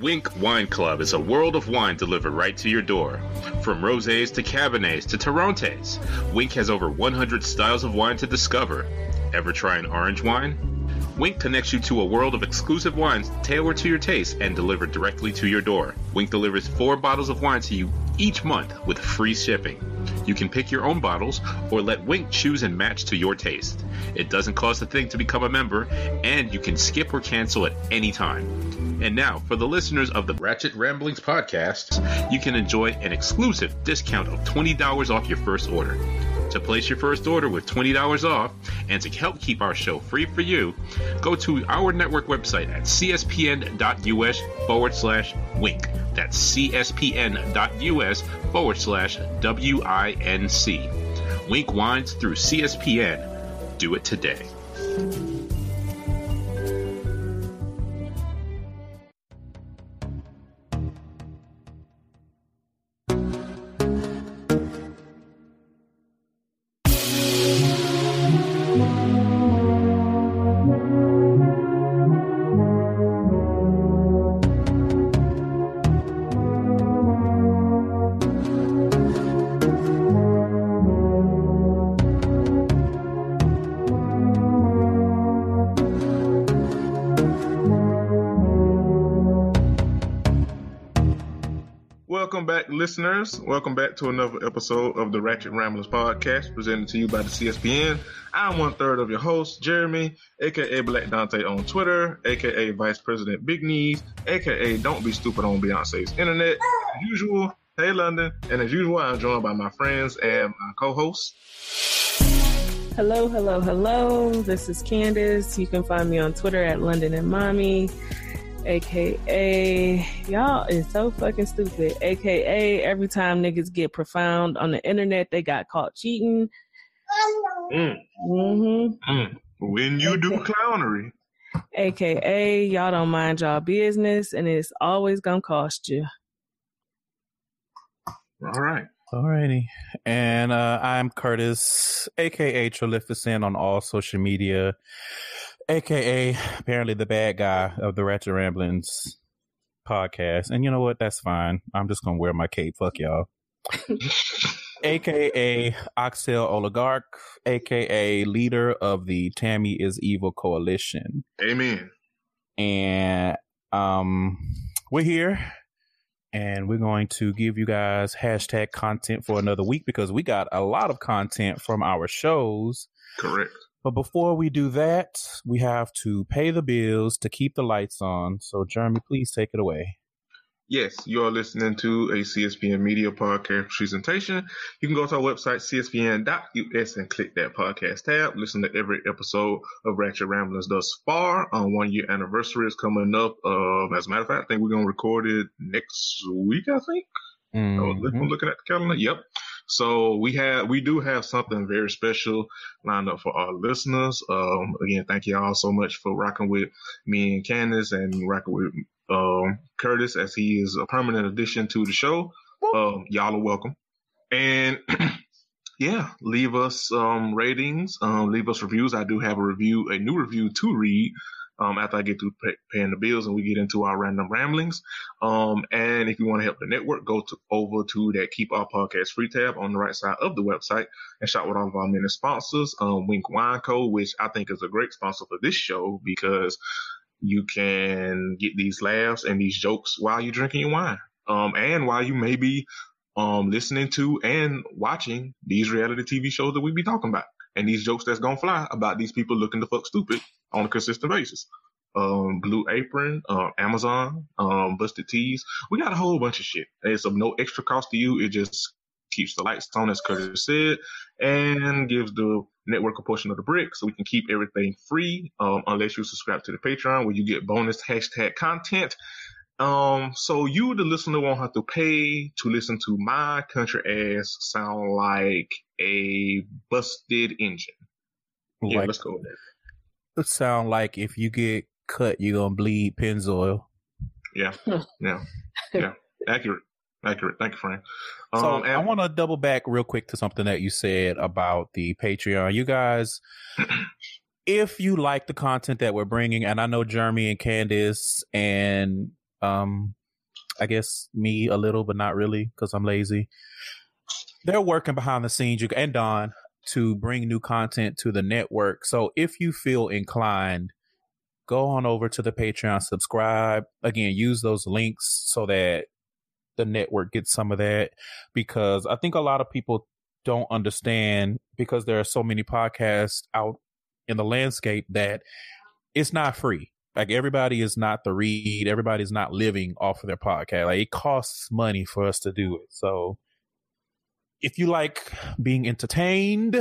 Winc Wine Club is a world of wine delivered right to your door. From rosés to cabernets to Torrontés, Winc has over 100 styles of wine to discover. Ever try an orange wine? Winc connects you to a world of exclusive wines tailored to your taste and delivered directly to your door. Winc delivers four bottles of wine to you each month with free shipping. You can pick your own bottles or let Winc choose and match to your taste. It doesn't cost a thing to become a member, and you can skip or cancel at any time. And now, for the listeners of the Ratchet Ramblings podcast, you can enjoy an exclusive discount of $20 off your first order. To place your first order with $20 off and to help keep our show free for you, go to our network website at cspn.us forward slash winc. That's cspn.us forward slash W-I-N-C. Winc Wines through CSPN. Do it today. Listeners. Welcome back to another episode of the Ratchet Ramblers podcast, presented to you by the CSPN. I'm one third of your host, Jeremy, aka Black Dante on Twitter, aka Vice President Big Knees, aka Don't Be Stupid on Beyonce's Internet. As usual, hey London, and as usual, I'm joined by my friends and my co-hosts. Hello, hello, hello. This is Candace. You can find me on Twitter at London and Mommy, aka y'all is so fucking stupid. AKA every time niggas get profound on the internet, they got caught cheating. Mm, Mm-hmm. mm. When you do clownery, AKA y'all don't mind y'all business, and it's always gonna cost you. all right. Alrighty. And uh, I'm Curtis, aka Trilificent on all social media, aka apparently the bad guy of the Ratchet Ramblings podcast. And you know what? That's fine. I'm just gonna wear my cape. Fuck y'all. aka Oxel Oligarch, aka leader of the Tammy is Evil Coalition. Amen. And um we're here and we're going to give you guys hashtag content for another week because we got a lot of content from our shows. Correct. But before we do that, we have to pay the bills to keep the lights on. So, Jeremy, please take it away. Yes, you are listening to a CSPN Media Podcast presentation. You can go to our website, cspn.us, and click that podcast tab. Listen to every episode of Ratchet Ramblers thus far. On one year anniversary is coming up. Um, as a matter of fact, I think we're going to record it next week, I think. Oh, I'm Mhm. looking at the calendar. Yep. So we have we do have something very special lined up for our listeners. Um, again, thank you all so much for rocking with me and Candace and rocking with um, Curtis as he is a permanent addition to the show. Um, y'all are welcome. And yeah, leave us um, ratings, um, leave us reviews. I do have a review, a new review to read. Um, after I get through pay, paying the bills and we get into our random ramblings. Um, and if you want to help the network, go to over to that Keep Our Podcast Free tab on the right side of the website and shop with all of our many sponsors. Um, Winc Wine Co., which I think is a great sponsor for this show because you can get these laughs and these jokes while you're drinking your wine. Um, and while you may be um, listening to and watching these reality TV shows that we be talking about and these jokes that's gonna fly about these people looking to fuck stupid on a consistent basis. Um, Blue Apron, uh, Amazon, um, Busted Tees. We got a whole bunch of shit. It's of no extra cost to you. It just keeps the lights on, as Curtis said, and gives the network a portion of the brick so we can keep everything free, um, unless you subscribe to the Patreon where you get bonus hashtag content. Um, so you, the listener, won't have to pay to listen to my country ass sound like a busted engine. Yeah, Like, let's go with that. it sound like if you get cut, you're gonna bleed Pennzoil. Yeah, yeah, yeah. Accurate, accurate. Thank you, Frank. So Um, I want to double back real quick to something that you said about the Patreon. You guys, if you like the content that we're bringing, and I know Jeremy and Candace and Um, I guess me a little, but not really because I'm lazy. They're working behind the scenes, you and Don to bring new content to the network. So if you feel inclined, go on over to the Patreon, subscribe. Again, use those links so that the network gets some of that because I think a lot of people don't understand because there are so many podcasts out in the landscape that it's not free. Like everybody is not the read, everybody's not living off of their podcast. Like it costs money for us to do it. So if you like being entertained,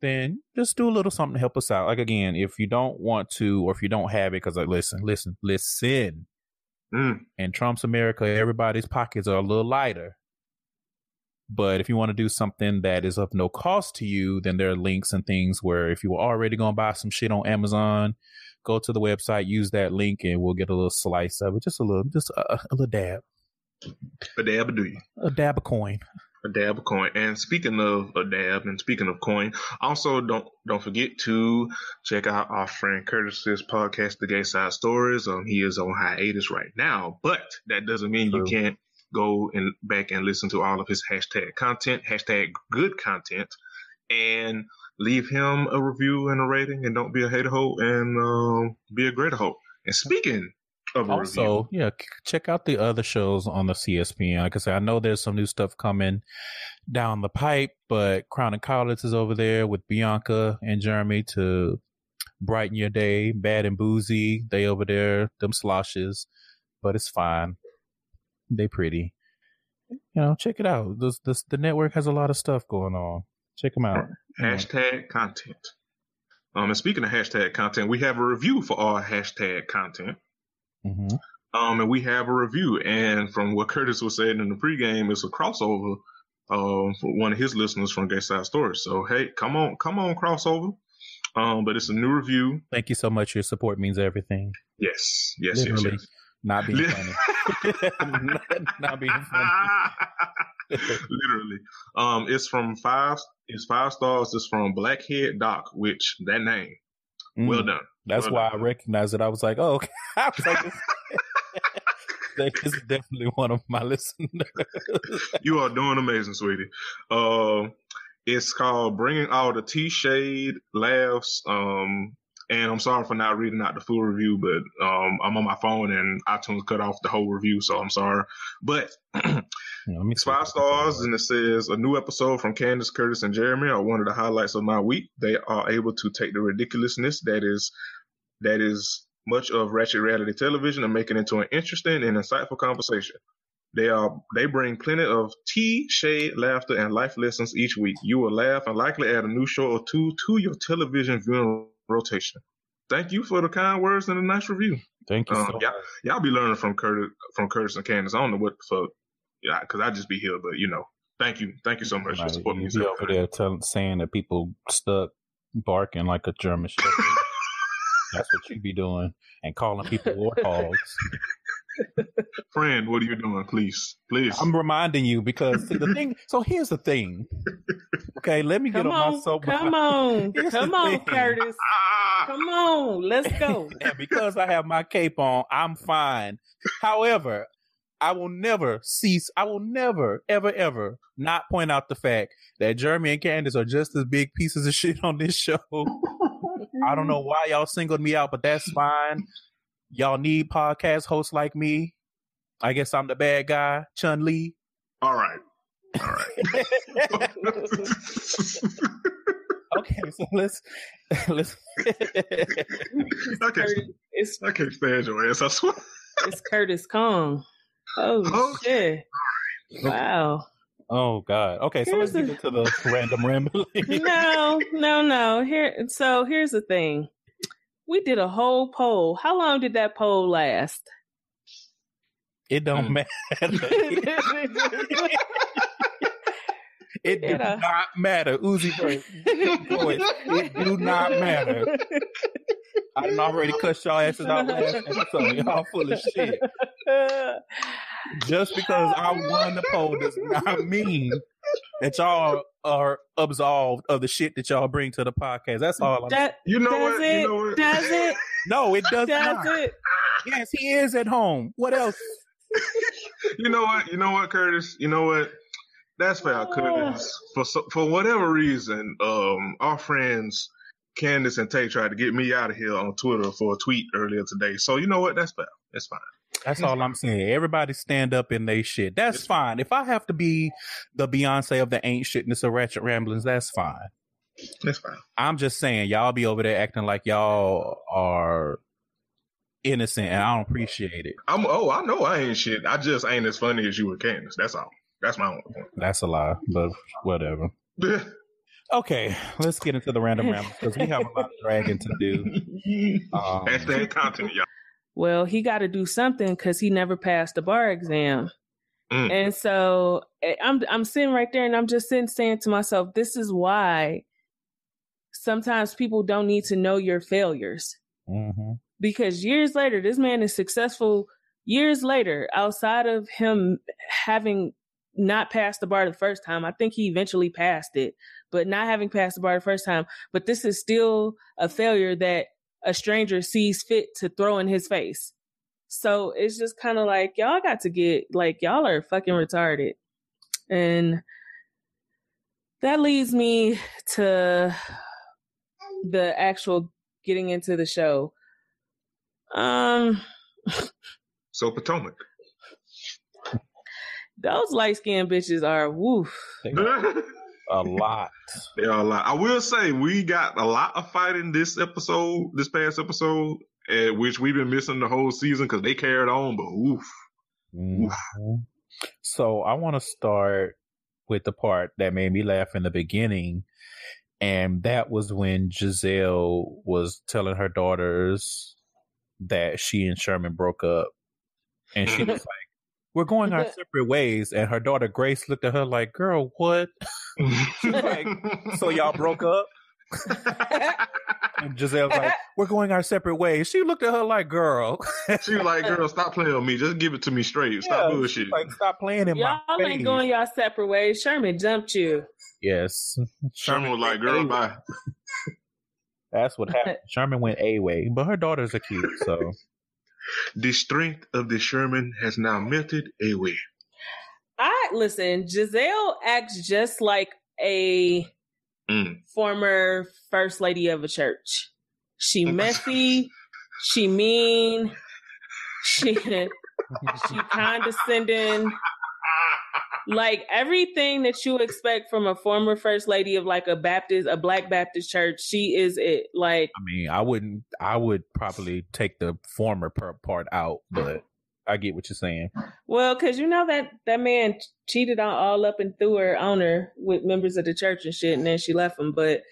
then just do a little something to help us out. Like again, if you don't want to, or if you don't have it, because like listen, listen, listen. Mm. In Trump's America, everybody's pockets are a little lighter. But if you want to do something that is of no cost to you, then there are links and things where if you were already going to buy some shit on Amazon, go to the website, use that link, and we'll get a little slice of it. Just a little, just a, a little dab. A dab of do you? A dab of coin. A dab of coin. And speaking of a dab and speaking of coin, also don't don't forget to check out our friend Curtis's podcast, The Gay Side Stories. Um, he is on hiatus right now, but that doesn't mean you can't go and back and listen to all of his hashtag content, hashtag good content, and leave him a review and a rating. And don't be a hater hoe and um, be a greater hoe. And speaking of a review, Also, yeah, check out the other shows on the CSPN. Like I said, I know there's some new stuff coming down the pipe, but Crown and College is over there with Bianca and Jeremy to brighten your day. Bad and Boozy, they over there, them sloshes, but it's fine. They pretty. You know, check it out. This, this, the network has a lot of stuff going on. Check them out. hashtag content. Um, and speaking of hashtag content, we have a review for our hashtag content. Hmm Um, and we have a review. And from what Curtis was saying in the pregame, it's a crossover um, for one of his listeners from Gay Side Stories. So hey, come on, come on, crossover. Um, but it's a new review. Thank you so much. Your support means everything. Yes, yes, yes, Literally. yes. Not being funny. not, not being funny. Literally. Um, it's from five. It's five stars. It's from Blackhead Doc, which that name. Well Mm. done. That's Well why done. I recognized it. I was like, oh, okay. I was like, this, is definitely one of my listeners. You are doing amazing, sweetie. Um, it's called Bringing All the T Shade Laughs. Um, and I'm sorry for not reading out the full review, but um, I'm on my phone and iTunes cut off the whole review, so I'm sorry. But it's five stars, and it says a new episode from Candace, Curtis, and Jeremy are one of the highlights of my week. They are able to take the ridiculousness that is that is much of ratchet reality television and make it into an interesting and insightful conversation. They are they bring plenty of tea, shade, laughter, and life lessons each week. You will laugh and likely add a new show or two to your television viewing rotation. Thank you for the kind words and a nice review. Thank you Um, so much. Y'all be learning from Curtis from Curtis and Candace. I don't know what the fuck, yeah, because I'd just be here, but you know, thank you, thank you so much for supporting you me. be over there telling, saying that people stuck barking like a German shepherd. That's what you'd be doing and calling people warthogs. Friend, what are you doing? Please, please. I'm reminding you because the thing. So here's the thing. Okay, let me get Come on, my soapbox. come on, Here's come on, thing. Curtis. Come on, let's go. and because I have my cape on, I'm fine. However, I will never cease. I will never, ever, ever not point out the fact that Jeremy and Candace are just as big pieces of shit on this show. I don't know why y'all singled me out, but that's fine. Y'all need podcast hosts like me. I guess I'm the bad guy, Chun Li. All right, all right. okay, so let's let's. I can't, it's I can't stand your ass. I swear. it's Curtis Kong. Oh Oh. shit! Wow. oh God. Okay, so let's Here's get the- into the random rambling. No, no, no. Here, so here's the thing. We did a whole poll. How long did that poll last? It don't Mm. matter. It do You uh, know. not matter. Uzi Vert. It do not matter. I done already cut y'all asses out last episode. Y'all full of shit. Just because I won the poll does not mean that y'all are absolved of the shit that y'all bring to the podcast. That's all I'm That, You know does what? it? You know what? Does it? No, it does, Does not. it? yes, he is at home. What else? you know what? You know what, Curtis? You know what? That's fair, Curtis. For for whatever reason, um, our friends Candace and Tay tried to get me out of here on Twitter for a tweet earlier today. So you know what? That's fair. That's fine. That's all I'm saying. Everybody stand up in they shit. That's it's fine. If I have to be the Beyonce of the ain't shitness of Ratchet Ramblings, that's fine. That's fine. I'm just saying, y'all be over there acting like y'all are innocent, and I don't appreciate it. I'm oh, I know I ain't shit. I just ain't as funny as you with Candace. That's all. That's my only point. That's a lie, but whatever. okay, let's get into the random ramble because we have a lot of dragging to do. Um, Hashtag content, y'all. Well, he got to do something because he never passed the bar exam. Mm. And so eh, I'm I'm sitting right there and I'm just sitting saying to myself, this is why sometimes people don't need to know your failures. Mm-hmm. Because years later, this man is successful years later, outside of him having not passed the bar the first time. I think he eventually passed it, but not having passed the bar the first time. But this is still a failure that a stranger sees fit to throw in his face. So it's just kind of like y'all got to get like y'all are fucking retarded. And that leads me to the actual getting into the show. Um So Potomac. Those light skinned bitches are woof. a lot. They are a lot. I will say we got a lot of fighting this episode, this past episode, at which we've been missing the whole season because they carried on, but oof. Mm-hmm. So I want to start with the part that made me laugh in the beginning. And that was when Gizelle was telling her daughters that she and Sherman broke up. And she was like, we're going our separate ways. And her daughter Grace looked at her like, girl, what? like, so y'all broke up? and Gizelle's like, we're going our separate ways. She looked at her like, girl. she was like, girl, stop playing with me. Just give it to me straight. Stop bullshit. Like, stop playing in y'all my Y'all ain't going y'all separate ways. Sherman jumped you. Yes. Sherman was like, girl, bye. That's what happened. Sherman went a way, but her daughters are cute, so. The strength of the Sherman has now melted away. I listen, Gizelle acts just like a mm. former first lady of a church. She messy, she mean, she she condescending, like everything that you expect from a former first lady of like a Baptist, a black Baptist church, she is it. Like, I mean, I wouldn't, I would probably take the former part out, but I get what you're saying. Well, because you know that that man cheated on all up and through her owner with members of the church and shit, and then she left him. But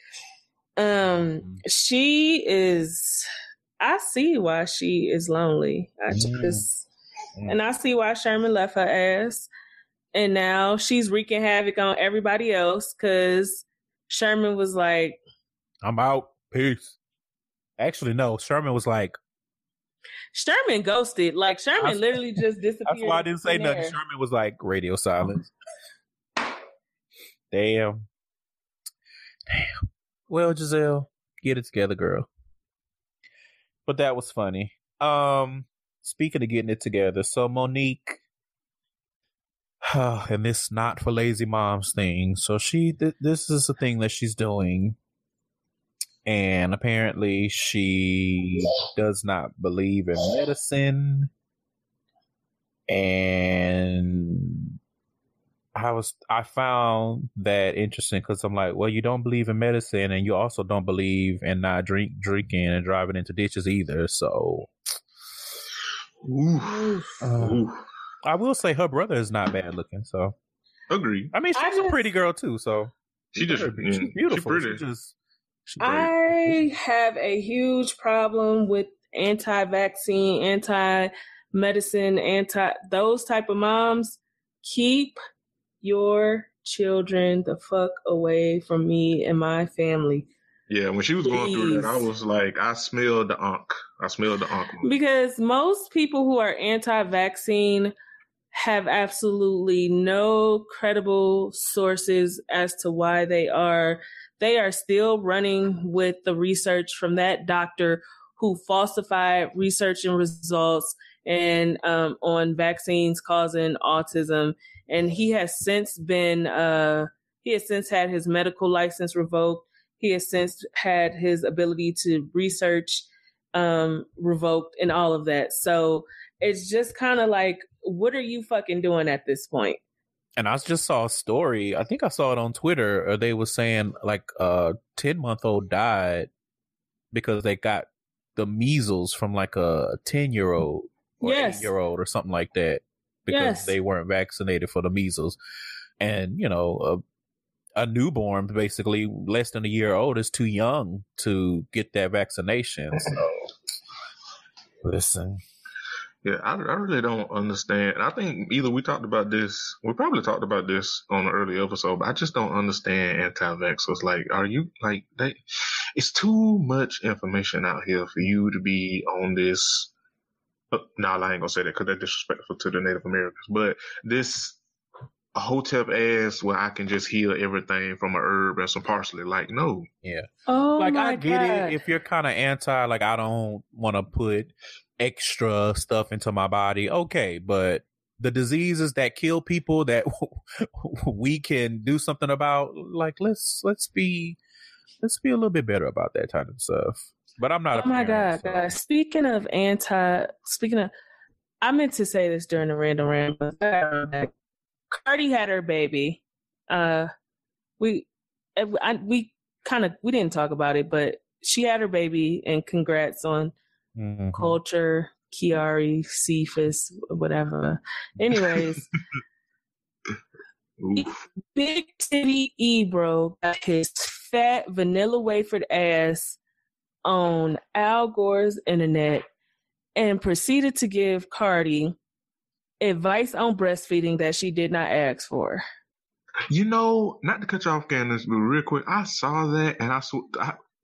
um, mm. she is. I see why she is lonely. I mm. just, mm. and I see why Sherman left her ass and now she's wreaking havoc on everybody else because Sherman was like, "I'm out, peace." Actually, no. Sherman was like, Sherman ghosted. Like Sherman literally just disappeared. That's why I didn't say nothing. Sherman was like radio silence. Damn. Damn. Well, Gizelle, get it together, girl. But that was funny. Um, speaking of getting it together, so Monique and this not for lazy moms thing. So she, th- this is the thing that she's doing, and apparently she does not believe in medicine. And I was, I found that interesting because I'm like, well, you don't believe in medicine, and you also don't believe in not drink, drinking, and driving into ditches either. So. Oof. Uh, I will say her brother is not bad looking. So agree. I mean, she's a pretty girl too. So she just she's beautiful. She just, I have a huge problem with anti-vaccine, anti-medicine, anti those type of moms. Keep your children the fuck away from me and my family. Yeah, when she was Please. going through that, I was like, I smelled the unk. I smelled the unk. Because most people who are anti-vaccine have absolutely no credible sources as to why they are they are still running with the research from that doctor who falsified research and results and um, on vaccines causing autism. And he has since been uh, he has since had his medical license revoked. He has since had his ability to research um, revoked and all of that. So it's just kind of like, what are you fucking doing at this point? And I just saw a story. I think I saw it on Twitter. Or they were saying like uh, a ten month old died because they got the measles from like a ten year old or yes. eight year old or something like that because yes. they weren't vaccinated for the measles. And you know, a, a newborn, basically less than a year old, is too young to get that vaccination. So, listen, yeah, I, I really don't understand. I think either we talked about this, we probably talked about this on an early episode, but I just don't understand anti-vaxxers. Like, are you like they? It's too much information out here for you to be on this. No, I ain't gonna say that because that's disrespectful to the Native Americans. But this a hotep ass where I can just heal everything from a herb and some parsley. Like, no. Yeah. Oh like I get God. it if you're kind of anti. Like, I don't want to put extra stuff into my body. Okay, but the diseases that kill people that we can do something about, like let's let's be let's be a little bit better about that kind of stuff. But I'm not. Oh my parent, god, so. guys! Speaking of anti, speaking of, I meant to say this during the random ramble. Cardi had her baby. Uh, we, I, we kind of we didn't talk about it, but she had her baby, and congrats on mm-hmm. Kulture, Kiari, Cephus, whatever. Anyways, Big Titty Ebro got his fat vanilla wafered ass on Al Gore's internet and proceeded to give Cardi advice on breastfeeding that she did not ask for. You know, not to cut you off, Candace, but real quick, I saw that and I saw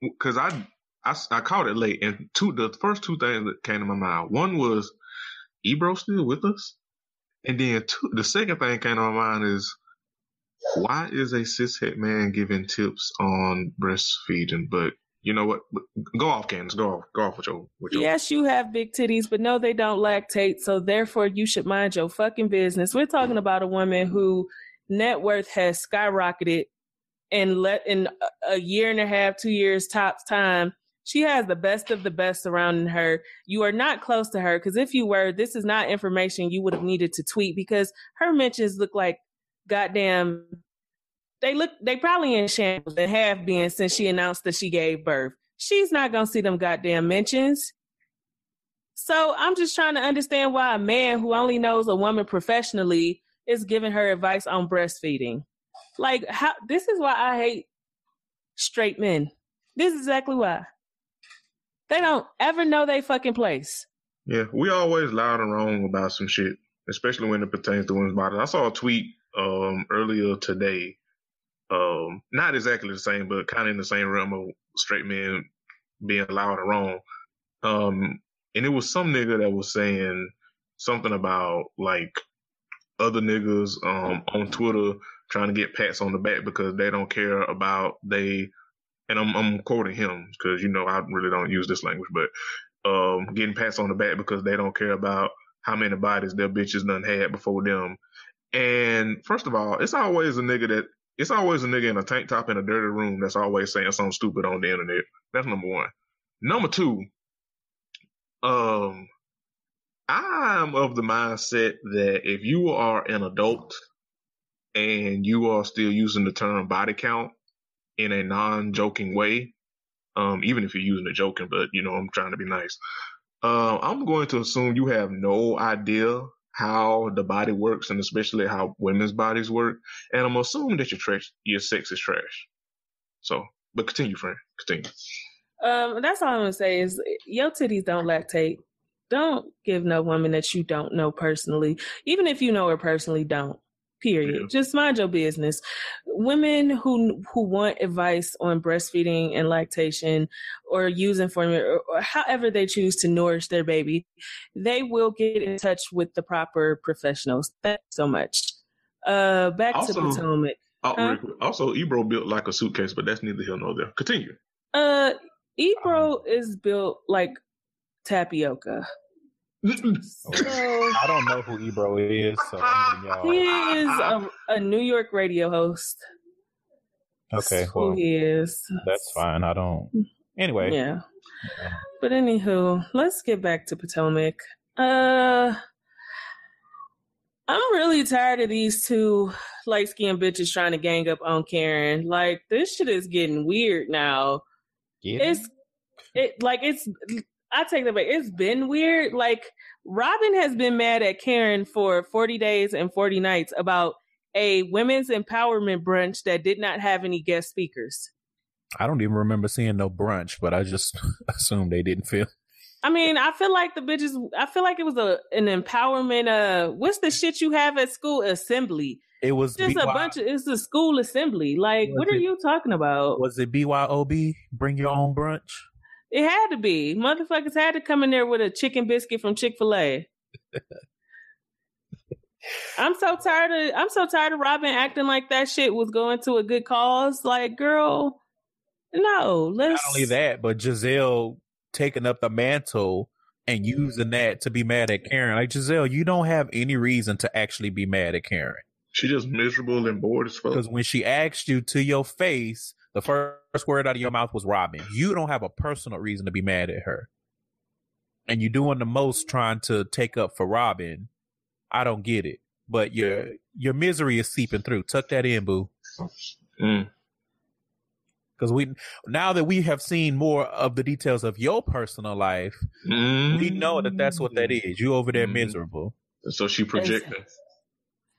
because I, I I, I caught it late, and two the first two things that came to my mind. One was Ebro still with us, and then two, the second thing came to my mind is why is a cishet man giving tips on breastfeeding? But you know what? Go off, Candace. Go off. Go off with your. With your... Yes, you have big titties, but no, they don't lactate. So therefore, you should mind your fucking business. We're talking about a woman who net worth has skyrocketed and let in a year and a half, two years tops time she has the best of the best surrounding her. You are not close to her because if you were, this is not information you would have needed to tweet because her mentions look like goddamn. They look, they probably in shambles and have been since she announced that she gave birth. She's not gonna see them goddamn mentions. So I'm just trying to understand why a man who only knows a woman professionally is giving her advice on breastfeeding. Like how this is why I hate straight men. This is exactly why. They don't ever know they fucking place. Yeah, we always loud and wrong about some shit, especially when it pertains to women's bodies. I saw a tweet um, earlier today, um, not exactly the same, but kind of in the same realm of straight men being loud and wrong. Um, and it was some nigga that was saying something about like other niggas um, on Twitter trying to get pats on the back because they don't care about they and I'm, I'm quoting him because you know I really don't use this language, but um, getting pats on the back because they don't care about how many bodies their bitches done had before them. And first of all, it's always a nigga that it's always a nigga in a tank top in a dirty room that's always saying something stupid on the internet. That's number one. Number two, um, I'm of the mindset that if you are an adult and you are still using the term body count in a non-joking way. Um, even if you're using it joking, but you know, I'm trying to be nice. Uh, I'm going to assume you have no idea how the body works and especially how women's bodies work. And I'm assuming that your trash, your sex is trash. So, but continue, friend. Continue. Um, that's all I'm gonna say is your titties don't lactate. Don't give no woman that you don't know personally, even if you know her personally, don't. Period. Yeah. Just mind your business. Women who who want advice on breastfeeding and lactation or using formula or, or however they choose to nourish their baby, they will get in touch with the proper professionals. Thanks so much. Uh back also, to Potomac. Uh, huh? Also, Ebro built like a suitcase, but that's neither here nor there. Continue. Uh Ebro um, is built like tapioca. so, I don't know who Ebro is, so he is a, a, New York radio host. Okay, well, who he is. That's fine. I don't. Anyway, yeah. But anywho, let's get back to Potomac. Uh, I'm really tired of these two light skinned bitches trying to gang up on Karen. Like this shit is getting weird now. Yeah. It's it like it's I take that back. It's been weird. Like Robyn has been mad at Karen for 40 days and 40 nights about a women's empowerment brunch that did not have any guest speakers. I don't even remember seeing no brunch, but I just assumed they didn't feel I mean, I feel like the bitches. I feel like it was a an empowerment. Uh, what's the shit you have at school? Assembly. It was just a bunch of. It's a school assembly. Like, was what are you talking about? Was it BYOB? Bring your own brunch. It had to be. Motherfuckers had to come in there with a chicken biscuit from Chick Fil A. I'm so tired of. I'm so tired of Robyn acting like that shit was going to a good cause. Like, girl, no. Let's. Not only that, but Gizelle taking up the mantle and using that to be mad at Karen. Like Gizelle, you don't have any reason to actually be mad at Karen. She just miserable and bored as fuck. Because when she asked you to your face, the first word out of your mouth was Robyn. You don't have a personal reason to be mad at her. And you're doing the most trying to take up for Robyn. I don't get it. But your your misery is seeping through. Tuck that in, boo. Mm because we now that we have seen more of the details of your personal life, mm-hmm. we know that that's what that is. You over there mm-hmm. miserable. So she projected.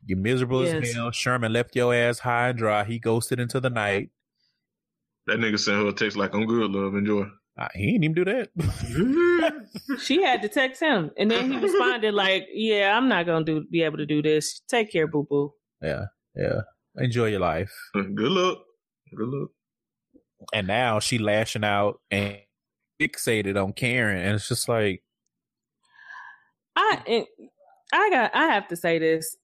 You're miserable yes. as hell. Sherman left your ass high and dry. He ghosted into the night. That nigga sent her a text like, "I'm good, love, enjoy." Uh, he didn't even do that. she had to text him, and then he responded like, "Yeah, I'm not gonna do be able to do this. Take care, boo boo." Yeah, yeah. Enjoy your life. Good luck. Good luck and now she lashing out and fixated on Karen, and it's just like, I, I got, I have to say this: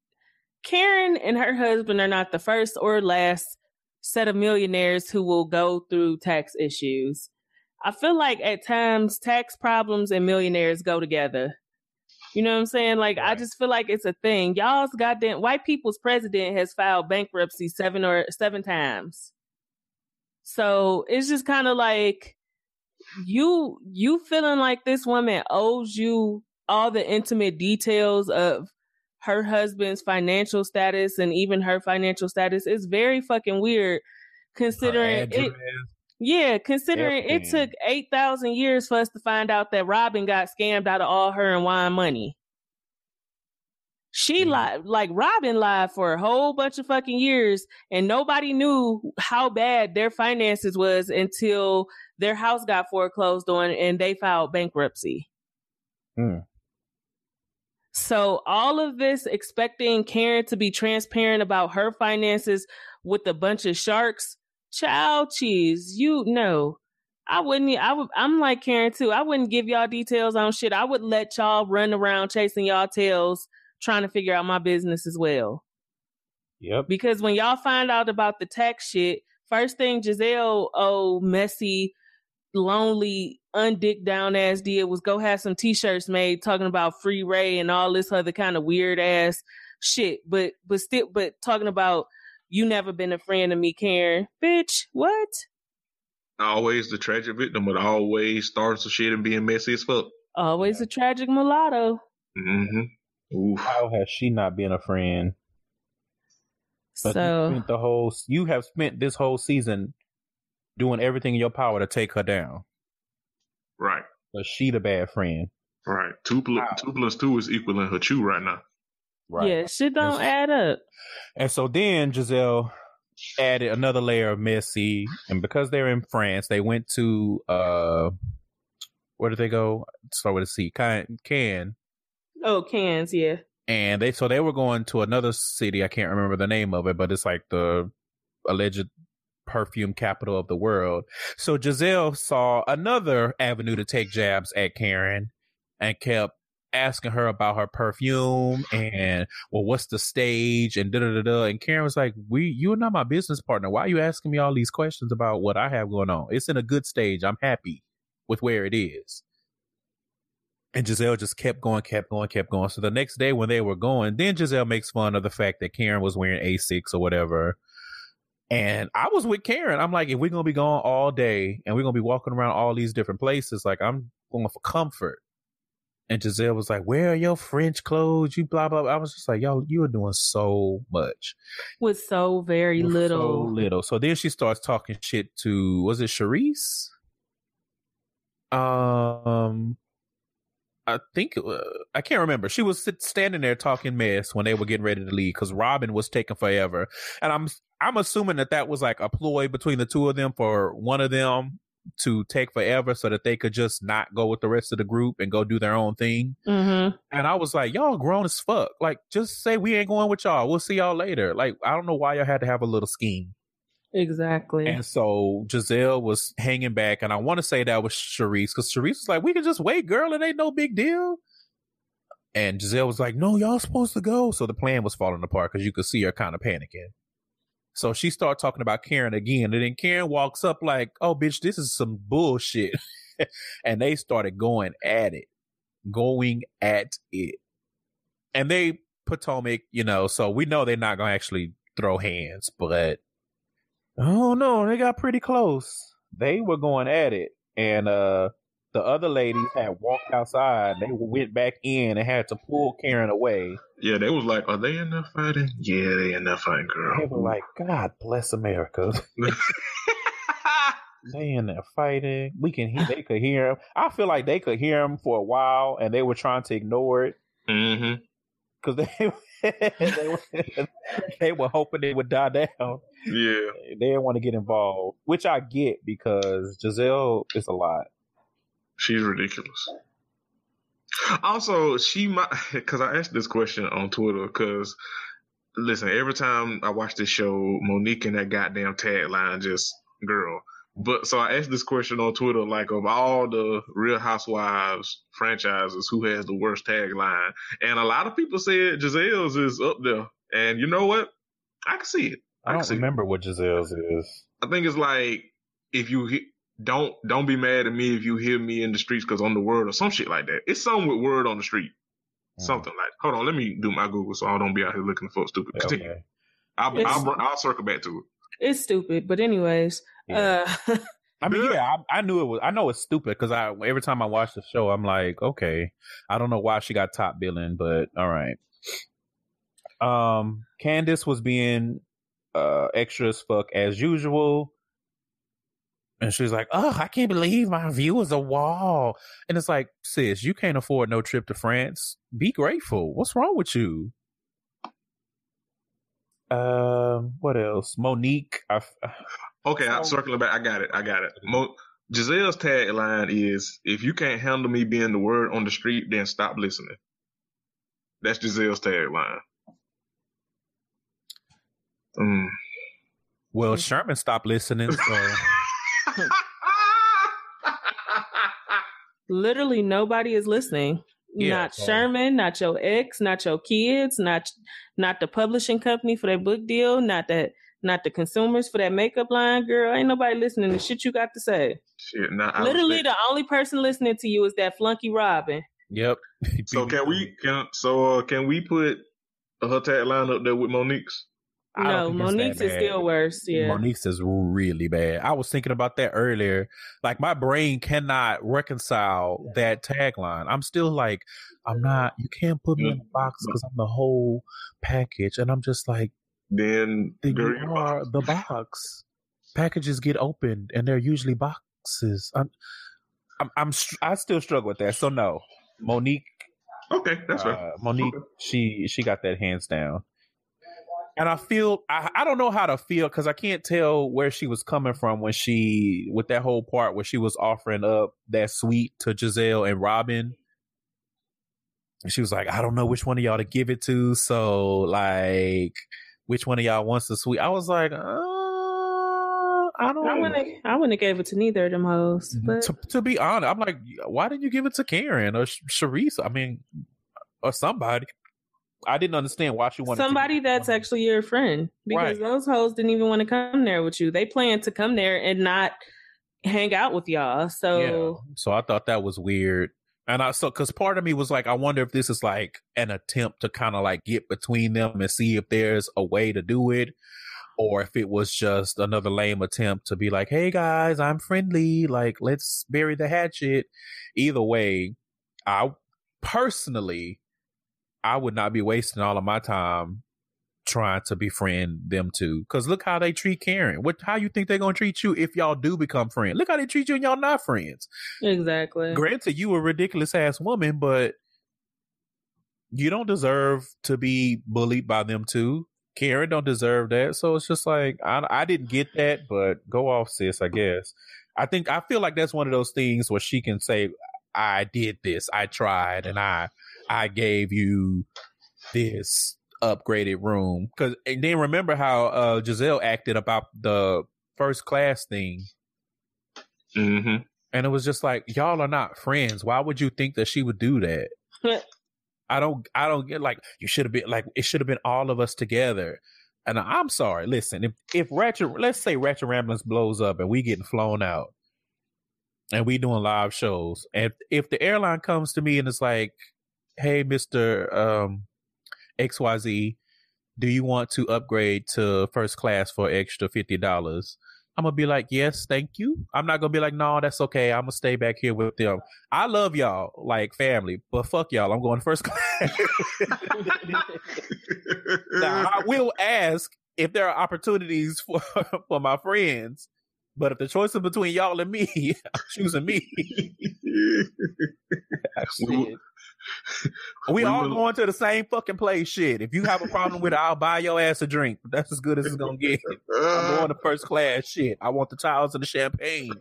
Karen and her husband are not the first or last set of millionaires who will go through tax issues. I feel like at times tax problems and millionaires go together. You know what I'm saying? Like right. I just feel like it's a thing. Y'all's goddamn white people's president has filed bankruptcy seven or seven times. So it's just kind of like you you feeling like this woman owes you all the intimate details of her husband's financial status and even her financial status is very fucking weird considering it yeah considering Everything. it took 8000 years for us to find out that robyn got scammed out of all her and wine money she mm-hmm. lied, like Robyn lied for a whole bunch of fucking years, and nobody knew how bad their finances was until their house got foreclosed on and they filed bankruptcy. Mm. So all of this expecting Karen to be transparent about her finances with a bunch of sharks, child cheese, you know. I wouldn't. I would. I'm like Karen too. I wouldn't give y'all details on shit. I would let y'all run around chasing y'all tails trying to figure out my business as well. Yep. Because when y'all find out about the tax shit, first thing Gizelle, oh, messy, lonely, undick down ass did was go have some t shirts made talking about free Ray and all this other kind of weird ass shit. But but still but talking about you never been a friend of me, Karen. Bitch, what? Always the tragic victim, but always starting some shit and being messy as fuck. Always a tragic mulatto. Mm-hmm. Oof. How has she not been a friend? But so you the whole you have spent this whole season doing everything in your power to take her down. Right. But she the bad friend. Right. Two plus wow. two plus two is equaling her chew right now. Right. Yeah, shit don't and, add up. And so then Gizelle added another layer of messy, and because they're in France, they went to uh, where did they go? Start with a C. Can Can Oh, cans, yeah. And they so they were going to another city. I can't remember the name of it, but it's like the alleged perfume capital of the world. So Gizelle saw another avenue to take jabs at Karen and kept asking her about her perfume and well what's the stage and da da da da and Karen was like we you're not my business partner why are you asking me all these questions about what I have going on it's in a good stage I'm happy with where it is And Gizelle just kept going, kept going, kept going. So the next day when they were going, then Gizelle makes fun of the fact that Karen was wearing A6 or whatever. And I was with Karen. I'm like, if we're gonna be gone all day and we're gonna be walking around all these different places, like I'm going for comfort. And Gizelle was like, "Where are your French clothes? You blah blah." blah. I was just like, "Y'all, you are doing so much with so very with little, so little." So then she starts talking shit to was it Charisse? Um, I think uh, I can't remember. She was sit, standing there talking mess when they were getting ready to leave because Robyn was taking forever, and I'm I'm assuming that that was like a ploy between the two of them for one of them to take forever so that they could just not go with the rest of the group and go do their own thing. Mm-hmm. And I was like, y'all grown as fuck. Like, just say we ain't going with y'all. We'll see y'all later. Like, I don't know why y'all had to have a little scheme. Exactly. And so Gizelle was hanging back, and I want to say that was Charisse because Charisse was like, "We can just wait, girl. It ain't no big deal." And Gizelle was like, "No, y'all supposed to go." So the plan was falling apart because you could see her kind of panicking. So she started talking about Karen again, and then Karen walks up like, "Oh, bitch, this is some bullshit," and they started going at it, going at it, and they Potomac, you know, so we know they're not gonna actually throw hands, but Oh no, they got pretty close. They were going at it, and uh, the other ladies had walked outside. They went back in and had to pull Karen away. Yeah, they was like, "Are they in there fighting?" Yeah, they in there fighting, girl. They were like, "God bless America." they in there fighting. We can hear. They could hear him. I feel like they could hear him for a while, and they were trying to ignore it. Mm-hmm. Because they they, were, they were hoping it would die down. Yeah. They didn't want to get involved, which I get because Gizelle is a lot. She's ridiculous. Also, she might, because I asked this question on Twitter, because listen, every time I watch this show, Monique and that goddamn tagline just, girl. But so I asked this question on Twitter, like of all the Real Housewives franchises, who has the worst tagline? And a lot of people said Gizelle's is up there. And you know what? I can see it. I, I don't remember it. what Gizelle's is. I think it's like if you don't don't be mad at me if you hear me in the streets because I'm the word or some shit like that. It's something with word on the street, mm. something like. Hold on, let me do my Google so I don't be out here looking for stupid. Okay. I'll, I'll, I'll circle back to it. It's stupid, but anyways, yeah. uh, I mean, yeah, I, I, knew it was. I know it's stupid because I every time I watch the show, I'm like, okay, I don't know why she got top billing, but all right. Um, Candiace was being uh extra as fuck as usual. And she's like, "Oh, I can't believe my view is a wall." And it's like, sis, you can't afford no trip to France. Be grateful. What's wrong with you? Um, what else? Monique. I, okay, I'm circling back. I got it. I got it. Mo- Gizelle's tagline is, "If you can't handle me being the word on the street, then stop listening." That's Gizelle's tagline. Mm. Well, Sherman stopped listening. So. Literally, nobody is listening. Yeah, not so. Sherman, not your ex, not your kids, not not the publishing company for that book deal, not that not the consumers for that makeup line, girl. Ain't nobody listening to shit you got to say. Shit, nah, Literally, the only person listening to you is that flunky Robyn. Yep. so can we can so uh, can we put her tagline up there with Monique's? No, Monique's is still worse. Yeah, Monique's is really bad. I was thinking about that earlier. Like my brain cannot reconcile that tagline. I'm still like, I'm not. You can't put me in a box because I'm the whole package, and I'm just like, then you are the box. Packages get opened, and they're usually boxes. I'm, I'm, I'm I still struggle with that. So no, Monique. Okay, that's right. Uh, Monique, okay. she she got that hands down and I feel I, I don't know how to feel because I can't tell where she was coming from when she with that whole part where she was offering up that suite to Gizelle and Robyn. And she was like, I don't know which one of y'all to give it to, so like, which one of y'all wants the suite? I was like, uh, I don't. I wouldn't. I wouldn't have gave it to neither of them hoes. Mm-hmm. But to, to be honest, I'm like, why didn't you give it to Karen or Charisse? I mean, or somebody. I didn't understand why she wanted somebody to- that's actually your friend because right. those hoes didn't even want to come there with you. They planned to come there and not hang out with y'all. So, yeah. so I thought that was weird. And I so because part of me was like, I wonder if this is like an attempt to kind of like get between them and see if there's a way to do it, or if it was just another lame attempt to be like, hey guys, I'm friendly, like let's bury the hatchet. Either way, I personally, I would not be wasting all of my time trying to befriend them too. Because look how they treat Karen. What? How you think they're gonna treat you if y'all do become friends? Look how they treat you and y'all not friends. Exactly. Granted, you a ridiculous ass woman, but you don't deserve to be bullied by them too. Karen don't deserve that. So it's just like I, I didn't get that, but go off, sis. I guess. I think I feel like that's one of those things where she can say, "I did this. I tried, and I I gave you this upgraded room. Cause and then remember how uh Gizelle acted about the first class thing. Mm-hmm. And it was just like, y'all are not friends. Why would you think that she would do that? I don't I don't get like you should have been like it should have been all of us together. And I'm sorry, listen, if if Ratchet let's say Ratchet Ramblings blows up and we getting flown out and we doing live shows, and if the airline comes to me and it's like, hey, Mr. Um XYZ, do you want to upgrade to first class for extra $50? I'm gonna be like, yes, thank you. I'm not gonna be like, no, that's okay. I'm gonna stay back here with them. I love y'all like family, but fuck y'all. I'm going first class. now, I will ask if there are opportunities for for my friends, but if the choice is between y'all and me, I'm choosing me. We all will... going to the same fucking place. Shit. If you have a problem with it, I'll buy your ass a drink. That's as good as it's gonna get. I'm going to first class. Shit. I want the towels and the champagne.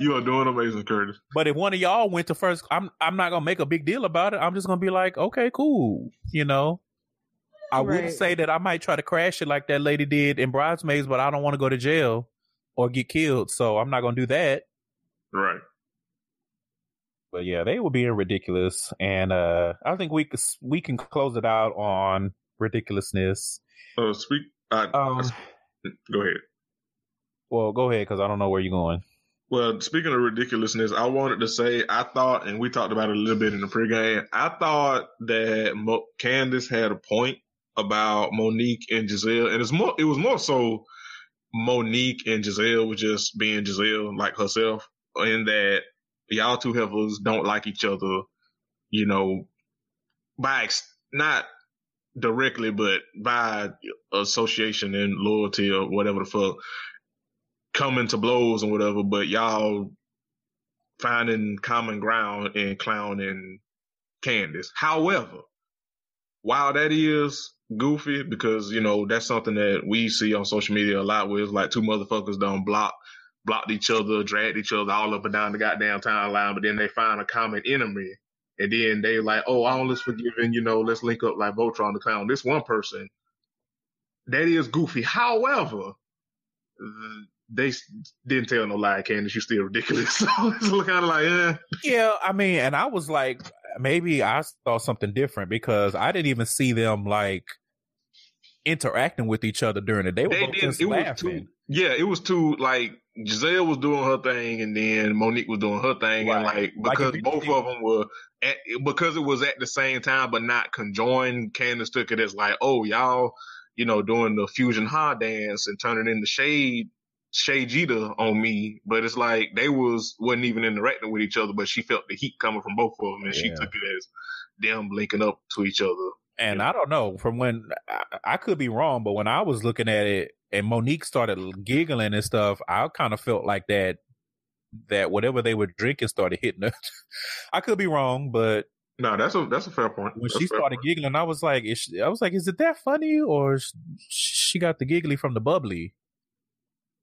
you are doing amazing, Curtis. But if one of y'all went to first, I'm I'm not gonna make a big deal about it. I'm just gonna be like, okay, cool. You know. I right. would say that I might try to crash it like that lady did in Bridesmaids, but I don't want to go to jail or get killed, so I'm not gonna do that. Right. But yeah, they were being ridiculous, and uh I think we we can close it out on ridiculousness. Uh, speak. Uh, um, go ahead. Well, go ahead because I don't know where you're going. Well, speaking of ridiculousness, I wanted to say I thought, and we talked about it a little bit in the pregame. I thought that Mo- Candace had a point about Monique and Gizelle, and it's more. It was more so Monique and Gizelle were just being Gizelle, like herself, in that y'all two heifers don't like each other, you know, by not directly, but by association and loyalty or whatever the fuck, coming to blows and whatever. But y'all finding common ground in Clown and Candace. However, while that is goofy because you know that's something that we see on social media a lot with like two motherfuckers don't block blocked each other, dragged each other all up and down the goddamn timeline, but then they find a common enemy. And then they like, oh, all is forgiven, you know, let's link up like Voltron the Clown. This one person, that is goofy. However, they didn't tell no lie, Candace. You're still ridiculous. So it's kind of like, eh. Yeah, I mean, and I was like, maybe I saw something different because I didn't even see them like interacting with each other during the day. They, they did. It laughing. was too. Yeah, it was too like Gizelle was doing her thing and then Monique was doing her thing right. and like because like both of them were at, because it was at the same time but not conjoined. Candace took it as like, oh y'all, you know, doing the fusion high dance and turning into shade Shay Jeter on me, but it's like they was wasn't even interacting with each other, but she felt the heat coming from both of them, and yeah. she took it as them linking up to each other. And I don't know from when I, I could be wrong, but when I was looking at it, and Monique started giggling and stuff, I kind of felt like that that whatever they were drinking started hitting her. I could be wrong, but no, that's a that's a fair point. When that's she started point. giggling, I was like, she, I was like, is it that funny or she got the giggly from the bubbly?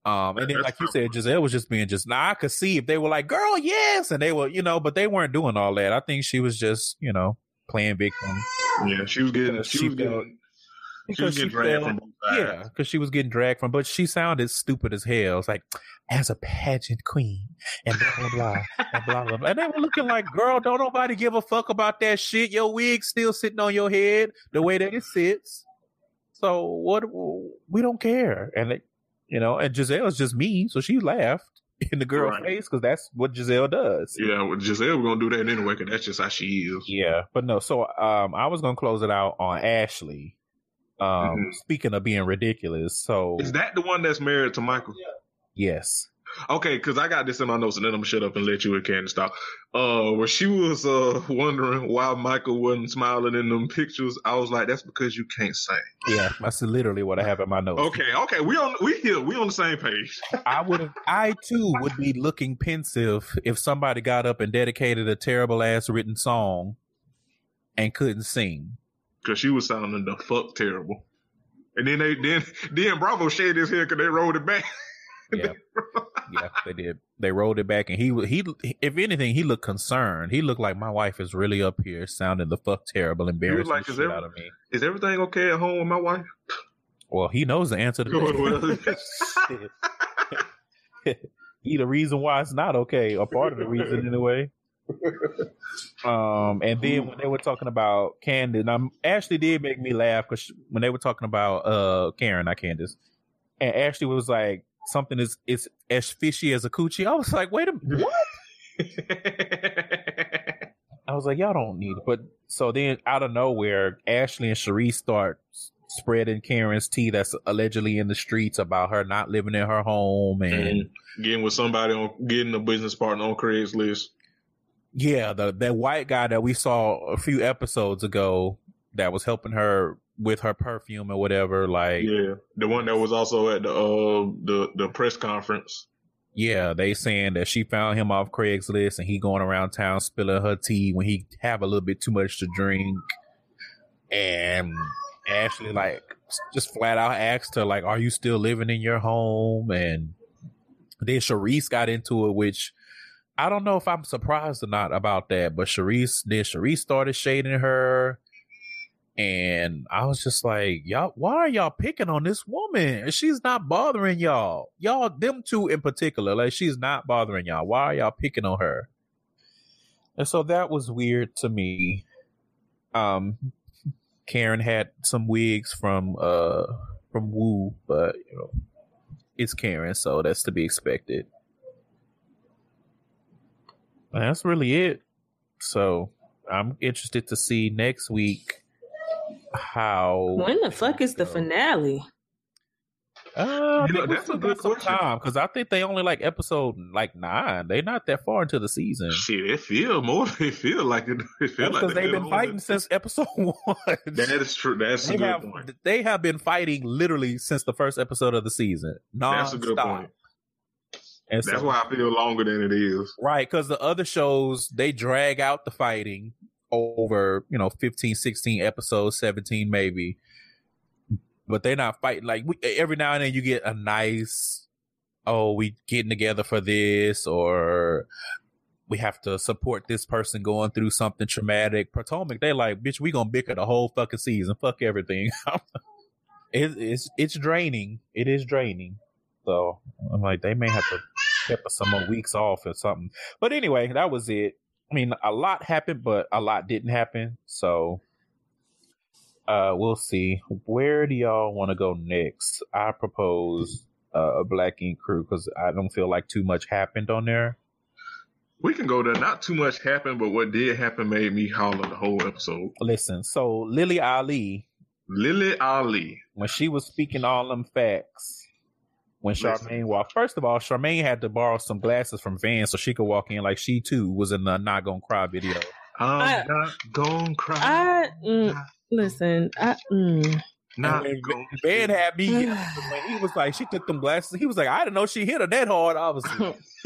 Um, and then, like you said, Gizelle was just being just. Now I could see if they were like, "Girl, yes," and they were, you know, but they weren't doing all that. I think she was just, you know, playing victim. Yeah, she was getting. She, she was getting because she, dragged from both sides. Yeah, because she was getting dragged from, but she sounded stupid as hell. It's like, as a pageant queen, and blah blah blah, and blah blah blah. And they were looking like, girl, don't nobody give a fuck about that shit. Your wig still sitting on your head the way that it sits. So what? We don't care. And they, you know, and Gizelle is just me, so she laughed. in the girl right. face because that's what Gizelle does. Yeah, well, Gizelle we're gonna do that anyway because that's just how she is. Yeah, but no. So um, I was gonna close it out on Ashley. Um, mm-hmm. speaking of being ridiculous, so is that the one that's married to Michael? Yes. Okay, because I got this in my notes, and then I'm gonna shut up and let you and Candace talk. Uh, where she was uh wondering why Michael wasn't smiling in them pictures, I was like, "That's because you can't sing." Yeah, that's literally what I have in my notes. Okay, okay, we on we here, we on the same page. I would have, I too would be looking pensive if somebody got up and dedicated a terrible ass written song and couldn't sing. Because she was sounding the fuck terrible. And then they then then Bravo shaved his hair because they rolled it back. Yeah, yeah, they did. They rolled it back, and he he, if anything, he looked concerned. He looked like my wife is really up here, sounding the fuck terrible, embarrassing like, shit every, out of me. Is everything okay at home with my wife? Well, he knows the answer to that. he the reason why it's not okay, or part of the reason anyway. um, and then when they were talking about Candace, I'm Ashley did make me laugh because when they were talking about uh Karen, not Candace, and Ashley was like, something is is as fishy as a coochie. I was like, wait a minute, what? I was like, y'all don't need it. But so then out of nowhere, Ashley and Cherise start spreading Karen's tea that's allegedly in the streets about her not living in her home and mm-hmm. getting with somebody on getting a business partner on Craigslist. Yeah, the that white guy that we saw a few episodes ago that was helping her with her perfume or whatever. Like yeah, the one that was also at the uh the the press conference. Yeah, they saying that she found him off Craigslist and he going around town spilling her tea when he have a little bit too much to drink. And Ashley like just flat out asked her like, "Are you still living in your home?" And then Cherise got into it, which I don't know if I'm surprised or not about that. But Cherise, then Cherise started shading her and I was just like, y'all, why are y'all picking on this woman? She's not bothering y'all. Y'all, them two in particular, like she's not bothering y'all. Why are y'all picking on her? And so that was weird to me. Um, Karen had some wigs from uh from Woo, but you know, it's Karen, so that's to be expected. And that's really it. So I'm interested to see next week how. When the fuck is the finale? Uh, you know, that's a good question. because I think they only like episode like nine. They're not that far into the season. Shit, it feel more. It feel like it. it feel because like they've been fighting since episode one. That is true. That's they a good have, point. They have been fighting literally since the first episode of the season. Non-stop. That's a good point. And that's so, why I feel longer than it is. Right, because the other shows they drag out the fighting over, you know, 15, 16 episodes, 17 maybe. But they're not fighting. Like we, every now and then you get a nice, oh, we getting together for this or we have to support this person going through something traumatic. Potomac, they like, bitch, we gonna bicker the whole fucking season. Fuck everything. it, it's it's draining. It is draining. So I'm like, they may have to get some more weeks off or something. But anyway, that was it. I mean, a lot happened, but a lot didn't happen. So uh, we'll see. Where do y'all want to go next? I propose uh, a Black Ink crew because I don't feel like too much happened on there. We can go there. Not too much happened, but what did happen made me holler the whole episode. Listen, so Lily Ali. Lily Ali. When she was speaking all them facts, when Charmaine walked. First of all, Charmaine had to borrow some glasses from Van so she could walk in like she too was in the Not Gonna Cry video. I'm I, not gonna cry. I, mm, listen, I, mm. Not Van had me when he was like, she took them glasses. He was like, I didn't know she hit her that hard. Obviously,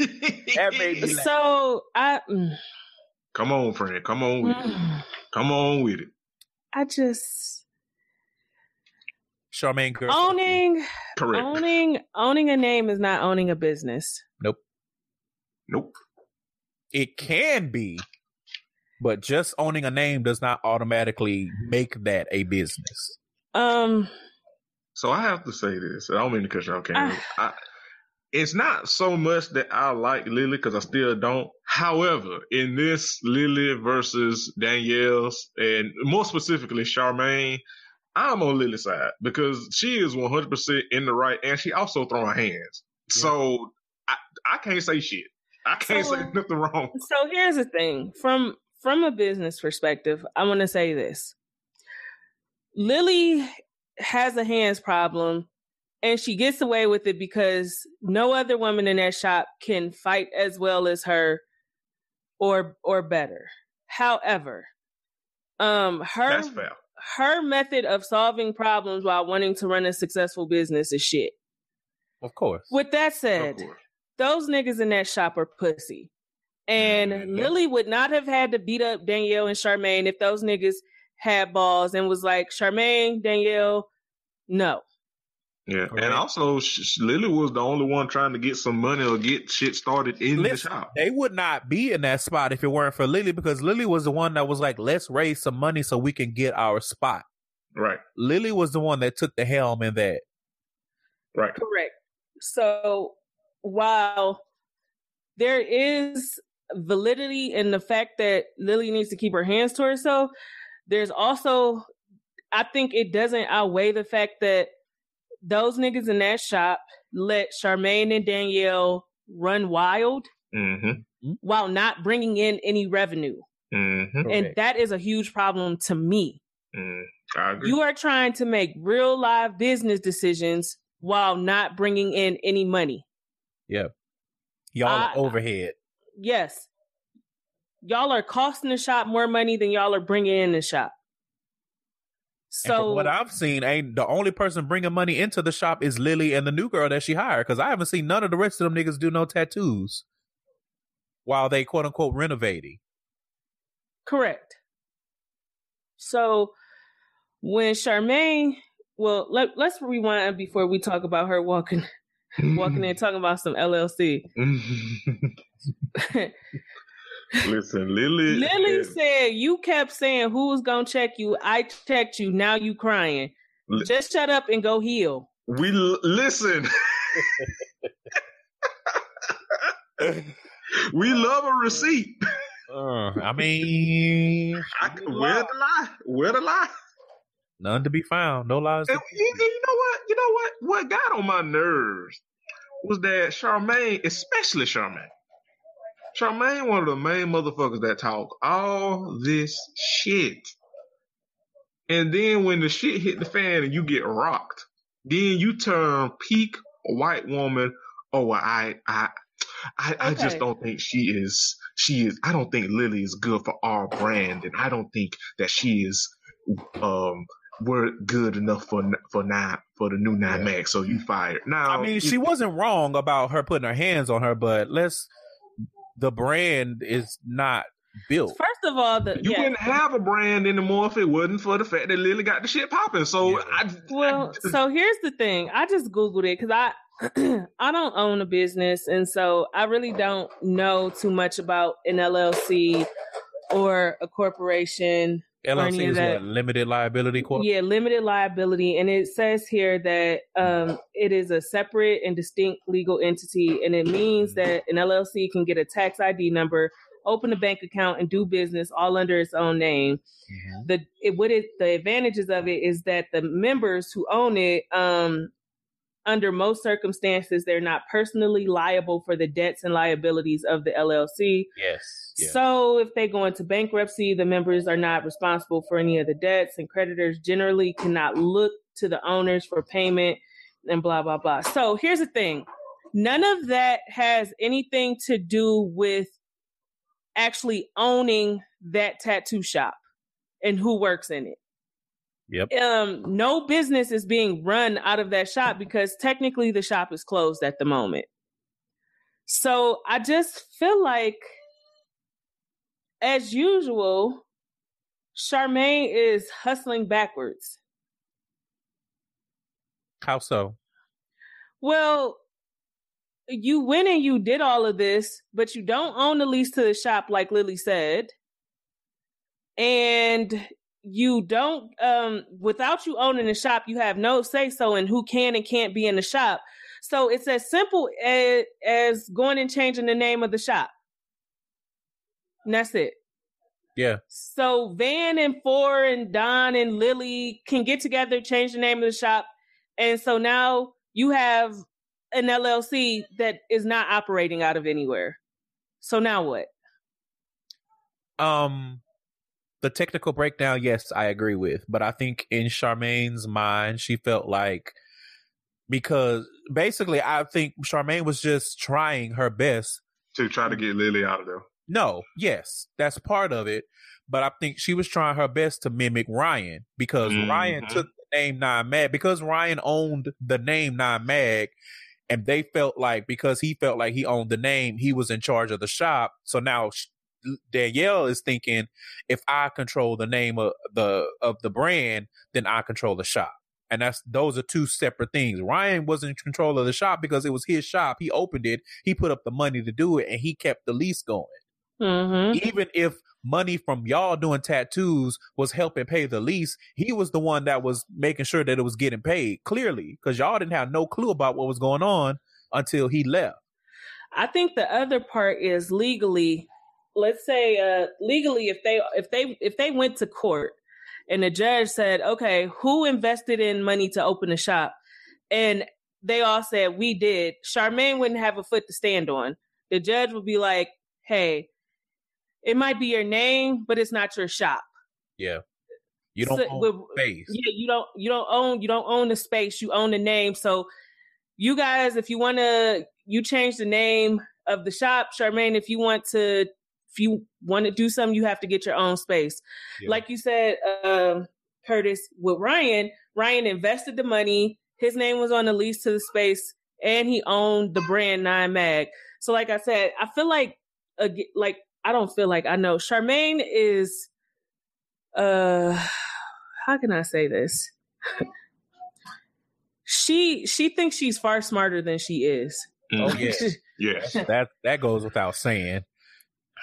that made me. Laugh. So I. Mm. Come on, friend. Come on with it. Mm. Come on with it. I just Charmaine Girl. Owning, Correct. owning, owning a name is not owning a business. Nope. Nope. It can be, but just owning a name does not automatically make that a business. Um. So I have to say this. I don't mean to cut you off, Karen. I, it's not so much that I like Lily because I still don't. However, in this Lily versus Danielle's, and more specifically Charmaine, I'm on Lily's side because she is 100% in the right and she also throwing hands. Yeah. So I, I can't say shit. I can't so, say nothing wrong. So here's the thing from from a business perspective, I want to say this. Lily has a hands problem and she gets away with it because no other woman in that shop can fight as well as her or or better. However, um her her method of solving problems while wanting to run a successful business is shit. Of course. With that said, those niggas in that shop are pussy. And mm-hmm. Lily would not have had to beat up Danielle and Charmaine if those niggas had balls and was like, Charmaine, Danielle, no. Yeah, and also Lily was the only one trying to get some money or get shit started in Listen, the shop. They would not be in that spot if it weren't for Lily because Lily was the one that was like, "Let's raise some money so we can get our spot." Right. Lily was the one that took the helm in that. Right. Correct. So while there is validity in the fact that Lily needs to keep her hands to herself, there's also, I think it doesn't outweigh the fact that those niggas in that shop let Charmaine and Danielle run wild mm-hmm. while not bringing in any revenue. Mm-hmm. And that is a huge problem to me. Mm, you are trying to make real live business decisions while not bringing in any money. Yep. Y'all I, overhead. Yes. Y'all are costing the shop more money than y'all are bringing in the shop. So what I've seen, ain't the only person bringing money into the shop is Lily and the new girl that she hired. Because I haven't seen none of the rest of them niggas do no tattoos while they quote unquote renovating. Correct. So when Charmaine, well, let, let's rewind before we talk about her walking, walking in talking about some LLC. Listen, Lily. Lily is, said you kept saying who's gonna check you. I checked you. Now you crying. Li- Just shut up and go heal. We l- listen. we love a receipt. Uh, I mean, I, where the lie? Where the lie? None to be found. No lies. And, you, you know what? You know what? What got on my nerves was that Charmaine, especially Charmaine, Charmaine, one of the main motherfuckers that talk all this shit. And then when the shit hit the fan and you get rocked, then you turn peak white woman. Oh, I, I, I, I just don't think she is. She is. I don't think Lily is good for our brand, and I don't think that she is. Um, we're good enough for for nine for the new nine yeah. max. So you fired. Now, I mean, she wasn't wrong about her putting her hands on her, but let's the brand is not built. First of all, the, you yeah. wouldn't have a brand anymore if it wasn't for the fact that Lily got the shit popping. So, yeah. I, well, I so here's the thing. I just googled it because I I don't own a business, and so I really don't know too much about an LLC or a corporation LLC is what limited liability corp. Yeah, limited liability, and it says here that um, it is a separate and distinct legal entity, and it means mm-hmm. that an LLC can get a tax ID number, open a bank account, and do business all under its own name. Mm-hmm. The it what it the advantages of it is that the members who own it um, under most circumstances, they're not personally liable for the debts and liabilities of the LLC. Yes. Yeah. So if they go into bankruptcy, the members are not responsible for any of the debts, and creditors generally cannot look to the owners for payment and blah, blah, blah. So here's the thing none of that has anything to do with actually owning that tattoo shop and who works in it. Yep. Um, no business is being run out of that shop because technically the shop is closed at the moment. So I just feel like, as usual, Charmaine is hustling backwards. How so? Well, you went and you did all of this, but you don't own the lease to the shop, like Lily said. And you don't um without you owning the shop you have no say so in who can and can't be in the shop so it's as simple as, as going and changing the name of the shop and that's it yeah so van and Phor and don and lily can get together change the name of the shop and so now you have an LLC that is not operating out of anywhere. So now what? Um, the technical breakdown, yes, I agree with, but I think in Charmaine's mind, she felt like because basically, I think Charmaine was just trying her best to try to get Lily out of there. No, yes, that's part of it, but I think she was trying her best to mimic Ryan because mm-hmm. Ryan took the name Nine Mag because Ryan owned the name Nine Mag and they felt like because he felt like he owned the name, he was in charge of the shop. So now Danielle is thinking, if I control the name of the of the brand, then I control the shop. And that's those are two separate things. Ryan was in control of the shop because it was his shop. He opened it, he put up the money to do it, and he kept the lease going. Mm-hmm. Even if money from y'all doing tattoos was helping pay the lease, he was the one that was making sure that it was getting paid clearly because y'all didn't have no clue about what was going on until he left. I think the other part is legally. Let's say uh, legally, if they if they if they went to court and the judge said, "Okay, who invested in money to open the shop?" and they all said we did. Charmaine wouldn't have a foot to stand on. The judge would be like, "Hey, it might be your name, but it's not your shop. Yeah. You don't so, own space. Yeah, you don't you don't own you don't own the space, you own the name. So you guys, if you wanna you change the name of the shop, Charmaine, if you want to if you want to do something, you have to get your own space. Yeah. Like you said, um, Curtis, with Ryan, Ryan invested the money. His name was on the lease to the space, and he owned the brand Nine Mag. So, like I said, I feel like, uh, like I don't feel like I know. Charmaine is uh how can I say this? she she thinks she's far smarter than she is. Oh yeah. yes. That that goes without saying.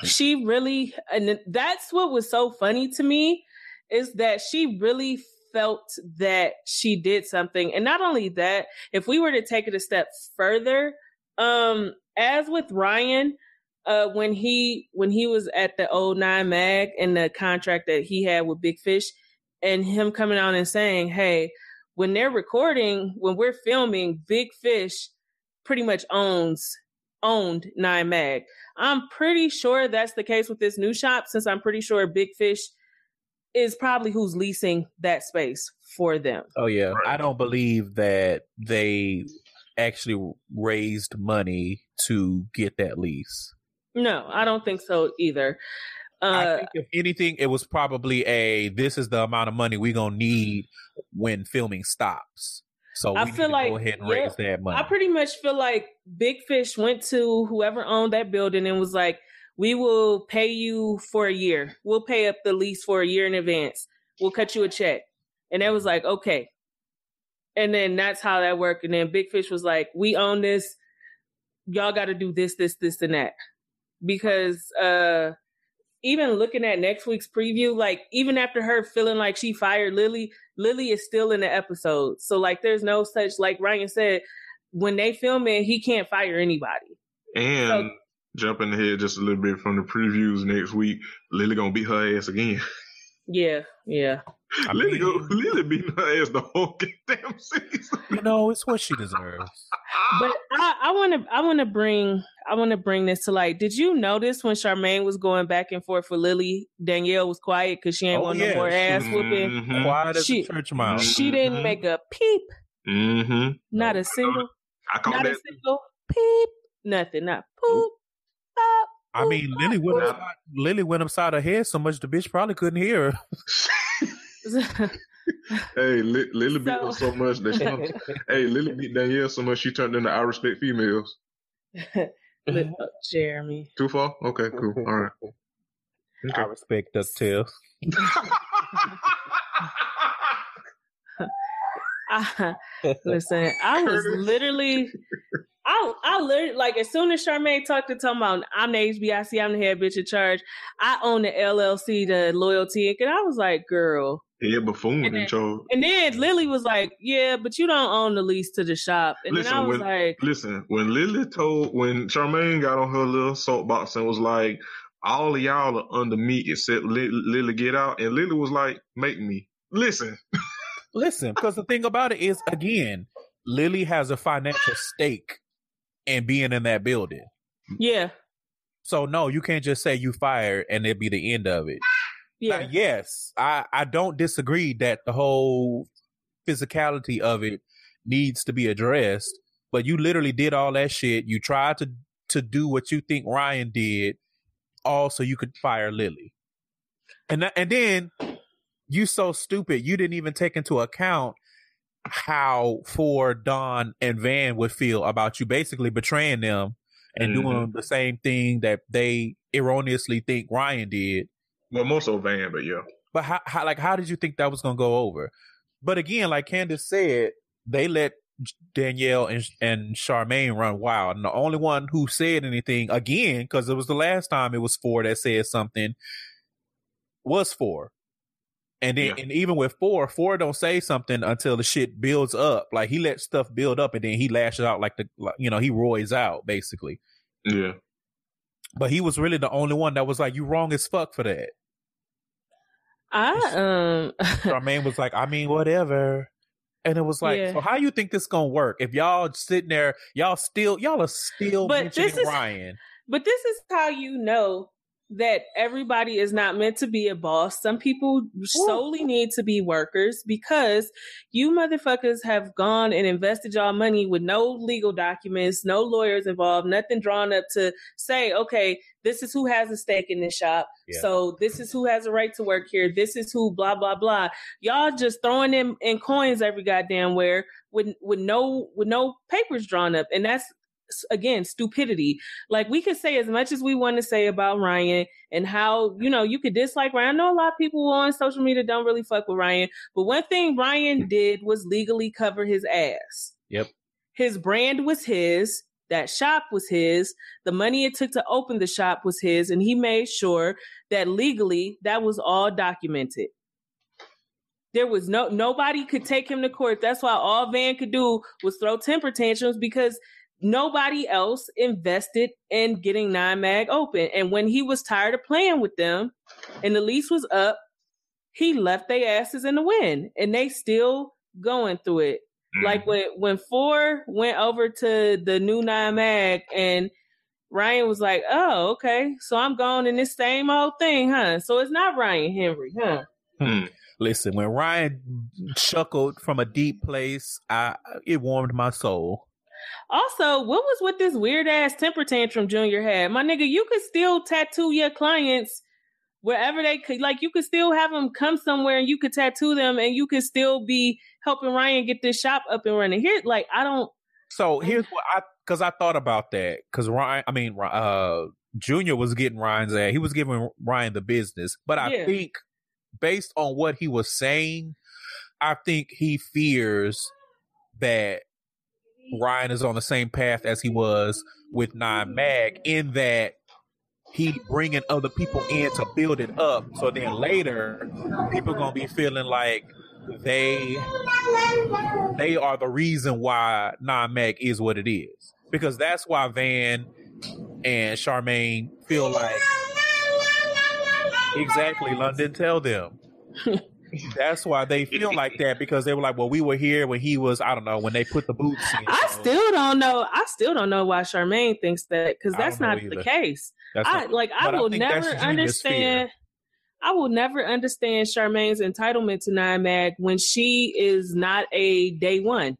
She really and that's what was so funny to me is that she really felt that she did something. And not only that, if we were to take it a step further, um as with Ryan, uh when he when he was at the old nine mag and the contract that he had with Big Fish and him coming out and saying, Hey, when they're recording, when we're filming, Big Fish pretty much owns owned Nine Mag. I'm pretty sure that's the case with this new shop, since I'm pretty sure Big Fish is probably who's leasing that space for them. Oh yeah. I don't believe that they actually raised money to get that lease. No, I don't think so either. Uh, I think if anything, it was probably a this is the amount of money we're gonna need when filming stops. So I feel like go ahead and yeah, raise that money. I pretty much feel like Big Fish went to whoever owned that building and was like, "We will pay you for a year. We'll pay up the lease for a year in advance. We'll cut you a check." And that was like, "Okay." And then that's how that worked. And then Big Fish was like, "We own this. Y'all got to do this, this, this, and that." because uh even looking at next week's preview, like even after her feeling like she fired Lily, Lily is still in the episode. So like there's no such like Ryan said, when they film it, he can't fire anybody. And so, jumping ahead just a little bit from the previews next week, Lily gonna beat her ass again. Yeah, yeah. I Lily, go, Lily beating her ass the whole goddamn season. You know, it's what she deserves. but I want to, I want to bring, I want to bring this to light. Did you notice when Charmaine was going back and forth for Lily, Danielle was quiet because she ain't oh, want yeah. no more ass whooping. Mm-hmm. Quiet as she, a church mouse. She mm-hmm. didn't make a peep. Mm-hmm. Not a single. I call not that. a single peep. Nothing. Not poop. Pop. I mean, Lily went upside, Lily went upside her head so much the bitch probably couldn't hear her. hey, Lily beat her so much that she. hey, Lily beat Danielle so much she turned into I respect females. Jeremy. Too far? Okay, cool. All right. Okay. I respect us too. I, listen, I was literally I I literally like as soon as Charmaine talked to talking about I'm the HBIC, I'm the head bitch in charge. I own the LLC, the loyalty, and I was like, girl. Yeah, buffoon and then, in charge. And then Lily was like, "Yeah, but you don't own the lease to the shop." And listen, then I was when, like, "Listen, when Lily told, when Charmaine got on her little soapbox and was like, all of y'all are under me except Lily, Lily get out,' and Lily was like, "Make me listen." listen, because the thing about it is, again, Lily has a financial stake in being in that building. Yeah. So no, you can't just say you fired and it be the end of it. Yeah. Now, yes, I I don't disagree that the whole physicality of it needs to be addressed, but you literally did all that shit. You tried to to do what you think Ryan did, all so you could fire Lily. And that, and then you so stupid, you didn't even take into account how Phor, Don, and Van would feel about you basically betraying them and Mhm. doing the same thing that they erroneously think Ryan did. Well, most of Van, but yeah. But how, how like how did you think that was gonna go over? But again, like Candace said, they let Danielle and and Charmaine run wild, and the only one who said anything again, because it was the last time it was Phor that said something, was Phor. And then, Yeah. and even with Phor, Phor don't say something until the shit builds up. Like he lets stuff build up, and then he lashes out like the, like, you know, he roys out basically. Yeah. But he was really the only one that was like, "You wrong as fuck for that." I um Charmaine was like, I mean, whatever. And it was like, Yeah. so how you think this gonna work? If y'all sitting there, y'all still, y'all are still But mentioning this is- Ryan. But this is how you know that everybody is not meant to be a boss. Some people solely need to be workers because you motherfuckers have gone and invested y'all money with no legal documents, no lawyers involved, nothing drawn up to say, okay, this is who has a stake in this shop. Yeah. So this is who has a right to work here. This is who blah blah blah. Y'all just throwing them in coins every goddamn where with with no with no papers drawn up. And that's again stupidity like we could say as much as we want to say about Ryan and how you know you could dislike Ryan. I know a lot of people on social media don't really fuck with Ryan, but one thing Ryan mm. did was legally cover his ass. Yep. His brand was his. That shop was his. The money it took to open the shop was his, and he made sure that legally that was all documented. There was no nobody could take him to court. That's why all Van could do was throw temper tantrums because nobody else invested in getting Nine Mag open. And when he was tired of playing with them and the lease was up, he left their asses in the wind and they still going through it. Mm. Like when when Phor went over to the new Nine Mag and Ryan was like, Oh, okay. So I'm going in this same old thing, huh? So it's not Ryan Henry, huh? Listen, when Ryan chuckled from a deep place, I it warmed my soul. Also, what was with this weird ass temper tantrum Junior had? My nigga, you could still tattoo your clients wherever they could. Like, you could still have them come somewhere and you could tattoo them and you could still be helping Ryan get this shop up and running. Here, like, I don't. So here's what I because I thought about that because Ryan, I mean, uh, Junior was getting Ryan's ass. He was giving Ryan the business, but I Yeah. think based on what he was saying, I think he fears that Ryan is on the same path as he was with Nine Mag in that he bringing other people in to build it up. So then later, people gonna be feeling like they they are the reason why Nine Mag is what it is because that's why Van and Charmaine feel like exactly London. Tell them. That's why they feel like that because they were like, well, we were here when he was, I don't know, when they put the boots in. I so still don't know. I still don't know why Charmaine thinks that because that's don't know not the case. that's I not- like. I but I will never Junior's understand. I will never understand Charmaine's entitlement to Nine Mag when she is not a day one.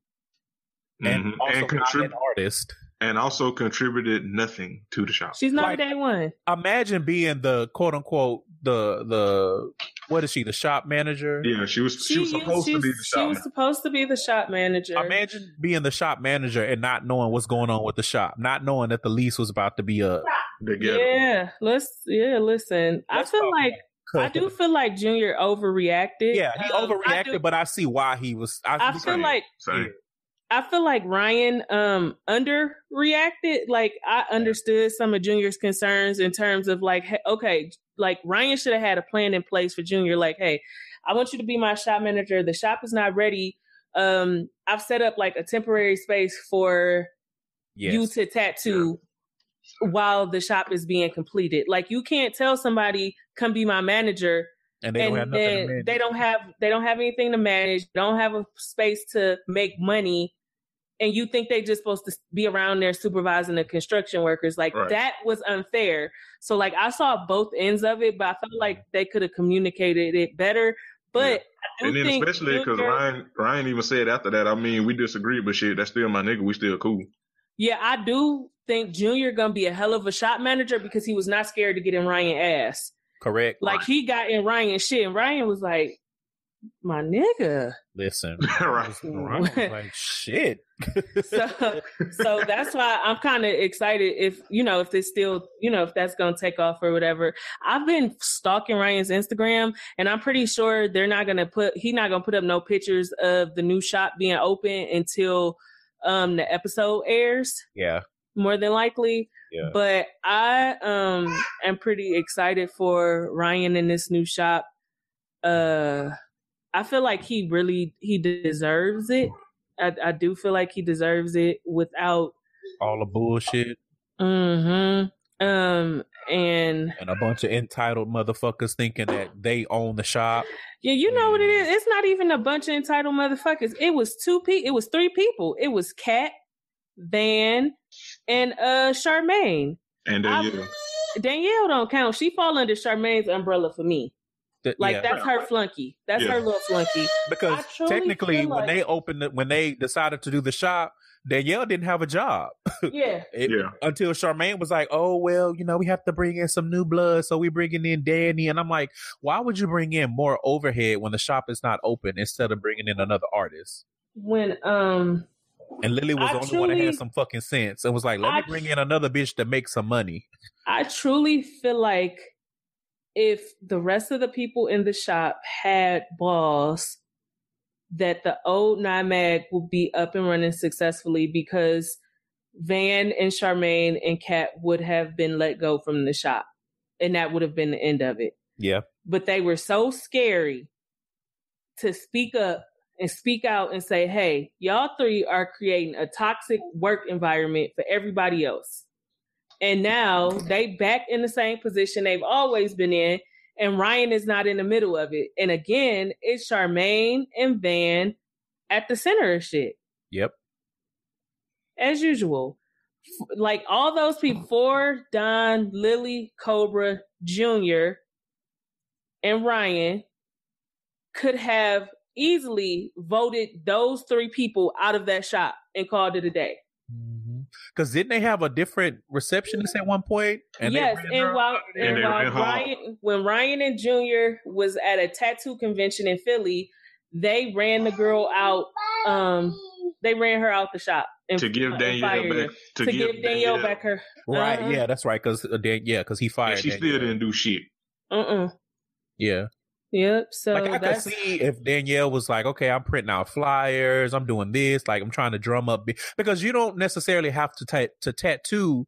and Mhm. also and, not contrib- an artist. and also contributed nothing to the shop. She's not Like- a day one. Imagine being the quote unquote the the what is she the shop manager? Yeah, she was she, was supposed to be the shop She shop. was supposed to be the shop manager. Imagine being the shop manager and not knowing what's going on with the shop, not knowing that the lease was about to be up. together. Yeah, let's. Yeah, listen. Let's I feel talk like I do feel like Junior overreacted. Yeah, he Um, overreacted, I, do- but I see why he was. I, I feel Same, like same. I feel like Ryan um underreacted. Like I understood some of Junior's concerns in terms of like, hey, okay, like Ryan should have had a plan in place for Junior. Like, hey, I want you to be my shop manager. The shop is not ready. Um, I've set up like a temporary space for yes. you to tattoo while the shop is being completed. Like you can't tell somebody come be my manager and they and don't have nothing to then manage. they don't have they don't have anything to manage, don't have a space to make money and you think they just supposed to be around there supervising the construction workers. Like right. that was unfair. So like I saw both ends of it, but I felt like they could have communicated it better. But yeah. and then especially because Ryan Ryan even said after that, I mean, we disagreed but shit, that's still my nigga. We still cool. Yeah, I do think Junior gonna be a hell of a shop manager because he was not scared to get in Ryan ass. Correct. Like he got in Ryan shit, and Ryan was like, "My nigga." Listen, right. Ryan was like, "Shit." so, so that's why I'm kind of excited. If you know, if this still, you know, if that's gonna take off or whatever. I've been stalking Ryan's Instagram, and I'm pretty sure they're not gonna put. He's not gonna put up no pictures of the new shop being open until um the episode airs. Yeah more than likely. Yeah. But I um am pretty excited for Ryan in this new shop. Uh I feel like he really he deserves it. I, I do feel like he deserves it without all the bullshit. Mm-hmm. Um and and a bunch of entitled motherfuckers thinking that they own the shop. Yeah, you know what it is. It's not even a bunch of entitled motherfuckers. It was two people. It was three people. It was Kat, Van, and uh Charmaine. And Danielle. I, Danielle don't count. She fall under Charmaine's umbrella for me. The, like yeah. that's her flunky. That's yeah. her little flunky. Because technically, like... when they opened it, when they decided to do the shop, Danielle didn't have a job. Yeah. it, yeah. Until Charmaine was like, "Oh well, you know, we have to bring in some new blood, so we're bringing in Danny." And I'm like, "Why would you bring in more overhead when the shop is not open instead of bringing in another artist?" When um and Lily was I the only truly, one that had some fucking sense and was like, let I, me bring in another bitch to make some money. I truly feel like if the rest of the people in the shop had balls, that the old Nine Mag will be up and running successfully because Van and Charmaine and Kat would have been let go from the shop. And that would have been the end of it. Yeah. But they were so scary to speak up and speak out and say, hey, y'all three are creating a toxic work environment for everybody else. And now they back in the same position they've always been in, and Ryan is not in the middle of it. And again, it's Charmaine and Van at the center of shit. Yep. As usual. Like all those people, Phor, Don, Lily, Cobra, Junior, and Ryan could have easily voted those three people out of that shop and called it a day. Because didn't they have a different receptionist at one point? And yes, and while, and, and while Ryan, when Ryan and Junior was at a tattoo convention in Philly, they ran the girl out. Um, they ran her out the shop and, to give Danielle back to, to, give, give Danielle, Danielle, back her. Right? Uh-huh. Yeah, that's right. Because uh, yeah, because he fired. And she Danielle. still didn't do shit. Uh uh-uh. uh Yeah. Yep. So like I could see if Danielle was like, okay, I'm printing out flyers, I'm doing this, like I'm trying to drum up because you don't necessarily have to ta- to tattoo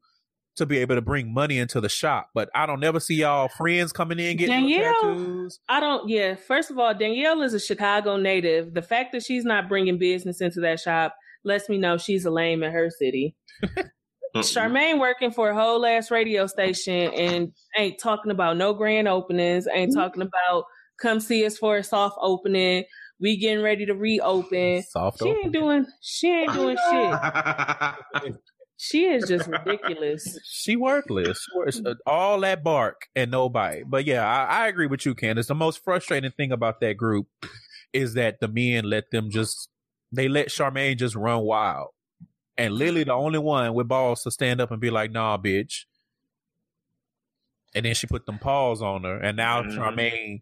to be able to bring money into the shop. But I don't never see y'all friends coming in getting Danielle, tattoos. I don't. Yeah. First of all, Danielle is a Chicago native. The fact that she's not bringing business into that shop lets me know she's a lame in her city. Charmaine working for a whole ass radio station and ain't talking about no grand openings, ain't mm-hmm. talking about Come see us for a soft opening. We getting ready to reopen. Soft she opening. ain't doing. She ain't doing shit. she is just ridiculous. She worthless. She works, uh, all that bark and no bite. But yeah, I, I agree with you, Candace. The most frustrating thing about that group is that the men let them just they let Charmaine just run wild. And Lily the only one with balls to stand up and be like, nah, bitch. And then she put them paws on her. And now mm-hmm. Charmaine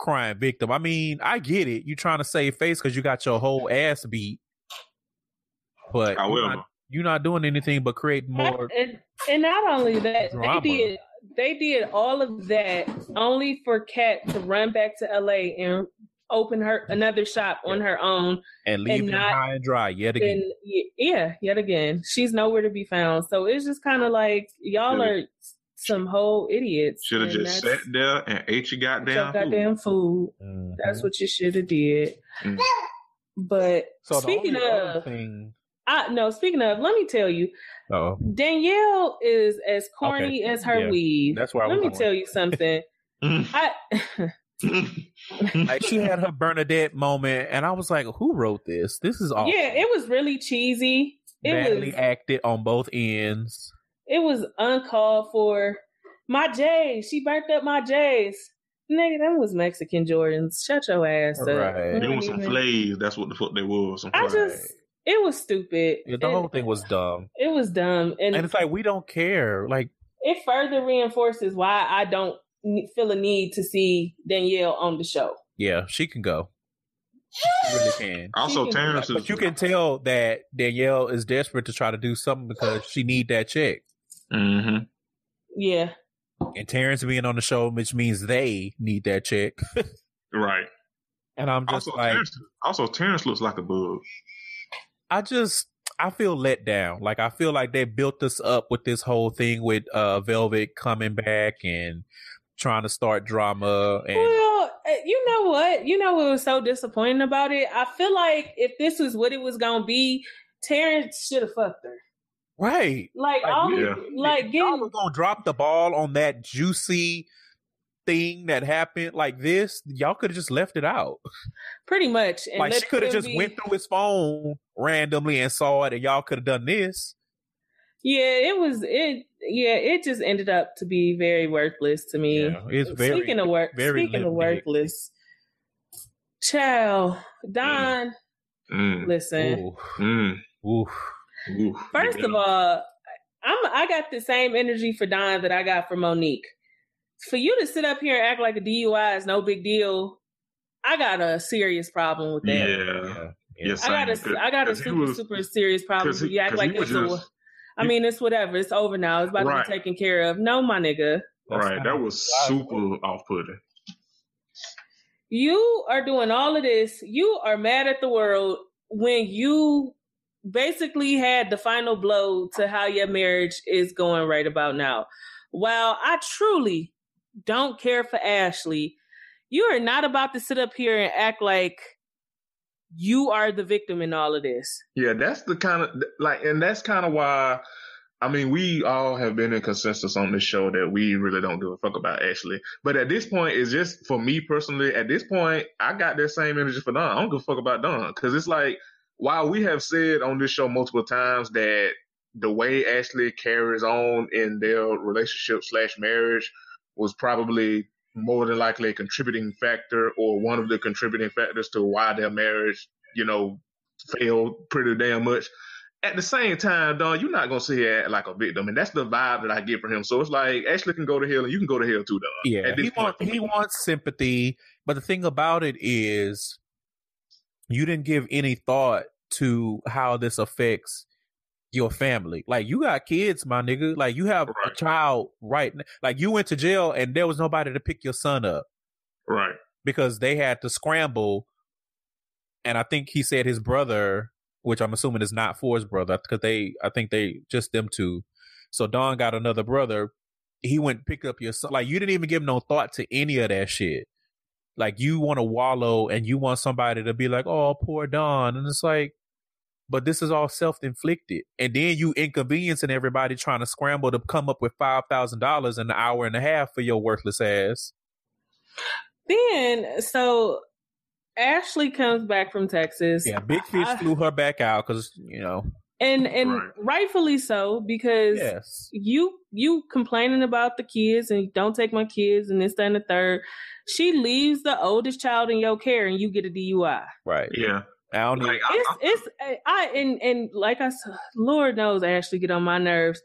crime victim. I mean, I get it. You're trying to save face because you got your whole ass beat, but I will. You're not, you're not doing anything but create more. And, and not only that, drama. they did they did all of that only for Kat to run back to LA and open her another shop on her own and leave and not, high and dry yet again. And, yeah, yet again, she's nowhere to be found. So it's just kind of like y'all are some whole idiots. Should have just sat there and ate your goddamn goddamn food. Mm-hmm. That's what you should have did. Mm-hmm. But so speaking of, thing... I no. Speaking of, let me tell you, oh Danielle is as corny okay. as her yeah. weave. That's why. Let me tell you something. I like she had her Bernadette moment, and I was like, "Who wrote this? This is awful." Yeah, it was really cheesy. It Badly was acted on both ends. It was uncalled for. My J's, she burnt up my J's. Nigga, them was Mexican Jordans. Shut your ass up. Right. We They don't was some flays. That's what the fuck they was. Some I just, it was stupid. Yeah, the It- whole thing was dumb, It was dumb, and, and it's like we don't care. Like, it further reinforces why I don't feel a need to see Danielle on the show. yeah, she can go. She really can. Also, She Terrence is. But you can tell that Danielle is desperate to try to do something because she need that check. Hmm Yeah, And Terrence being on the show, which means they need that check. Right. And I'm just Also, like, Terrence, also, Terrence looks like a bug. I just I feel let down. Like I feel like they built us up with this whole thing with uh Velvet coming back and trying to start drama and Well, uh, you know what? You know what was so disappointing about it? I feel like if this was what it was gonna be, Terrence should have fucked her. Right. Like, Like, all, yeah. like Y'all getting was gonna drop the ball on that juicy thing that happened like this. Y'all could have just left it out. pretty much. And like let she could have just be- went through his phone randomly and saw it, and y'all could have done this. Yeah, it was it. Yeah, it just ended up to be very worthless to me. Yeah, it's very speaking of work, very speaking of worthless, child Don. Mm. Listen, Ooh, Mm. ooh. Ooh. first of all, I'm I got the same energy for Don that I got for Monique. For you to sit up here and act like a DUI is no big deal, I got a serious problem with that. yeah. Yeah. Yes, I got a, same. I got a 'Cause he super, was- super serious problem. he- You act 'cause like he it's just- I mean, it's whatever. It's over now. It's about to be taken care of. No, my nigga. That's right. That was super off putting. You are doing all of this. You are mad at the world when you basically had the final blow to how your marriage is going right about now. While I truly don't care for Ashley, you are not about to sit up here and act like you are the victim in all of this. Yeah, that's the kind of like, and that's kind of why. I mean, we all have been in consensus on this show that we really don't give a fuck about Ashley. But at this point, it's just for me personally. At this point, I got that same energy for Don. I don't give a fuck about Don because it's like while we have said on this show multiple times that the way Ashley carries on in their relationship slash marriage was probably more than likely a contributing factor or one of the contributing factors to why their marriage, you know, failed pretty damn much. At the same time, Don, you're not gonna see act like a victim, and that's the vibe that I get from him. So it's like Ashley can go to hell, and you can go to hell too, Don. Yeah, he wants he wants sympathy, but the thing about it is, you didn't give any thought to how this affects your family. Like you got kids, my nigga. Like you have a child right n- Like you went to jail and there was nobody to pick your son up right. because they had to scramble. And I think he said his brother, which I'm assuming is not for his brother, because they, I think they just them two. So Don got another brother. He went pick up your son. Like you didn't even give no thought to any of that shit. Like you want to wallow and you want somebody to be like, "Oh, poor Don," and it's like, but this is all self inflicted. And then you inconveniencing everybody trying to scramble to come up with five thousand dollars in an hour and a half for your worthless ass. Then, so Ashley comes back from Texas. Yeah, Big Fish I- flew her back out because you know. And and Right. rightfully so because Yes. you you complaining about the kids and don't take my kids and this that, and the third. She leaves the oldest child in your care and you get a DUI. Right. Yeah. I don't need. Like, I- It's it's I and and like I said, Lord knows Ashley get on my nerves.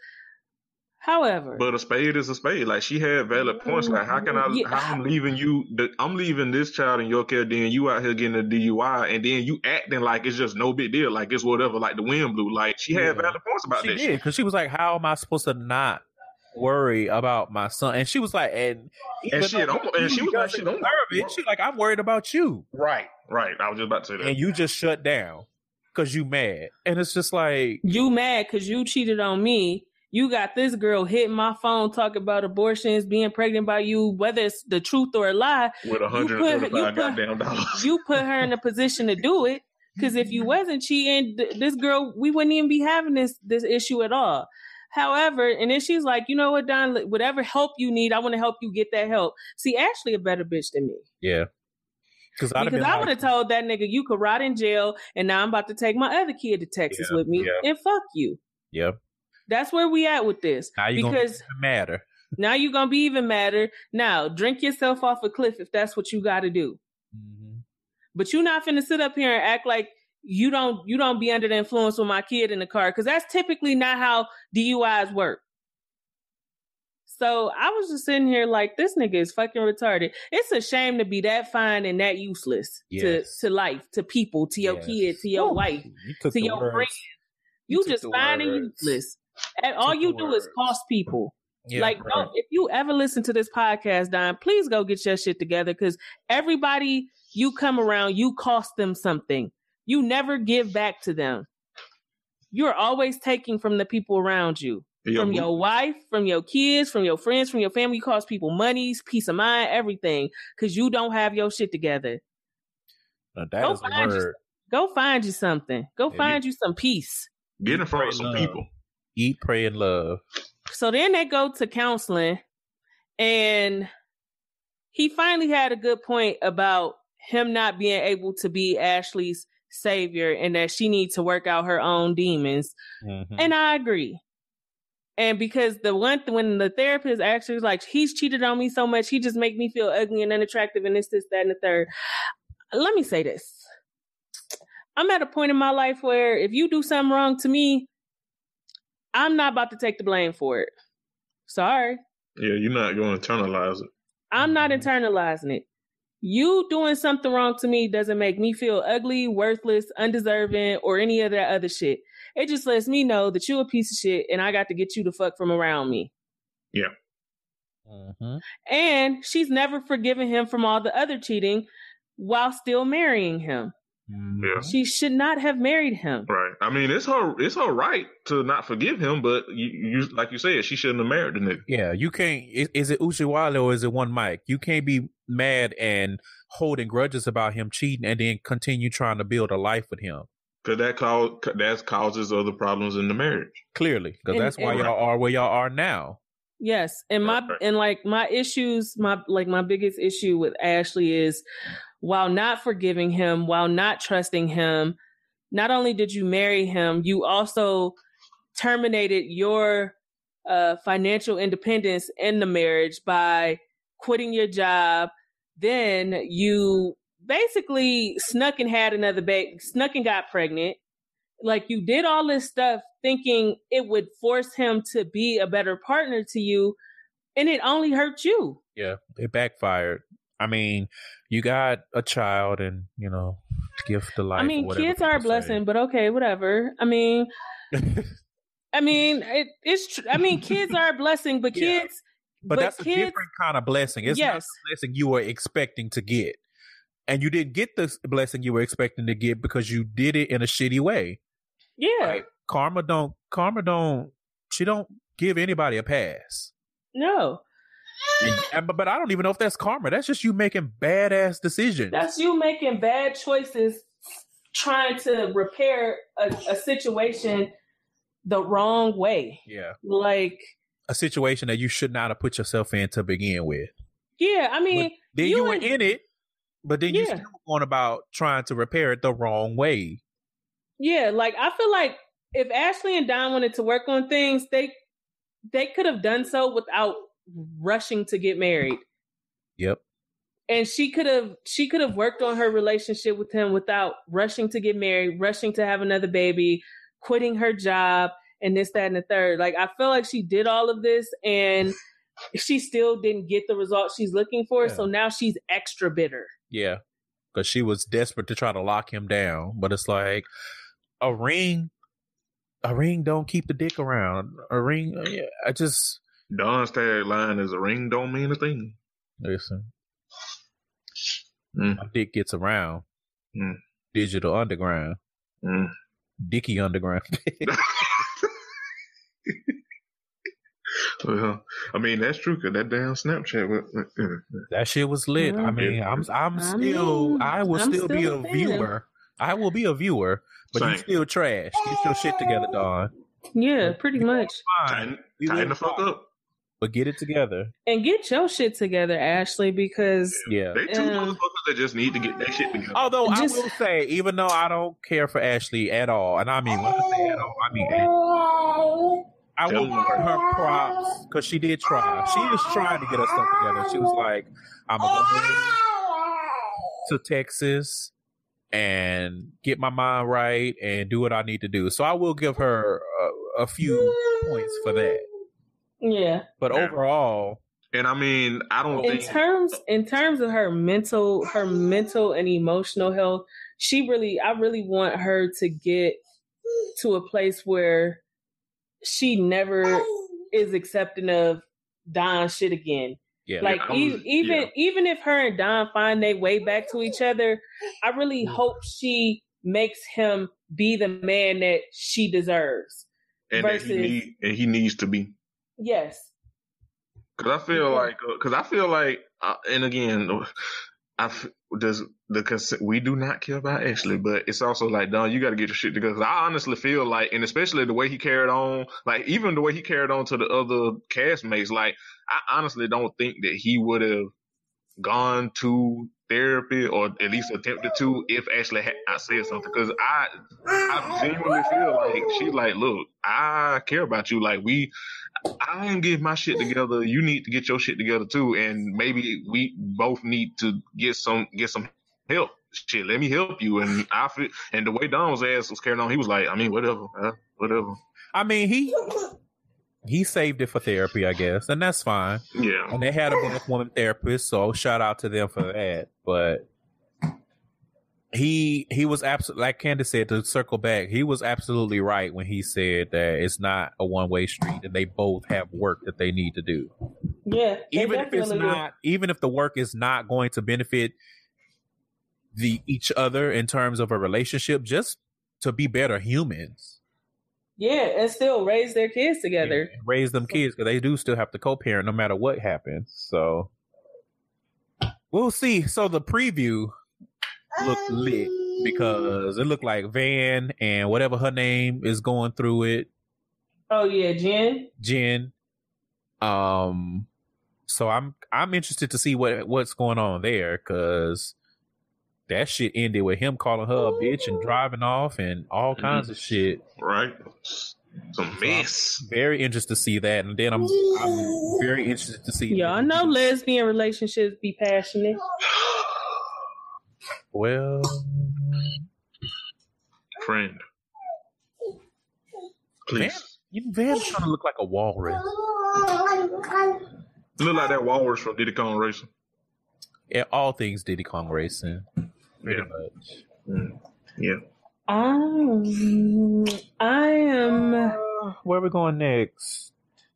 However, But a spade is a spade. Like she had valid points. Like how can I? Yeah. How I'm leaving you? The, I'm leaving this child in your care. Then you out here getting a DUI, and then you acting like it's just no big deal. Like it's whatever. Like the wind blew. Like she had Yeah. valid points about she that. did because she was like, "How am I supposed to not worry about my son?" And she was like, "And even shit, though I'm- and she was like, doesn't shit, I'm- deserve it. She like, I'm worried about you, Right. Right. I was just about to say that. and you just shut down because you mad, and it's just like, you mad because you cheated on me. You got this girl hitting my phone talking about abortions, being pregnant by you, whether it's the truth or a lie. with a you hundred put- you put- goddamn dollars. You put her in a position to do it. Because if you wasn't cheating, th- this girl, we wouldn't even be having this this issue at all. However, and then she's like, you know what, Don, whatever help you need, I want to help you get that help. See, Ashley a better bitch than me. Yeah. Because I would like, have told that nigga you could rot in jail, and now I'm about to take my other kid to Texas yeah, with me, yeah. and fuck you. Yep. That's where we at with this. Now you because matter. Now you're gonna be even madder. Now drink yourself off a cliff if that's what you got to do. Mm-hmm. But you're not finna sit up here and act like you don't you don't be under the influence with my kid in the car because that's typically not how DUIs work. So I was just sitting here like this nigga is fucking retarded. It's a shame to be that fine and that useless yes. to to life, to people, to your yes. kid, to your wife, you to your friends. You, you just fine and useless. And all you do is cost people. Yeah, like, right. if you ever listen to this podcast, Don, please go get your shit together because everybody you come around, you cost them something. You never give back to them. You're always taking from the people around you. from your wife, from your kids, from your friends, from your family. You cost people money, peace of mind, everything, because you don't have your shit together. Now that go, is find you, go find you something. Go find you some peace. Get in front of some people. Eat, pray, and love. So then they go to counseling, and he finally had a good point about him not being able to be Ashley's savior and that she needs to work out her own demons. Mm-hmm. And I agree. And because the one th- when the therapist actually was like, he's cheated on me so much, he just make me feel ugly and unattractive and this, this, that, and the third. Let me say this. I'm at a point in my life where if you do something wrong to me, I'm not about to take the blame for it. Sorry. Yeah, you're not going to internalize it. I'm not mm-hmm. internalizing it. You doing something wrong to me doesn't make me feel ugly, worthless, undeserving, or any of that other shit. It just lets me know that you a piece of shit and I got to get you the fuck from around me. Yeah. Mm-hmm. And she's never forgiven him from all the other cheating while still marrying him. Mm-hmm. Yeah. She should not have married him. Right. I mean, it's her it's her right to not forgive him, but you, you like you said, she shouldn't have married the nigga. Yeah, you can't. Is, is it Uchiwale or is it one Mike? You can't be mad and holding grudges about him cheating and then continue trying to build a life with him. Cause that cause that causes other problems in the marriage. Clearly, because that's why y'all are where y'all are now. Yes, and my and like my issues, my like my biggest issue with Ashley is while not forgiving him, while not trusting him, not only did you marry him, you also terminated your uh, financial independence in the marriage by quitting your job. Then you basically snuck and had another baby, snuck and got pregnant. Like you did all this stuff thinking it would force him to be a better partner to you, and it only hurt you. Yeah, it backfired. I mean, you got a child and, you know, gift the life. I mean, kids are a blessing, say. but okay, whatever. I mean, I mean, it, it's true. I mean, kids are a blessing, but yeah. kids. But, but that's kids, a different kind of blessing. It's yes. not the blessing you were expecting to get. And you didn't get the blessing you were expecting to get because you did it in a shitty way. Yeah. Karma don't, karma don't, she don't give anybody a pass. No. And, but, but I don't even know if that's karma. That's just you making badass decisions. That's you making bad choices, trying to repair a, a situation the wrong way. Yeah. Like a situation that you should not have put yourself in to begin with. Yeah, I mean, but then you, you were in it, but then yeah. you still going about trying to repair it the wrong way. Yeah, like I feel like if Ashley and Don wanted to work on things, they they could have done so without rushing to get married. Yep. And she could have she could have worked on her relationship with him without rushing to get married, rushing to have another baby, quitting her job, and this, that, and the third. Like I feel like she did all of this and she still didn't get the result she's looking for. Yeah. So now she's extra bitter. Yeah. Because she was desperate to try to lock him down. But it's like a ring a ring don't keep the dick around. A ring, uh, yeah, I just Don's tagline is a ring don't mean a thing. Listen. Mm. My dick gets around. Mm. Digital underground. Mm. Dicky underground. well, I mean that's true because that damn Snapchat. that shit was lit. I mean, I'm I'm still I will still, still, be a viewer. I will be a viewer, but Same. you still trash. Get your shit together, Don. Yeah, pretty much. Tighten, tighten the fuck up. But get it together. And get your shit together, Ashley, because Yeah. They two Yeah. motherfuckers that just need to get their shit together. Although Just- I will say, even though I don't care for Ashley at all, and I mean when I say at all, I mean at all, I will give her props because she did try. She is trying to get her stuff together. She was like, "I'm gonna go to Texas and get my mind right and do what I need to do." So I will give her a, a few points for that. yeah. But Yeah. overall, And I mean, I don't In think terms in terms of her mental her mental and emotional health, she really I really want her to get to a place where she never is accepting of Don shit again. Yeah, like I e- was- even yeah. even if her and Don find their way back to each other, I really hope she makes him be the man that she deserves. and that versus- he need, and he needs to be. Yes. Cause I feel Yeah. like, uh, cause I feel like, uh, and again, I f- does the cons- we do not care about Ashley, but it's also like, Don, you got to get your shit together. I honestly feel like, and especially the way he carried on, like even the way he carried on to the other castmates, like I honestly don't think that he would have gone to therapy or at least attempted to if Ashley had I said something. Cause I, I genuinely feel like she's like, look, I care about you. Like we, I ain't get my shit together. You need to get your shit together too, and maybe we both need to get some get some help. Shit, let me help you. And I feel, and the way Don's ass was carrying on, he was like, I mean, whatever, whatever. I mean he he saved it for therapy, I guess, and that's fine. Yeah, And they had a black woman therapist, so shout out to them for that. But he he was absolutely like Candace said to circle back. He was absolutely right when he said that it's not a one way street, and they both have work that they need to do. Yeah. they Even if it's definitely do. not, even if the work is not going to benefit the each other in terms of a relationship, just to be better humans. Yeah, and still raise their kids together. and raise them kids because they do still have to co-parent no matter what happens. So we'll see. So the preview looked lit because it looked like Van and whatever her name is going through it, Oh yeah, Jen. Jen. Um, so I'm I'm interested to see what what's going on there because that shit ended with him calling her a bitch and driving off and all mm-hmm. kinds of shit. right. Some mess. Very interested to see that, and then I'm I'm very interested to see. Y'all know lesbian relationships be passionate. Well, Friend, please. you Van's trying to look like a walrus. You look like that walrus from Diddy Kong Racing. Yeah, all things Diddy Kong Racing, pretty Yeah. much. Mm. Yeah. Um, I am. Where are we going next?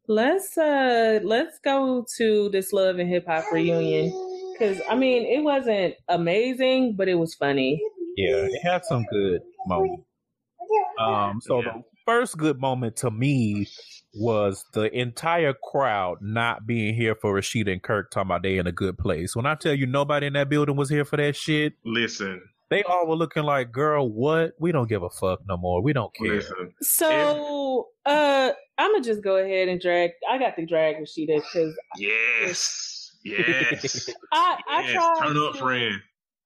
Let's uh, let's go to this love and hip hop reunion because I mean it wasn't amazing, but it was funny. Yeah, it had some good moments. Um, so Yeah. the first good moment to me was the entire crowd not being here for Rasheeda and Kirk talking about they in a good place. When I tell you nobody in that building was here for that shit, Listen, they all were looking like, "Girl, what? We don't give a fuck no more. We don't care." listen. So uh, I'm gonna just go ahead and drag. I got to drag Rasheeda because Yes. Yes. I I yes. tried Turn up, to- friend.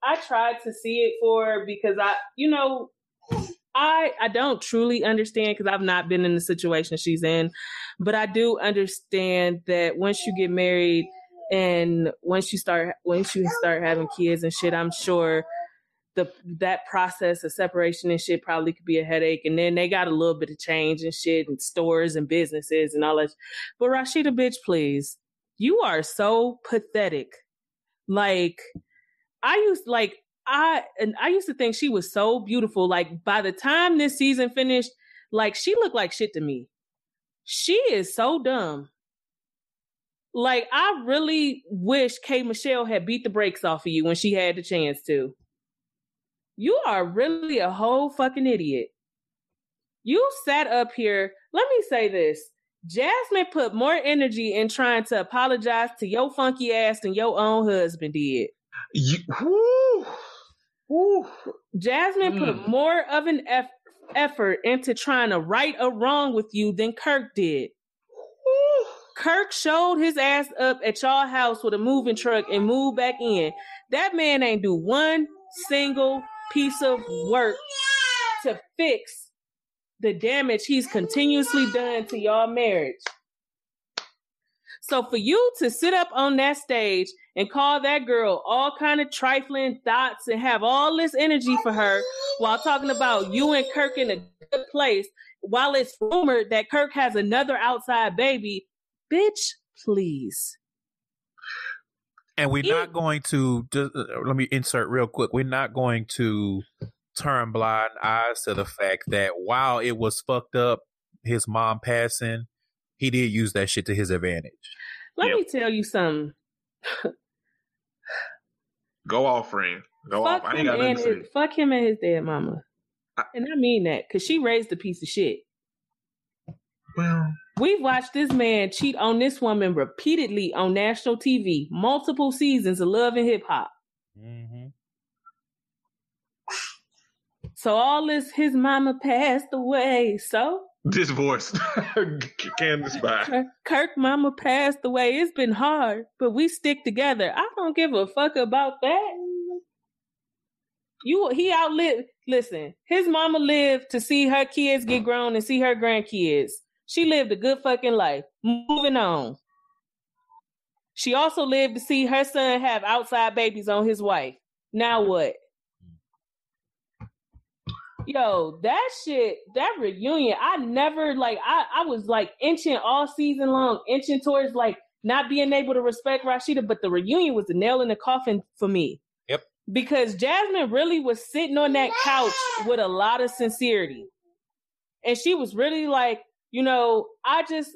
I tried to see it for her because I, you know, I I don't truly understand because I've not been in the situation she's in, but I do understand that once you get married and once you start once you start having kids and shit, I'm sure the that process of separation and shit probably could be a headache. And then they got a little bit of change and shit and stores and businesses and all that. But Rasheeda, bitch, please, you are so pathetic. Like I used like I and I used to think she was so beautiful. Like by the time this season finished, like she looked like shit to me. She is so dumb. Like I really wish K Michelle had beat the brakes off of you when she had the chance to. You are really a whole fucking idiot. You sat up here. Let me say this. Jasmine put more energy in trying to apologize to your funky ass than your own husband did. You, whoo, whoo. Jasmine put Mm. more of an eff- effort into trying to right a wrong with you than Kirk did. Kirk showed his ass up at y'all house with a moving truck and moved back in. That man ain't do one single piece of work to fix the damage he's continuously done to y'all marriage. So for you to sit up on that stage and call that girl all kind of trifling thoughts and have all this energy for her while talking about you and Kirk in a good place, while it's rumored that Kirk has another outside baby, bitch, please. And we're not going to just uh, let me insert real quick. We're not going to turn blind eyes to the fact that while it was fucked up, his mom passing, he did use that shit to his advantage. Let yep. me tell you something. Go off, friend. Go fuck off. I ain't got nothing to say. Fuck him and his dead mama. I, and I mean that because she raised a piece of shit. Well, we've watched this man cheat on this woman repeatedly on national TV, multiple seasons of Love and Hip Hop. Mm-hmm. So all this, his mama passed away. So voice, Candace by Kirk, Kirk mama passed away. It's been hard, but we stick together. I don't give a fuck about that. You, he outlived. Listen, his mama lived to see her kids get grown and see her grandkids. She lived a good fucking life. Moving on. She also lived to see her son have outside babies on his wife. Now what? Yo, that shit, that reunion, I never like I, I was like inching all season long, inching towards like not being able to respect Rasheeda, but the reunion was the nail in the coffin for me. Yep. Because Jasmine really was sitting on that couch with a lot of sincerity. And she was really like, you know, I just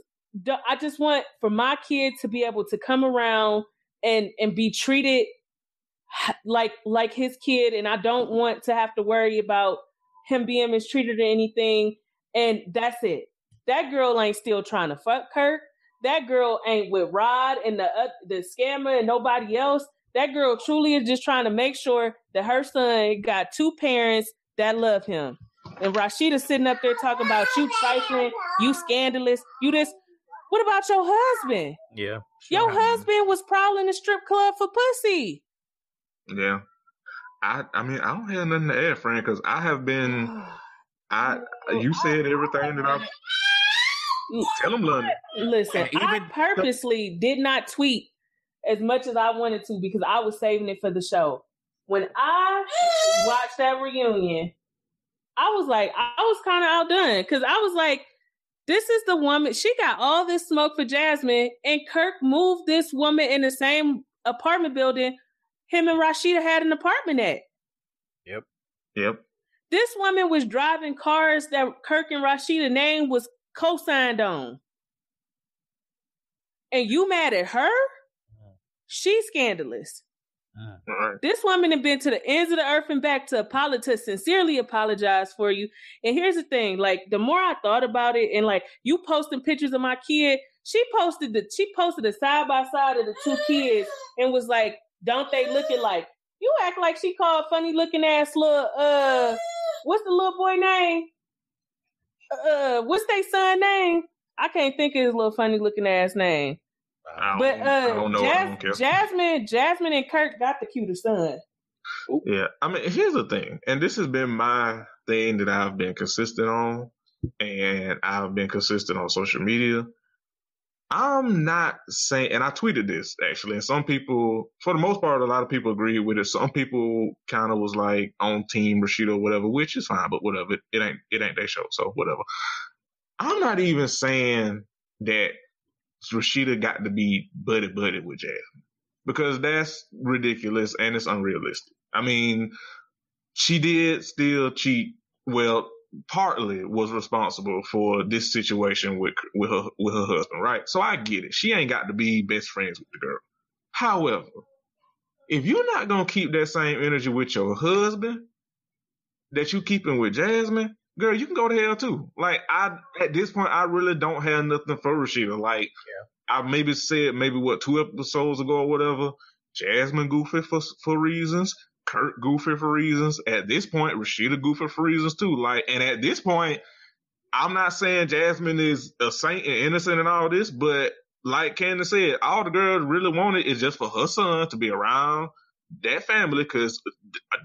I just want for my kid to be able to come around and and be treated like like his kid and I don't want to have to worry about him being mistreated or anything. And that's it. That girl ain't still trying to fuck Kirk. That girl ain't with Rod and the uh, the scammer and nobody else. That girl truly is just trying to make sure that her son got two parents that love him. And Rasheeda sitting up there talking about you trifling, you scandalous, you this. What about your husband? Yeah. Your husband was prowling the strip club for pussy. Yeah. I I mean I don't have nothing to add, friend, because I have been. I you said everything that I've. Tell them, London. Listen, I purposely did not tweet as much as I wanted to because I was saving it for the show. When I watched that reunion, I was like, I was kind of outdone because I was like, this is the woman. She got all this smoke for Jasmine, and Kirk moved this woman in the same apartment building him and Rasheeda had an apartment at. Yep. Yep. This woman was driving cars that Kirk and Rasheeda name was co-signed on. And you mad at her? She's scandalous. Uh. This woman had been to the ends of the earth and back to apologize, sincerely apologize for you. And here's the thing: like the more I thought about it, and like you posting pictures of my kid, she posted the she posted a side by side of the two kids and was like, don't they look it like? You act like she called funny looking ass little uh what's the little boy name? Uh what's they son name? I can't think of his little funny looking ass name. But uh Jas- Jasmine, Jasmine and Kirk got the cuter son. Yeah, I mean, here's the thing, and this has been my thing that I've been consistent on, and I've been consistent on social media. I'm not saying, and I tweeted this actually, and some people, for the most part, a lot of people agree with it. Some people kind of was like on team Rasheeda or whatever, which is fine, but whatever. It, it ain't, it ain't their show, so whatever. I'm not even saying that Rasheeda got to be buddy buddy with Jasmine because that's ridiculous and it's unrealistic. I mean, she did still cheat. Well, partly was responsible for this situation with with her with her husband, right? So I get it. She ain't got to be best friends with the girl. However, if you're not gonna keep that same energy with your husband that you keeping with Jasmine, girl, you can go to hell too. Like I at this point, I really don't have nothing for Rasheeda. Like yeah. I maybe said maybe what two episodes ago or whatever. Jasmine goofy for for reasons. Kirk goofy for reasons. At this point, Rasheeda goofy for reasons too. Like, and at this point, I'm not saying Jasmine is a saint and innocent and all this, but like Candace said, all the girls really wanted is just for her son to be around that family, because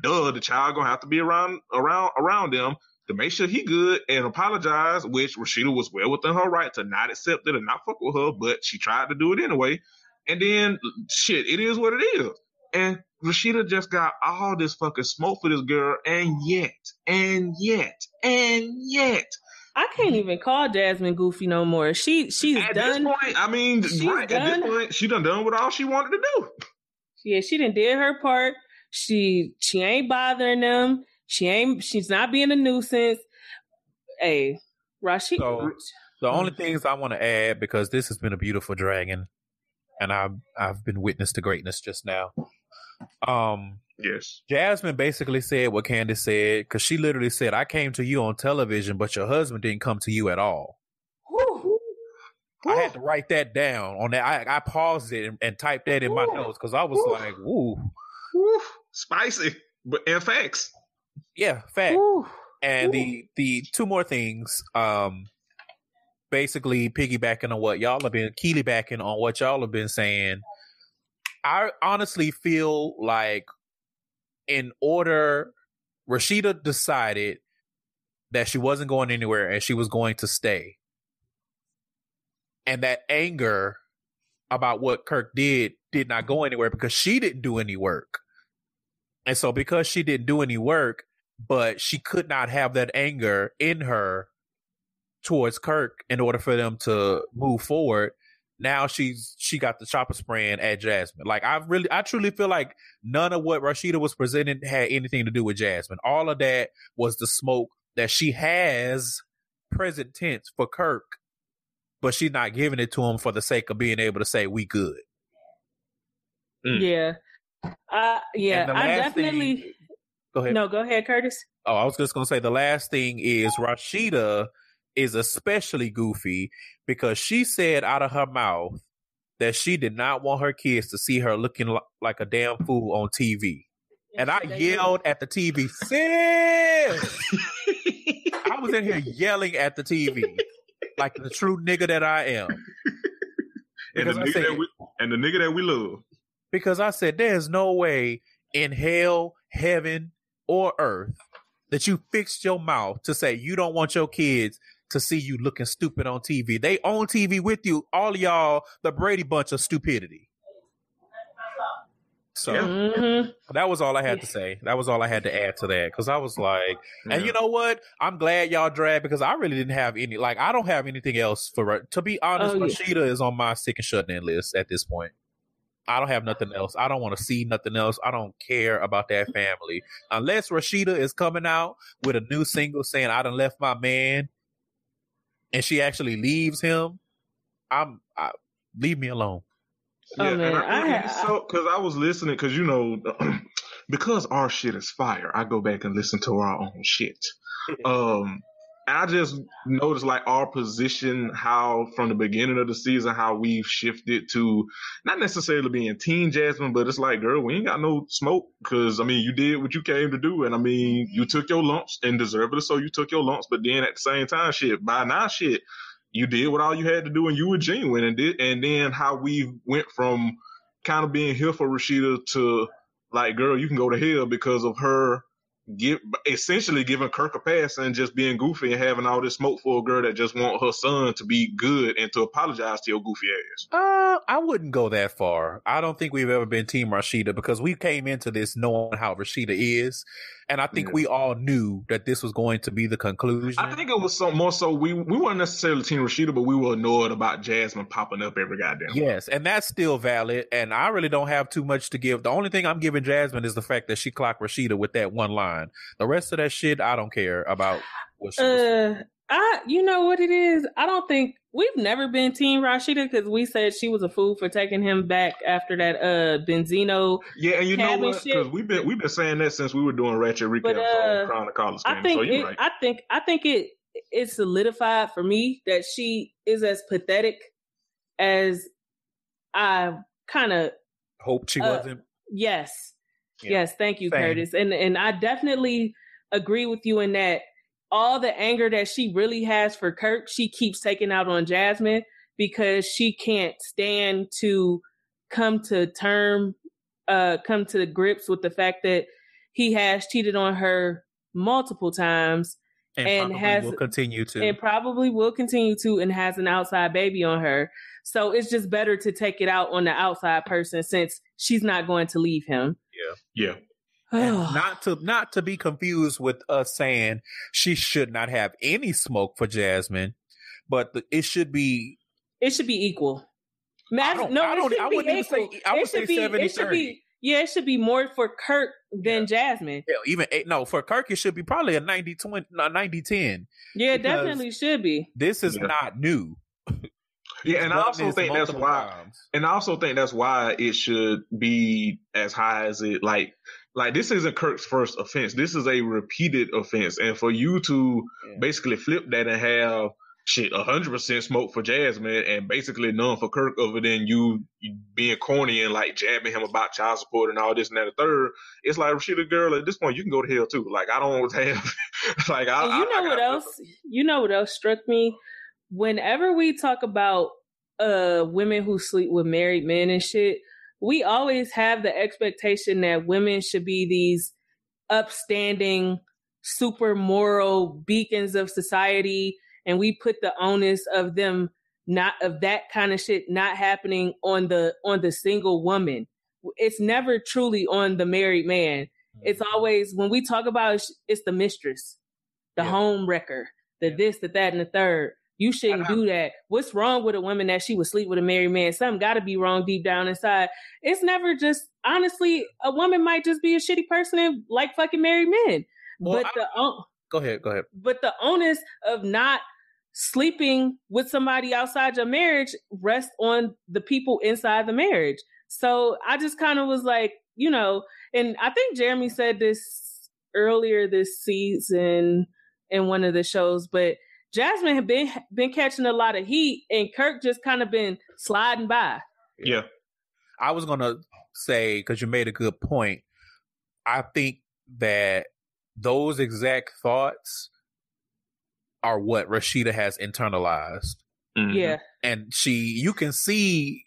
duh, the child gonna have to be around around around them to make sure he good and apologize, which Rasheeda was well within her right to not accept it and not fuck with her, but she tried to do it anyway. And then shit, it is what it is. And Rasheeda just got all this fucking smoke for this girl, and yet, and yet, and yet. I can't even call Jasmine goofy no more. She she's at done. This point, I mean, she's right, done. at this point, she done done what all she wanted to do. Yeah, she done did her part. She she ain't bothering them. She ain't. She's not being a nuisance. Hey, Rashid. So, the only things I want to add because this has been a beautiful dragon, and I've I've been witness to greatness just now. Um, yes. Jasmine basically said what Candace said because she literally said, "I came to you on television, but your husband didn't come to you at all." I had to write that down on that. I, I paused it and, and typed that in my notes because I was Ooh. like, "Ooh, Ooh. spicy," but in facts. Yeah, fact. Ooh. And the the two more things, um, basically piggybacking on what y'all have been keely backing on what y'all have been saying. I honestly feel like in order Rasheeda decided that she wasn't going anywhere and she was going to stay. And that anger about what Kirk did did not go anywhere because she didn't do any work. And so because she didn't do any work, but she could not have that anger in her towards Kirk in order for them to move forward, now she's she got the chopper spraying at Jasmine. Like I really, I truly feel like none of what Rasheeda was presenting had anything to do with Jasmine. All of that was the smoke that she has present tense for Kirk, but she's not giving it to him for the sake of being able to say we good. Mm. Yeah, uh, yeah, I definitely. Thing, go ahead. No, go ahead, Curtis. Oh, I was just gonna say the last thing is Rasheeda is especially goofy because she said out of her mouth that she did not want her kids to see her looking like a damn fool on TV. And I yelled at the TV, sis! I was in here yelling at the TV like the true nigga that I am. And the, nigga said, that we, and the nigga that we love. Because I said, there's no way in hell, heaven, or earth that you fixed your mouth to say you don't want your kids to see you looking stupid on TV. They on TV with you, all y'all, the Brady bunch of stupidity. So mm-hmm. that was all I had to say. That was all I had to add to that because I was like, yeah. and you know what? I'm glad y'all dragged because I really didn't have any. Like, I don't have anything else for. To be honest, oh, Rasheeda yeah. is on my sick and shut in list at this point. I don't have nothing else. I don't want to see nothing else. I don't care about that family unless Rasheeda is coming out with a new single saying "I done left my man." And she actually leaves him, I'm I, leave me alone. Yeah, oh, man. I, I, so because I was listening because you know because our shit is fire. I go back and listen to our own shit. Um, I just noticed like our position, how from the beginning of the season, how we've shifted to not necessarily being Teen Jasmine, but it's like, girl, we ain't got no smoke because I mean, you did what you came to do, and I mean, you took your lumps and deserved it, so you took your lumps. But then at the same time, shit, by now, shit, you did what all you had to do, and you were genuine, and did, and then how we went from kind of being here for Rasheeda to like, girl, you can go to hell because of her give essentially giving Kirk a pass and just being goofy and having all this smoke for a girl that just want her son to be good and to apologize to your goofy ass. Uh, I wouldn't go that far. I don't think we've ever been Team Rasheeda because we came into this knowing how Rasheeda is, and I think yeah. we all knew that this was going to be the conclusion. I think it was so more so we we weren't necessarily Team Rasheeda, but we were annoyed about Jasmine popping up every goddamn. Yes, and that's still valid. And I really don't have too much to give. The only thing I'm giving Jasmine is the fact that she clocked Rasheeda with that one line. The rest of that shit, I don't care about. What she uh, I, you know what it is. I don't think we've never been Team Rasheeda because we said she was a fool for taking him back after that uh Benzino. Yeah, and you know what? Because we've been we've been saying that since we were doing Ratchet Recap but, uh, Crown of College I think so it, right. I think I think it it solidified for me that she is as pathetic as I kind of hoped she uh, wasn't. Yes, Yeah. Yes, thank you, Same. Curtis. And and I definitely agree with you in that all the anger that she really has for Kirk, she keeps taking out on Jasmine because she can't stand to come to term uh come to grips with the fact that he has cheated on her multiple times and, and has will continue to and probably will continue to and has an outside baby on her so it's just better to take it out on the outside person since she's not going to leave him yeah yeah not to not to be confused with us saying she should not have any smoke for Jasmine, but the, it should be it should be equal. Imagine, no, I don't, I wouldn't even say I would say be, 70 30. Be, yeah, it should be more for Kirk than yeah. Jasmine. Yeah, even eight, no, for Kirk it should be probably a 90 20 90 10. Yeah, it definitely should be. This is yeah. not new. Yeah, and I also think that's why times. and I also think that's why it should be as high as it like like this isn't Kirk's first offense. This is a repeated offense. And for you to yeah. basically flip that and have shit, hundred percent smoke for Jasmine and basically none for Kirk other than you, being corny and like jabbing him about child support and all this and that and third. It's like Rasheeda girl at this point you can go to hell too. Like I don't have like I and you know I, I what else you know what else struck me? Whenever we talk about uh women who sleep with married men and shit, we always have the expectation that women should be these upstanding, super moral beacons of society and we put the onus of them not of that kind of shit not happening on the on the single woman it's never truly on the married man it's mm-hmm. always when we talk about it, it's the mistress the yeah. home wrecker the yeah. this the that and the third you shouldn't uh-huh. do that. What's wrong with a woman that she would sleep with a married man? Something got to be wrong deep down inside. It's never just honestly a woman might just be a shitty person and like fucking married men. Well, but I, the go ahead go ahead. but the onus of not sleeping with somebody outside your marriage rests on the people inside the marriage. So I just kind of was like, you know, and I think Jeremy said this earlier this season in one of the shows, but Jasmine had been been catching a lot of heat and Kirk just kind of been sliding by. Yeah. I was going to say cuz you made a good point. I think that those exact thoughts are what Rasheeda has internalized. Mm-hmm. Yeah. And she, you can see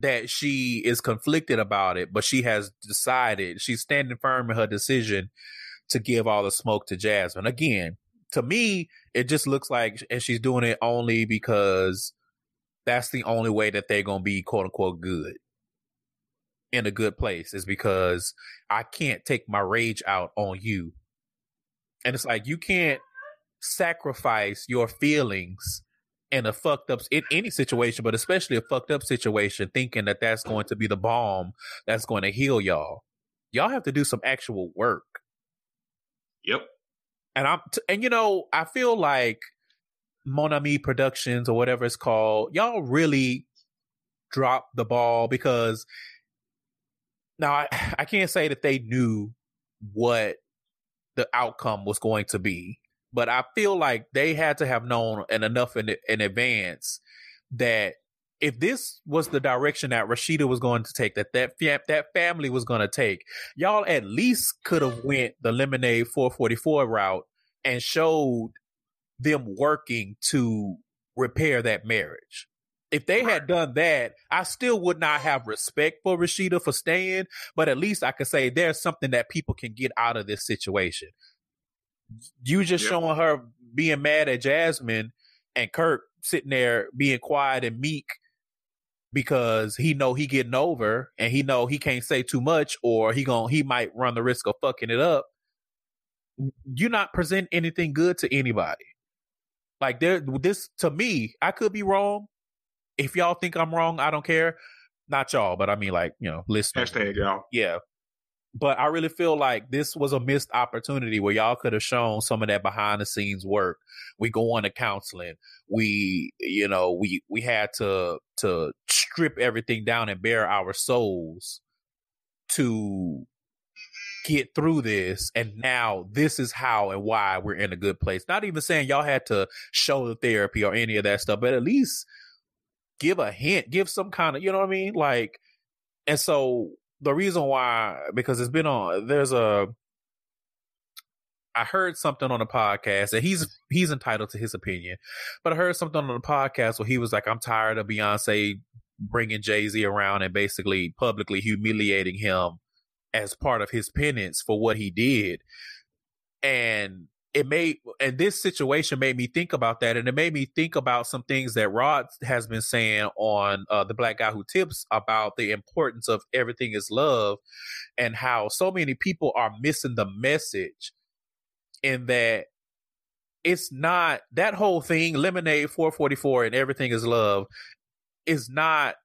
that she is conflicted about it, but she has decided, she's standing firm in her decision to give all the smoke to Jasmine. Again, to me, it just looks like, and she's doing it only because that's the only way that they're to be quote unquote good in a good place is because I can't take my rage out on you. And it's like, you can't sacrifice your feelings in a fucked up in any situation, but especially a fucked up situation, thinking that that's going to be the balm that's going to heal y'all. Y'all have to do some actual work. Yep. And I'm t- and you know I feel like Monami Productions or whatever it's called, y'all really dropped the ball because now I, I can't say that they knew what the outcome was going to be but I feel like they had to have known and enough in in advance that if this was the direction that Rasheeda was going to take, that that that family was going to take, y'all at least could have went the Lemonade 444 route and showed them working to repair that marriage. If they had done that, I still would not have respect for Rasheeda for staying, but at least I could say there's something that people can get out of this situation you just yep. showing her being mad at Jasmine and Kirk sitting there being quiet and meek because he know he getting over and he know he can't say too much or he going he might run the risk of fucking it up. You not present anything good to anybody. Like there this to me, I could be wrong. If y'all think I'm wrong, I don't care. Not y'all, but I mean like, you know, listen. Hashtag y'all. Yeah but I really feel like this was a missed opportunity where y'all could have shown some of that behind the scenes work. We go on to counseling. We, you know, we we had to to strip everything down and bare our souls to get through this and now this is how and why we're in a good place not even saying y'all had to show the therapy or any of that stuff but at least give a hint give some kind of you know what i mean like and so the reason why because it's been on. There's a. I heard something on a podcast, and he's he's entitled to his opinion, but I heard something on the podcast where he was like, "I'm tired of Beyonce bringing Jay Z around and basically publicly humiliating him as part of his penance for what he did," and it made and this situation made me think about that and it made me think about some things that rod has been saying on uh, the black guy who tips about the importance of everything is love and how so many people are missing the message in that it's not that whole thing lemonade 444 and everything is love is not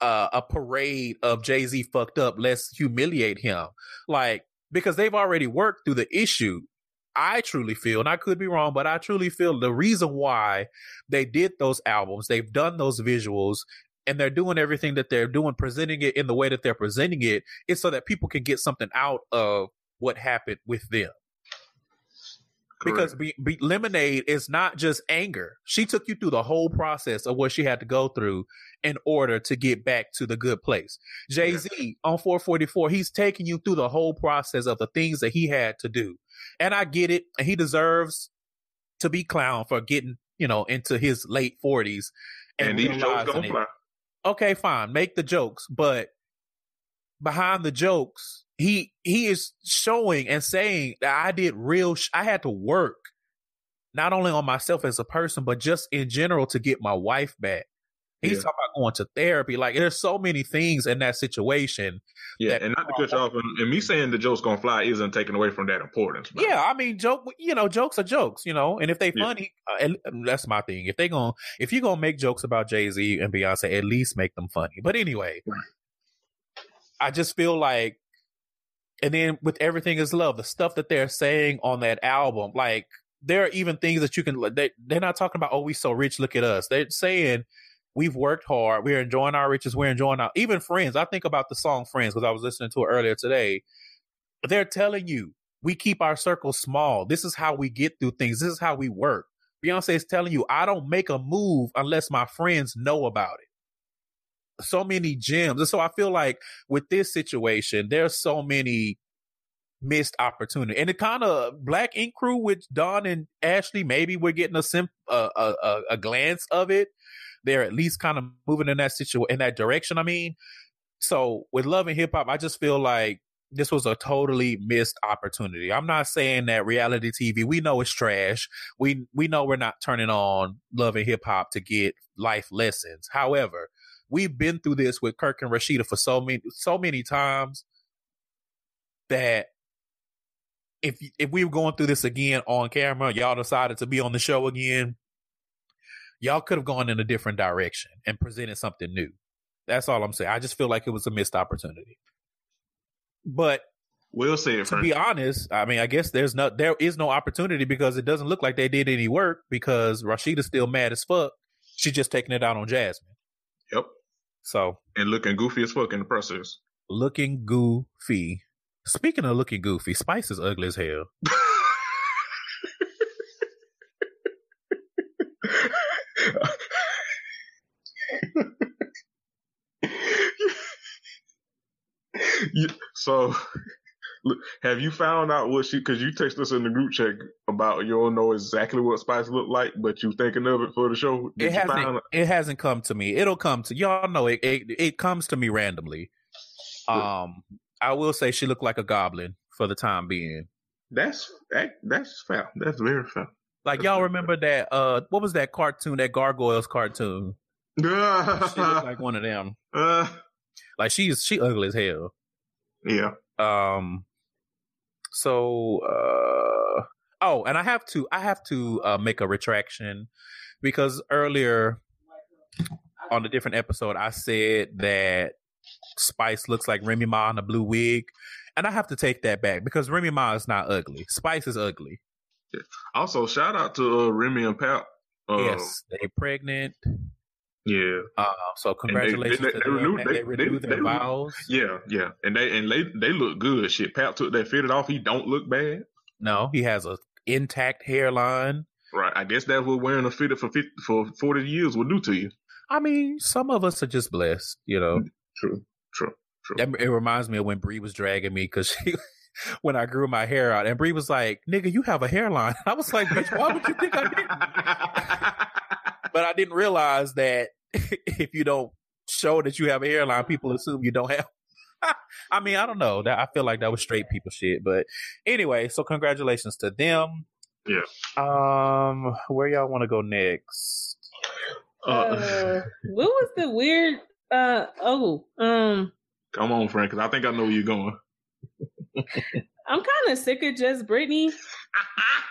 uh, a parade of jay-z fucked up let's humiliate him. Like because they've already worked through the issue I truly feel, and I could be wrong, but I truly feel the reason why they did those albums, they've done those visuals, and they're doing everything that they're doing, presenting it in the way that they're presenting it, is so that people can get something out of what happened with them. Because be, be, Lemonade is not just anger. She took you through the whole process of what she had to go through in order to get back to the good place. Jay Z yeah. on 444, he's taking you through the whole process of the things that he had to do and I get it. And he deserves to be clown for getting, you know, into his late forties. And, and these jokes don't fly. Okay, fine. Make the jokes. But behind the jokes, he he is showing and saying that I did real sh- I had to work not only on myself as a person, but just in general to get my wife back. He's yeah. talking about going to therapy. Like there's so many things in that situation. Yeah, that, and not to cut you off, and, and, me saying the joke's gonna fly isn't taken away from that importance. Yeah, I mean, joke. You know, jokes are jokes. You know, and if they funny, yeah. uh, that's my thing. If they gonna if you gonna make jokes about Jay Z and Beyonce, at least make them funny. But anyway, right. I just feel like, and then with everything is love, the stuff that they're saying on that album, like there are even things that you can. They, they're not talking about. Oh, we so rich. Look at us. They're saying We've worked hard. We're enjoying our riches. We're enjoying our even friends. I think about the song Friends because I was listening to it earlier today. They're telling you we keep our circle small. This is how we get through things. This is how we work. Beyonce is telling you, I don't make a move unless my friends know about it. So many gems. And so I feel like with this situation, there's so many missed opportunity. And the kind of Black Ink crew with Don and Ashley, maybe we're getting a sim a, a, a glance of it they're at least kind of moving in that situation in that direction. I mean, so with love and hip hop, I just feel like this was a totally missed opportunity. I'm not saying that reality TV, we know it's trash. We we know we're not turning on love and hip hop to get life lessons. However, we've been through this with Kirk and Rasheeda for so many so many times that if if we were going through this again on camera, y'all decided to be on the show again, y'all could have gone in a different direction and presented something new. That's all I'm saying. I just feel like it was a missed opportunity. But we'll see. To be honest, I mean, I guess there's no there is no opportunity because it doesn't look like they did any work because Rasheeda's still mad as fuck. She's just taking it out on Jasmine. Yep. So and looking goofy as fuck in the process. Looking goofy. Speaking of looking goofy, Spice is ugly as hell. so, have you found out what she? Because you texted us in the group chat about you don't know exactly what Spice looked like, but you thinking of it for the show. Did it hasn't. It hasn't come to me. It'll come to y'all. Know it. It, it comes to me randomly. Um, I will say she looked like a goblin for the time being. That's that, that's fair. That's very fair. Like y'all remember that? Uh, what was that cartoon? That Gargoyles cartoon. She looked like one of them. Uh, like she's she ugly as hell. Yeah. Um. So, uh, oh, and I have to I have to uh, make a retraction because earlier on a different episode I said that Spice looks like Remy Ma in a blue wig, and I have to take that back because Remy Ma is not ugly. Spice is ugly. Also, shout out to uh, Remy and Pap. Uh, yes, they pregnant. Yeah. Uh, so congratulations they, they, they, they renewed, they, renewed their vows. Yeah, yeah, and they and they they look good. Shit, Pap took that fitted off. He don't look bad. No, he has a intact hairline. Right. I guess that's what wearing a fitted for 50, for forty years will do to you. I mean, some of us are just blessed, you know. True. True. That, it reminds me of when Brie was dragging me because she, when I grew my hair out, and Brie was like, "Nigga, you have a hairline." I was like, "Bitch, why would you think I did?" but I didn't realize that if you don't show that you have a hairline, people assume you don't have. I mean, I don't know. That I feel like that was straight people shit. But anyway, so congratulations to them. Yeah. Um, where y'all want to go next? Uh, uh, what was the weird? Uh oh. Um. Come on, Frank, because I think I know where you're going. I'm kind of sick of just Brittany.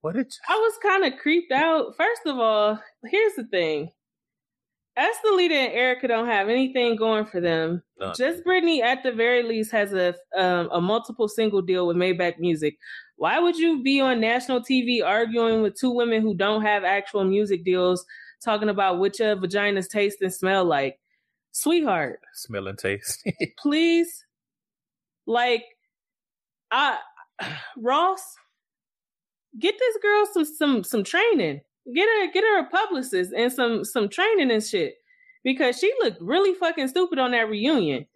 what did you- I was kind of creeped out. First of all, here's the thing. Estelita and Erica don't have anything going for them. None. Just Brittany, at the very least, has a um, a multiple single deal with Maybach Music. Why would you be on national TV arguing with two women who don't have actual music deals, talking about which uh, vaginas taste and smell like? Sweetheart, smell and taste. please, like, I Ross, get this girl some some some training. Get her get her a publicist and some some training and shit because she looked really fucking stupid on that reunion.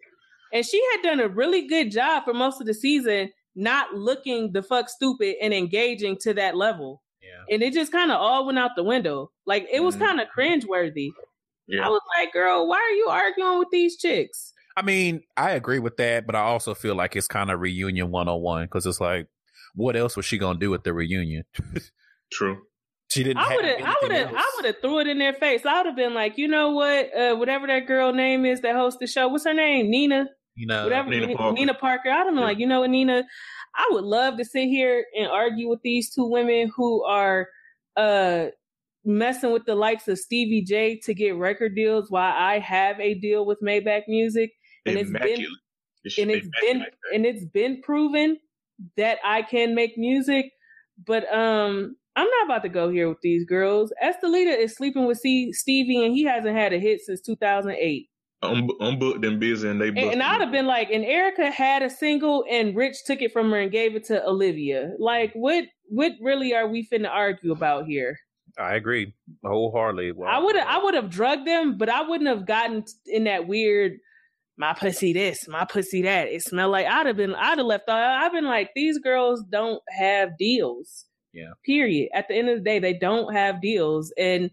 And she had done a really good job for most of the season not looking the fuck stupid and engaging to that level. Yeah. And it just kind of all went out the window. Like it was mm-hmm. kind of cringeworthy. Yeah. I was like, girl, why are you arguing with these chicks? I mean, I agree with that, but I also feel like it's kind of reunion 101 because it's like, what else was she going to do at the reunion? True. She didn't. I would have. I would have. I would have threw it in their face. I would have been like, you know what? Uh, whatever that girl name is that hosts the show. What's her name? Nina. You know, whatever. Nina Parker. Nina Parker. I'd have been yeah. like, you know what, Nina? I would love to sit here and argue with these two women who are uh messing with the likes of Stevie J to get record deals while I have a deal with Maybach Music, and Immaculate. it's been and it's been like and it's been proven that I can make music. But um, I'm not about to go here with these girls. Estelita is sleeping with C- Stevie, and he hasn't had a hit since 2008. I'm, I'm booked and busy, and they and, and I'd have been like, and Erica had a single, and Rich took it from her and gave it to Olivia. Like, what what really are we finna argue about here? I agree wholeheartedly. Well, I would have I would have drugged them, but I wouldn't have gotten in that weird my pussy this, my pussy that. It smelled like I'd have been I'd have left I've been like these girls don't have deals. Yeah. Period. At the end of the day, they don't have deals. And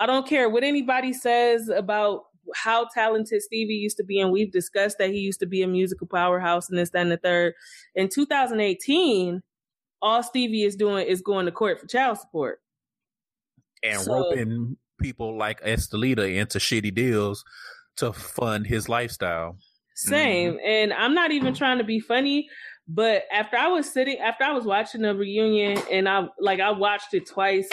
I don't care what anybody says about how talented Stevie used to be. And we've discussed that he used to be a musical powerhouse and this, that, and the third. In 2018, all Stevie is doing is going to court for child support. And so, roping people like Estelita into shitty deals to fund his lifestyle. Same. Mm-hmm. And I'm not even trying to be funny, but after I was sitting, after I was watching the reunion, and I like I watched it twice,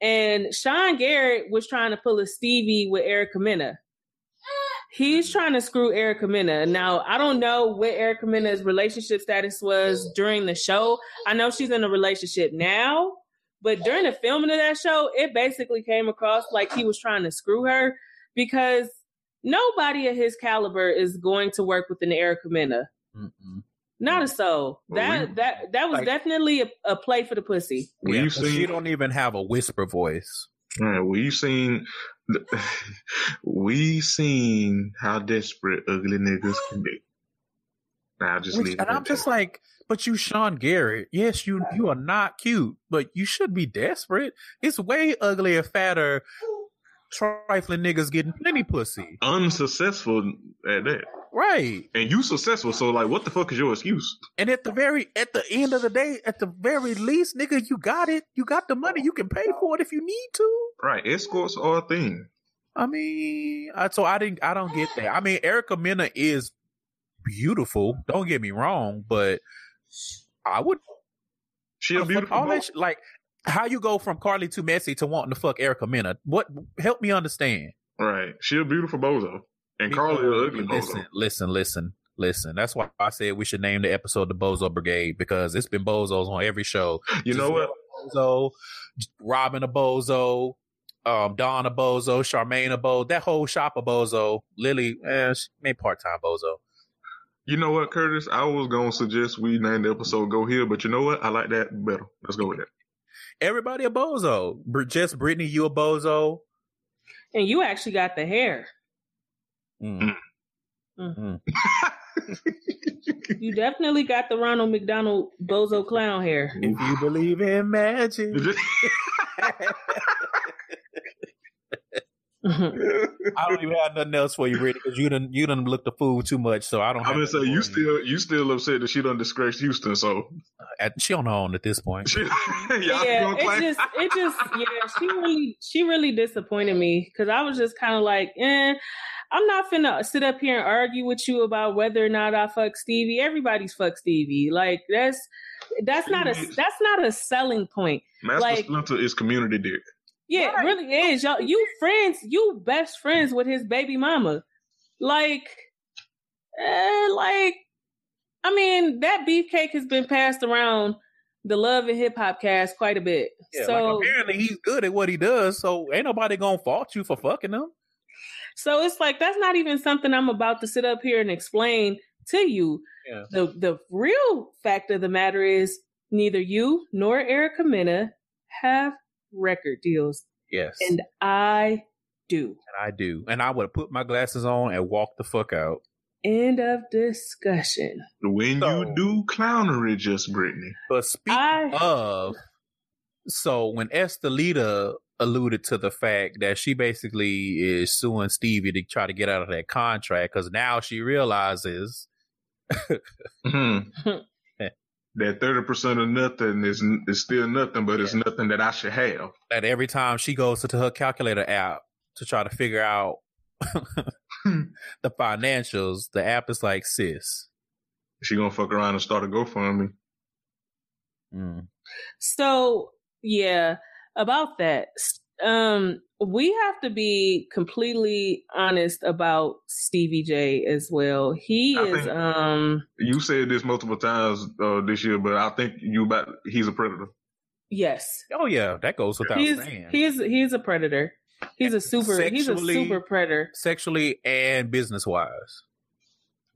and Sean Garrett was trying to pull a Stevie with Erica Mena. He's trying to screw Erica Mena. Now I don't know what Erica Mena's relationship status was during the show. I know she's in a relationship now, but during the filming of that show, it basically came across like he was trying to screw her because nobody of his caliber is going to work with an Erica Mena. Mm-mm. Not a mm. soul. That that that was like, definitely a, a, play for the pussy. Yeah, you seen, she don't even have a whisper voice. Right, we seen we've seen how desperate ugly niggas can be. Now just Which, leave and I'm just like, but you Sean Garrett, yes, you you are not cute, but you should be desperate. It's way uglier, fatter, trifling niggas getting plenty pussy. Unsuccessful at that. Right. And you successful, so like what the fuck is your excuse? And at the very at the end of the day, at the very least, nigga, you got it. You got the money. You can pay for it if you need to. Right. Escorts are a thing. I mean, I, so I didn't I don't get that. I mean, Erica Mena is beautiful. Don't get me wrong, but I would she a beautiful all that, like how you go from Karlie to Messy to wanting to fuck Erica Mena. What help me understand? Right. She a beautiful bozo. And Karlie a ugly listen, bozo. Listen, listen, listen. That's why I said we should name the episode the Bozo Brigade because it's been bozos on every show. You know what? Bozo, Robyn a bozo, um, Dawn a bozo, Charmaine a bozo, that whole shop a bozo. Lily, eh, maybe part time bozo. You know what, Curtis? I was gonna suggest we name the episode "Go Here," but you know what? I like that better. Let's go with that. Everybody a bozo. Just Brittany, you a bozo. And you actually got the hair. Mm. Mm. you definitely got the Ronald McDonald bozo clown hair. If you believe in magic. I don't even have nothing else for you, Brittany, because you didn't you didn't look the fool too much. So I don't. I'm gonna say you still you still upset that she done disgraced Houston. So uh, at, she on her own at this point. yeah, yeah it just it just yeah she really she really disappointed me because I was just kind of like, eh. I'm not finna sit up here and argue with you about whether or not I fuck Stevie. Everybody's fuck Stevie. Like that's that's not a that's not a selling point. Master like, Splinter is community dick. Yeah, right. it really is. Y'all, you friends, you best friends with his baby mama. Like, eh, like, I mean, that beefcake has been passed around the Love and Hip Hop cast quite a bit. Yeah, so like apparently he's good at what he does. So ain't nobody gonna fault you for fucking him. So it's like that's not even something I'm about to sit up here and explain to you. Yeah. The the real fact of the matter is neither you nor Erica Mena have record deals. Yes. And I do. And I do. And I would have put my glasses on and walk the fuck out. End of discussion. When so, you do clownery, just Brittany. But speaking I, of, so when Estelita alluded to the fact that she basically is suing Stevie to try to get out of that contract because now she realizes mm-hmm. that thirty percent of nothing is is still nothing, but yeah. it's nothing that I should have. That every time she goes to her calculator app to try to figure out the financials, the app is like, sis, she gonna fuck around and start a GoFundMe. Mm. So yeah, about that. Um, we have to be completely honest about Stevie J as well. He I is. Um, you said this multiple times uh, this year, but I think you about he's a predator. Yes. Oh yeah, that goes without he's, saying. He's he's a predator. He's a super. Sexually, he's a super predator, sexually and business wise.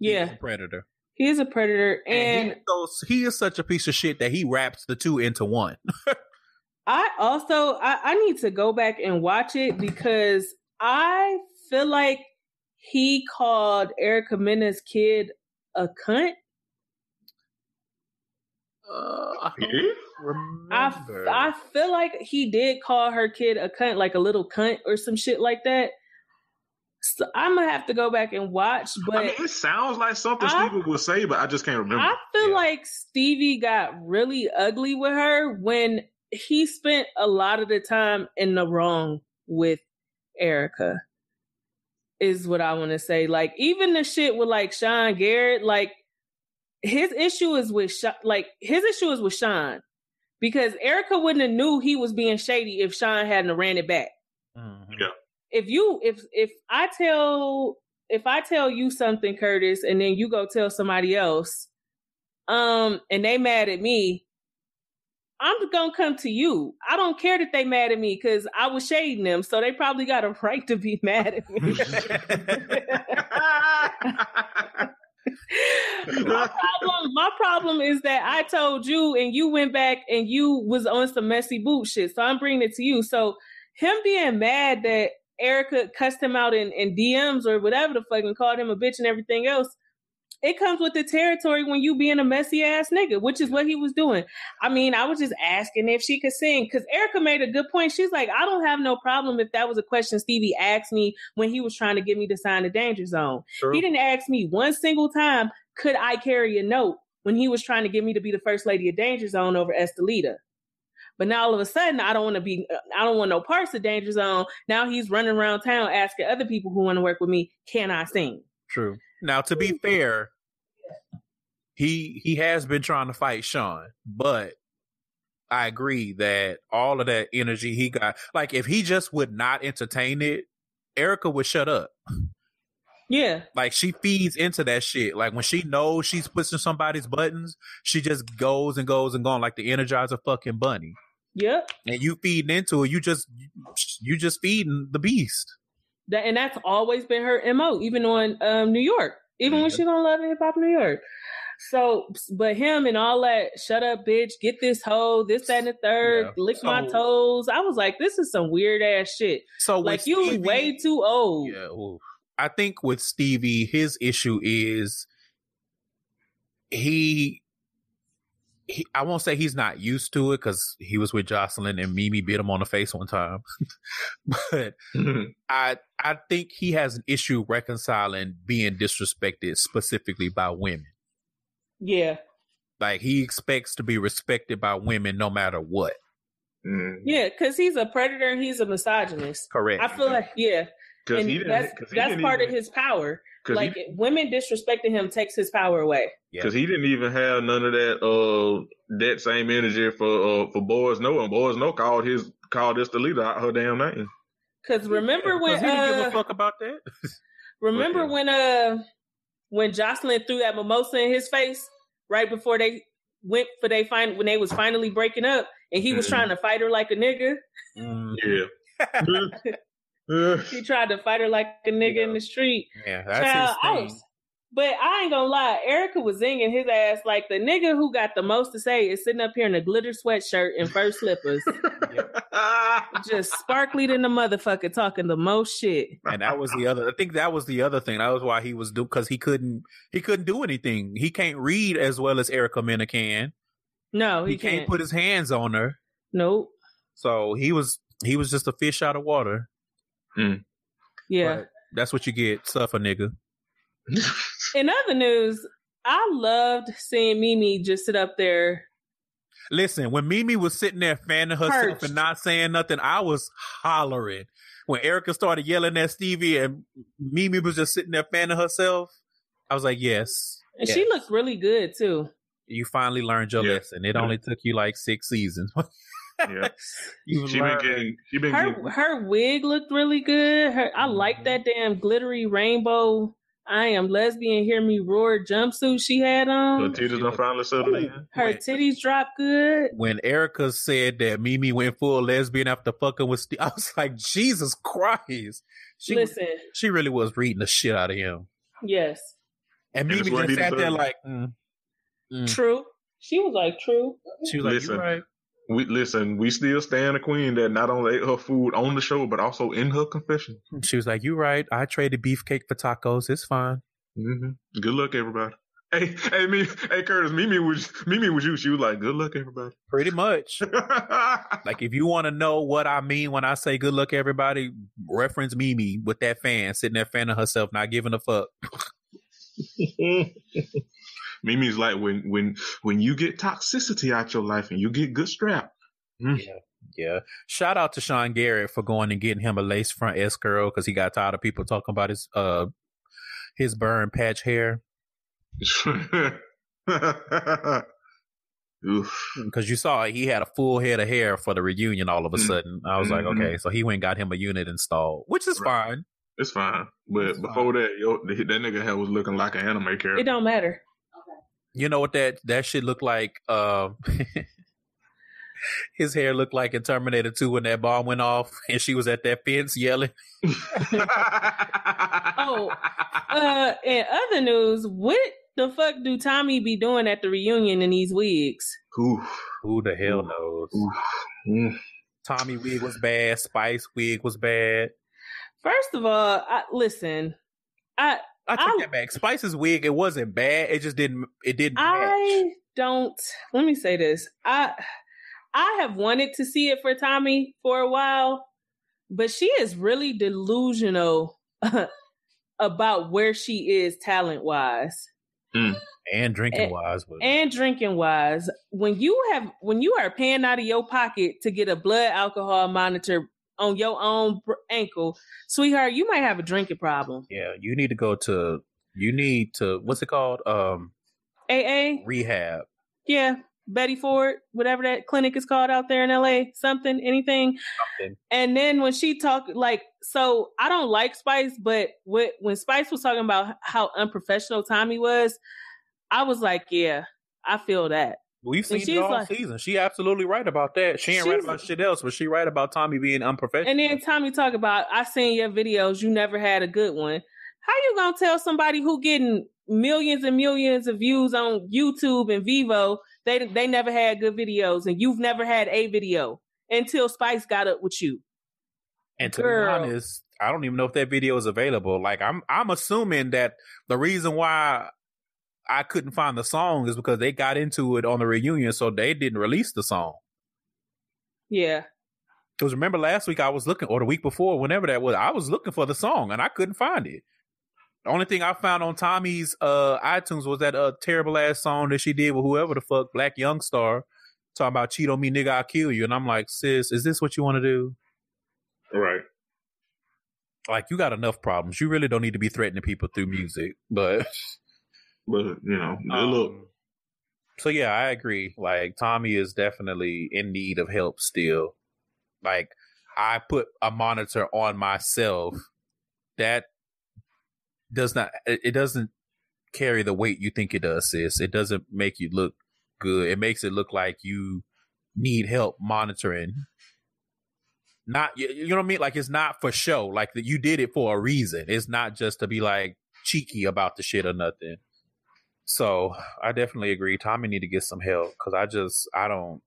Yeah, predator. He is a predator, and, and he, he is such a piece of shit that he wraps the two into one. I also I, I need to go back and watch it because I feel like he called Erica Mena's kid a cunt. Uh, I, I feel like he did call her kid a cunt, like a little cunt or some shit like that. So I'm gonna have to go back and watch. But I mean, it sounds like something I, Stevie would say, but I just can't remember. I feel yeah. like Stevie got really ugly with her when he spent a lot of the time in the wrong with Erica. Is what I want to say. Like even the shit with like Sean Garrett, like his issue is with Sean, like his issue is with Sean because Erica wouldn't have knew he was being shady if Sean hadn't ran it back. Mm-hmm. Yeah. If you if if I tell if I tell you something, Curtis, and then you go tell somebody else, um, and they mad at me, I'm gonna come to you. I don't care that they mad at me because I was shading them, so they probably got a right to be mad at me. my problem, my problem is that I told you and you went back and you was on some messy boot shit. So I'm bringing it to you. So him being mad that Erica cussed him out in, in DMs or whatever the fuck and called him a bitch and everything else it comes with the territory when you being a messy ass nigga, which is what he was doing. I mean, I was just asking if she could sing because Erica made a good point. She's like, I don't have no problem if that was a question Stevie asked me when he was trying to get me to sign the danger zone. He didn't ask me one single time, could I carry a note when he was trying to get me to be the first lady of danger zone over Estelita. But now all of a sudden, I don't want to be, uh, I don't want no parts of danger zone. Now he's running around town asking other people who want to work with me, can I sing? True. Now, to be fair, he he has been trying to fight Sean, but I agree that all of that energy he got, like if he just would not entertain it, Erica would shut up. Yeah. Like she feeds into that shit. Like when she knows she's pushing somebody's buttons, she just goes and goes and goes like the energizer fucking bunny. Yep. And you feeding into it, you just you just feeding the beast. That and that's always been her MO, even on um, New York. Even mm-hmm. when she's on Love and Hip Hop New York. So, but him and all that, shut up, bitch, get this hoe, this, that, and the third, yeah. lick so, my toes. I was like, this is some weird ass shit. So, like, you Stevie, way too old. Yeah, oof. I think with Stevie, his issue is he, he I won't say he's not used to it because he was with Joseline and Mimi bit him on the face one time, but mm-hmm. I I think he has an issue reconciling being disrespected specifically by women. Yeah. Like he expects to be respected by women no matter what. Mm. Yeah, because he's a predator and he's a misogynist. Correct. I feel like yeah, and that's that's part even, of his power. Like he, women disrespecting him takes his power away. Because yeah. he didn't even have none of that uh that same energy for uh for Boys No and Boys No called his called this the leader out her damn name. Because remember when he didn't uh, give a uh, fuck about that. remember when uh when Joseline threw that mimosa in his face right before they went for they find when they was finally breaking up and he was mm-hmm. trying to fight her like a nigga. Mm, yeah. he tried to fight her like a nigga yeah. in the street. Yeah, that's Child, his thing. Was, but I ain't gonna lie, Erica was zinging his ass like the nigga who got the most to say is sitting up here in a glitter sweatshirt and fur slippers. Just sparkly than the motherfucker talking the most shit. And that was the other I think that was the other thing. That was why he was do because he couldn't he couldn't do anything. He can't read as well as Erica Mena can. No, he, he can't. can't put his hands on her. Nope. So he was he was just a fish out of water. Mm. Yeah. But that's what you get, suffer nigga. In other news, I loved seeing Mimi just sit up there. Listen, when Mimi was sitting there fanning herself Perched. and not saying nothing, I was hollering. When Erica started yelling at Stevie and Mimi was just sitting there fanning herself, I was like, yes. And yes. she looked really good too. You finally learned your yeah. lesson. It yeah. only took you like six seasons. yeah. she been getting, she been her getting... her wig looked really good. Her I like mm-hmm. that damn glittery rainbow I am lesbian, hear me roar jumpsuit she had on. Her titties done finally settled in. Her titties dropped good. When Erica said that Mimi went full lesbian after fucking with Steve, I was like, Jesus Christ. She, Listen. She really was reading the shit out of him. Yes. And Mimi just sat there like, mm, mm. True. She was like, true. She was like, Listen, right we listen, we still stand a queen that not only ate her food on the show, but also in her confession. She was like, "You right? I traded beefcake for tacos. It's fine." Mm-hmm. Good luck, everybody. Hey, hey, me, hey, Curtis. Mimi was Mimi was you. She was like, "Good luck, everybody." Pretty much. like, if you want to know what I mean when I say "good luck, everybody," reference Mimi with that fan sitting there fanning herself, not giving a fuck. Mimi's like when when when you get toxicity out your life and you get good strap. Mm. Yeah. Yeah. Shout out to Sean Garrett for going and getting him a lace front S curl because he got tired of people talking about his uh his burn patch hair. Because you saw he had a full head of hair for the reunion all of a mm. sudden. I was mm-hmm. like, okay, so he went and got him a unit installed, which is right. fine. It's fine. But it's before fine. that, yo, that nigga head was looking like an anime character. It don't matter. You know what that that shit looked like? Um, his hair looked like in Terminator 2 when that bomb went off and she was at that fence yelling. oh, uh, in other news, what the fuck do Tommie be doing at the reunion in these wigs? Who, who the hell knows? Mm. Tommie wig was bad. Spice wig was bad. First of all, I, listen, I I take I, that back. Spice's wig, it wasn't bad. It just didn't. It didn't. I match. don't. Let me say this. I I have wanted to see it for Tommie for a while, but she is really delusional about where she is talent wise. Mm. And drinking wise, but... and drinking wise, when you have when you are paying out of your pocket to get a blood alcohol monitor on your own ankle, sweetheart, you might have a drinking problem. Yeah, you need to go to you need to what's it called? Um AA rehab. Yeah, Betty Ford, whatever that clinic is called out there in LA, something, anything. Something. And then when she talked, like, so I don't like Spice, but what, when Spice was talking about how unprofessional Tommie was, I was like, yeah, I feel that. We've seen it all like, season. She absolutely right about that. She ain't right about shit else, but she right about Tommie being unprofessional. And then Tommie talk about I seen your videos. You never had a good one. How you gonna tell somebody who getting millions and millions of views on YouTube and Vevo they they never had good videos and you've never had a video until Spice got up with you. And to Girl. be honest, I don't even know if that video is available. Like I'm I'm assuming that the reason why I couldn't find the song is because they got into it on the reunion, so they didn't release the song. Yeah. Because remember last week I was looking, or the week before, whenever that was, I was looking for the song and I couldn't find it. The only thing I found on Tommie's uh, iTunes was that uh, terrible ass song that she did with whoever the fuck Black Young Star talking about cheat on me, nigga, I'll kill you. And I'm like, sis, is this what you want to do? Right. Like you got enough problems. You really don't need to be threatening people through music. But but you know, um, look. So yeah, I agree. Like Tommie is definitely in need of help still. Like I put a monitor on myself. That does not. It doesn't carry the weight you think it does, sis. It doesn't make you look good. It makes it look like you need help monitoring. Not you know what I mean? Like it's not for show. Like you did it for a reason. It's not just to be like cheeky about the shit or nothing. So I definitely agree. Tommie need to get some help because I just I don't.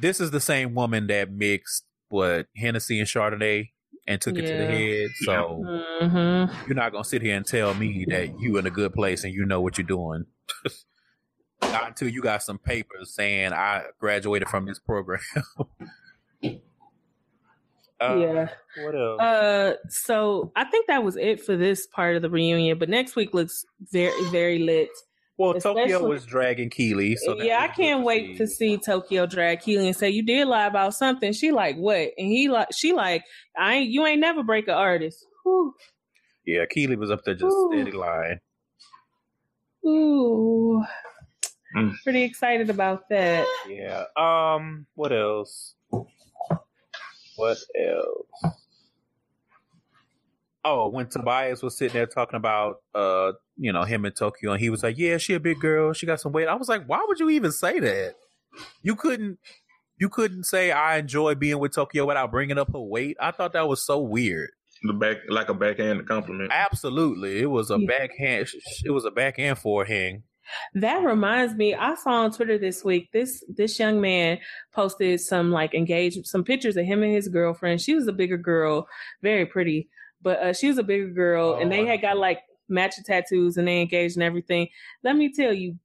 This is the same woman that mixed what Hennessy and Chardonnay and took yeah. it to the head. So mm-hmm. you're not gonna sit here and tell me that you in a good place and you know what you're doing. not until you got some papers saying I graduated from this program. Uh, yeah. What else? Uh, so I think that was it for this part of the reunion. But next week looks very, very lit. Well, Especially, Tokyo was dragging Keely, so yeah, I can't wait to see. to see Tokyo drag Keely and say you did lie about something. She like what? And he like she like I ain't you ain't never break an artist. Whew. Yeah, Keely was up there just Ooh. steady lying. Ooh, mm. pretty excited about that. Yeah. Um. What else? What else? Oh, when Tobias was sitting there talking about uh, you know, him in Tokyo and he was like, Yeah, she a big girl, she got some weight. I was like, Why would you even say that? You couldn't you couldn't say I enjoy being with Tokyo without bringing up her weight. I thought that was so weird. The back, like a backhand compliment. Absolutely, it was a yeah. backhand. It was a backhand forehand. That reminds me, I saw on Twitter this week this this young man posted some like engaged some pictures of him and his girlfriend. She was a bigger girl, very pretty, but uh, she was a bigger girl, oh, and they had got like matching tattoos and they engaged and everything. Let me tell you,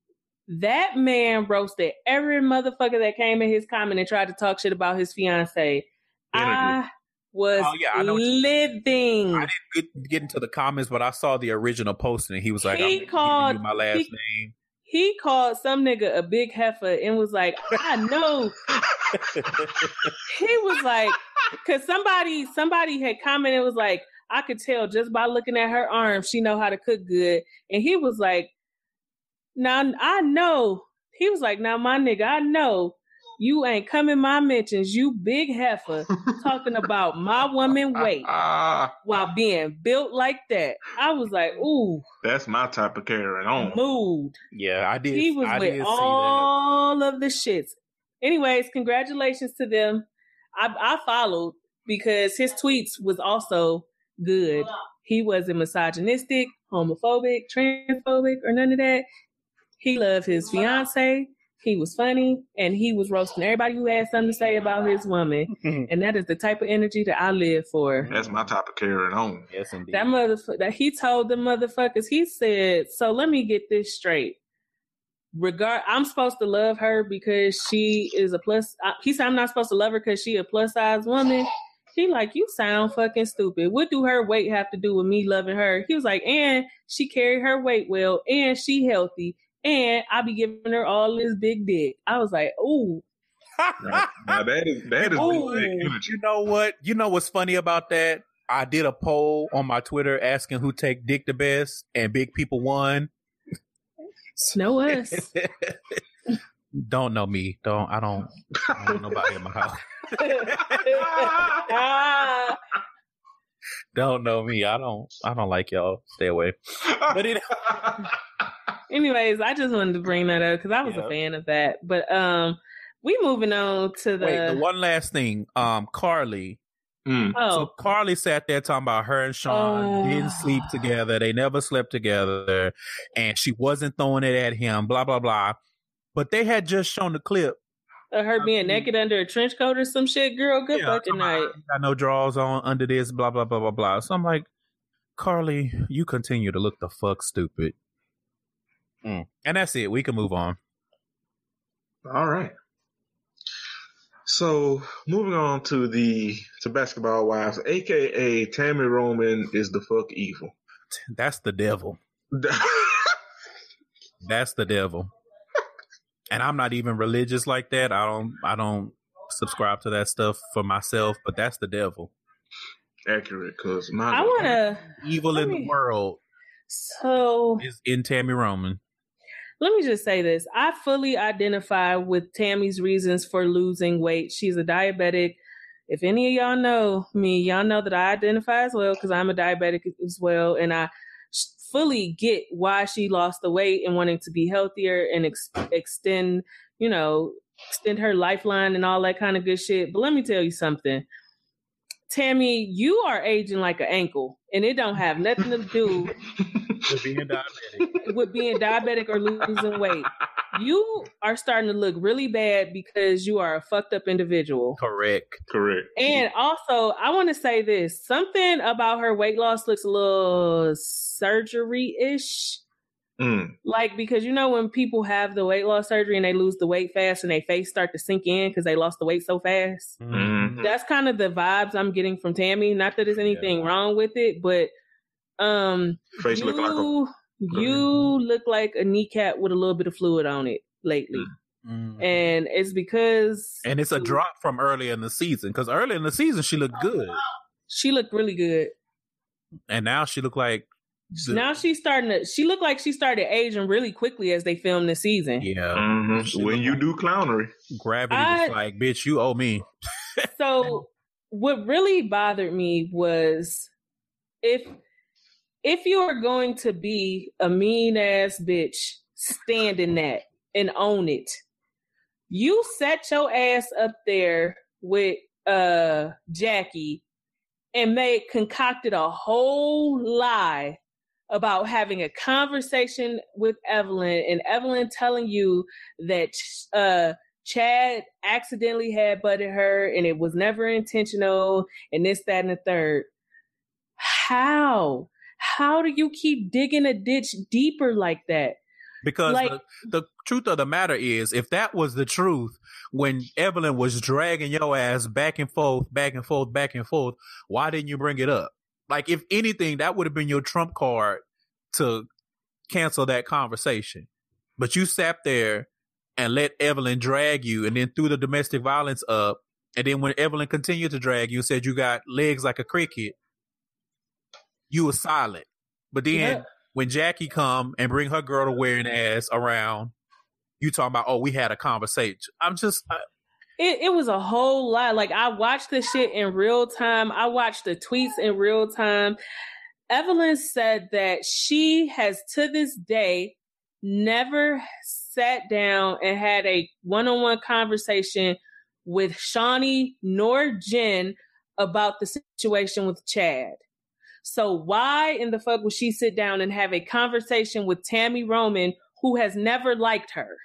that man roasted every motherfucker that came in his comment and tried to talk shit about his fiance. I was oh, yeah, I living. I didn't get, get, into the comments, but I saw the original posting, and he was like, he "I'm called, my last he, name." He called some nigga a big heifer and was like, "I know." he was like, because somebody somebody had commented it was like, "I could tell just by looking at her arms, she know how to cook good," and he was like, "Now I know." He was like, "Now my nigga, I know." You ain't coming my mentions, you big heifer, talking about my woman weight while being built like that. I was like, ooh. That's my type of carrying on. Mood. Yeah, I did. He was I with all of the shits. Anyways, congratulations to them. I, I followed because his tweets was also good. He wasn't misogynistic, homophobic, transphobic, or none of that. He loved his fiance. He was funny and he was roasting everybody who had something to say about his woman. and that is the type of energy that I live for. That's my type of carrying on. Yes, indeed. That motherfucker that he told the motherfuckers, he said, So let me get this straight. Regard I'm supposed to love her because she is a plus he said I'm not supposed to love her because she a plus size woman. He like, you sound fucking stupid. What do her weight have to do with me loving her? He was like, and she carried her weight well, and she healthy, and I be giving her all this big dick. I was like, ooh. now, now that is that is you know what? You know what's funny about that? I did a poll on my Twitter asking who take dick the best, and big people won. Know us. don't know me. Don't I don't, I don't know nobody in my house. don't know me. I don't I don't like y'all. Stay away. But it Anyways, I just wanted to bring that up because I was a fan of that. But um, we moving on to the Wait, the one last thing. Um, Karlie. Mm. Oh. So Karlie sat there talking about her and Sean oh. didn't sleep together. They never slept together, and she wasn't throwing it at him. Blah blah blah. But they had just shown the clip Or her being naked under a trench coat or some shit, girl. Good yeah, fucking night. Got no drawers on under this, blah blah blah blah blah. So I'm like, Karlie, you continue to look the fuck stupid. Mm. And that's it. We can move on. All right. So moving on to the to basketball wives, aka Tami Roman is the fuck evil. That's the devil. That's the devil. And I'm not even religious like that. I don't I don't subscribe to that stuff for myself, but that's the devil. Accurate, cause my I wanna evil in me, the world. So is in Tami Roman let me just say this. I fully identify with Tami's reasons for losing weight. She's a diabetic. If any of y'all know me, y'all know that I identify as well because I'm a diabetic as well. And I fully get why she lost the weight and wanting to be healthier and ex- extend, you know, extend her lifeline and all that kind of good shit. But let me tell you something. Tami, you are aging like an ankle, and it don't have nothing to do with being diabetic. With being diabetic or losing weight. You are starting to look really bad because you are a fucked up individual. Correct. Correct. And also, I want to say this something about her weight loss looks a little surgery ish. Mm. Like because you know when people have the weight loss surgery and they lose the weight fast and their face start to sink in because they lost the weight so fast. Mm-hmm. That's kind of the vibes I'm getting from Tami. Not that there's anything yeah. wrong with it, but um, face you, look like a- you look like a kneecap with a little bit of fluid on it lately. Mm-hmm. And it's because and it's a drop from early in the season because early in the season she looked good. She looked really good, and now she looked like now she's starting to. She looked like she started aging really quickly as they filmed the season. Yeah. Mm-hmm. When you like, do clownery, gravity I, was like, "Bitch, you owe me." so, what really bothered me was if if you are going to be a mean ass bitch, stand in that and own it. You set your ass up there with uh Jackie and made concocted a whole lie about having a conversation with Evelyn and Evelyn telling you that uh, Chad accidentally had butted her and it was never intentional and this, that, and the third. How? How do you keep digging a ditch deeper like that? Because like, the, the truth of the matter is, if that was the truth, when Evelyn was dragging your ass back and forth, back and forth, back and forth, why didn't you bring it up? Like, if anything, that would have been your trump card to cancel that conversation. But you sat there and let Evelyn drag you and then threw the domestic violence up. And then when Evelyn continued to drag you, said you got legs like a cricket, you were silent. But then yeah. when Jackie come and bring her girl to wearing ass around, you talking about, oh, we had a conversation. I'm just, I, it, it was a whole lot. Like I watched the shit in real time. I watched the tweets in real time. Evelyn said that she has to this day never sat down and had a one-on-one conversation with Shaunie nor Jen about the situation with Chad. So why in the fuck would she sit down and have a conversation with Tami Roman who has never liked her?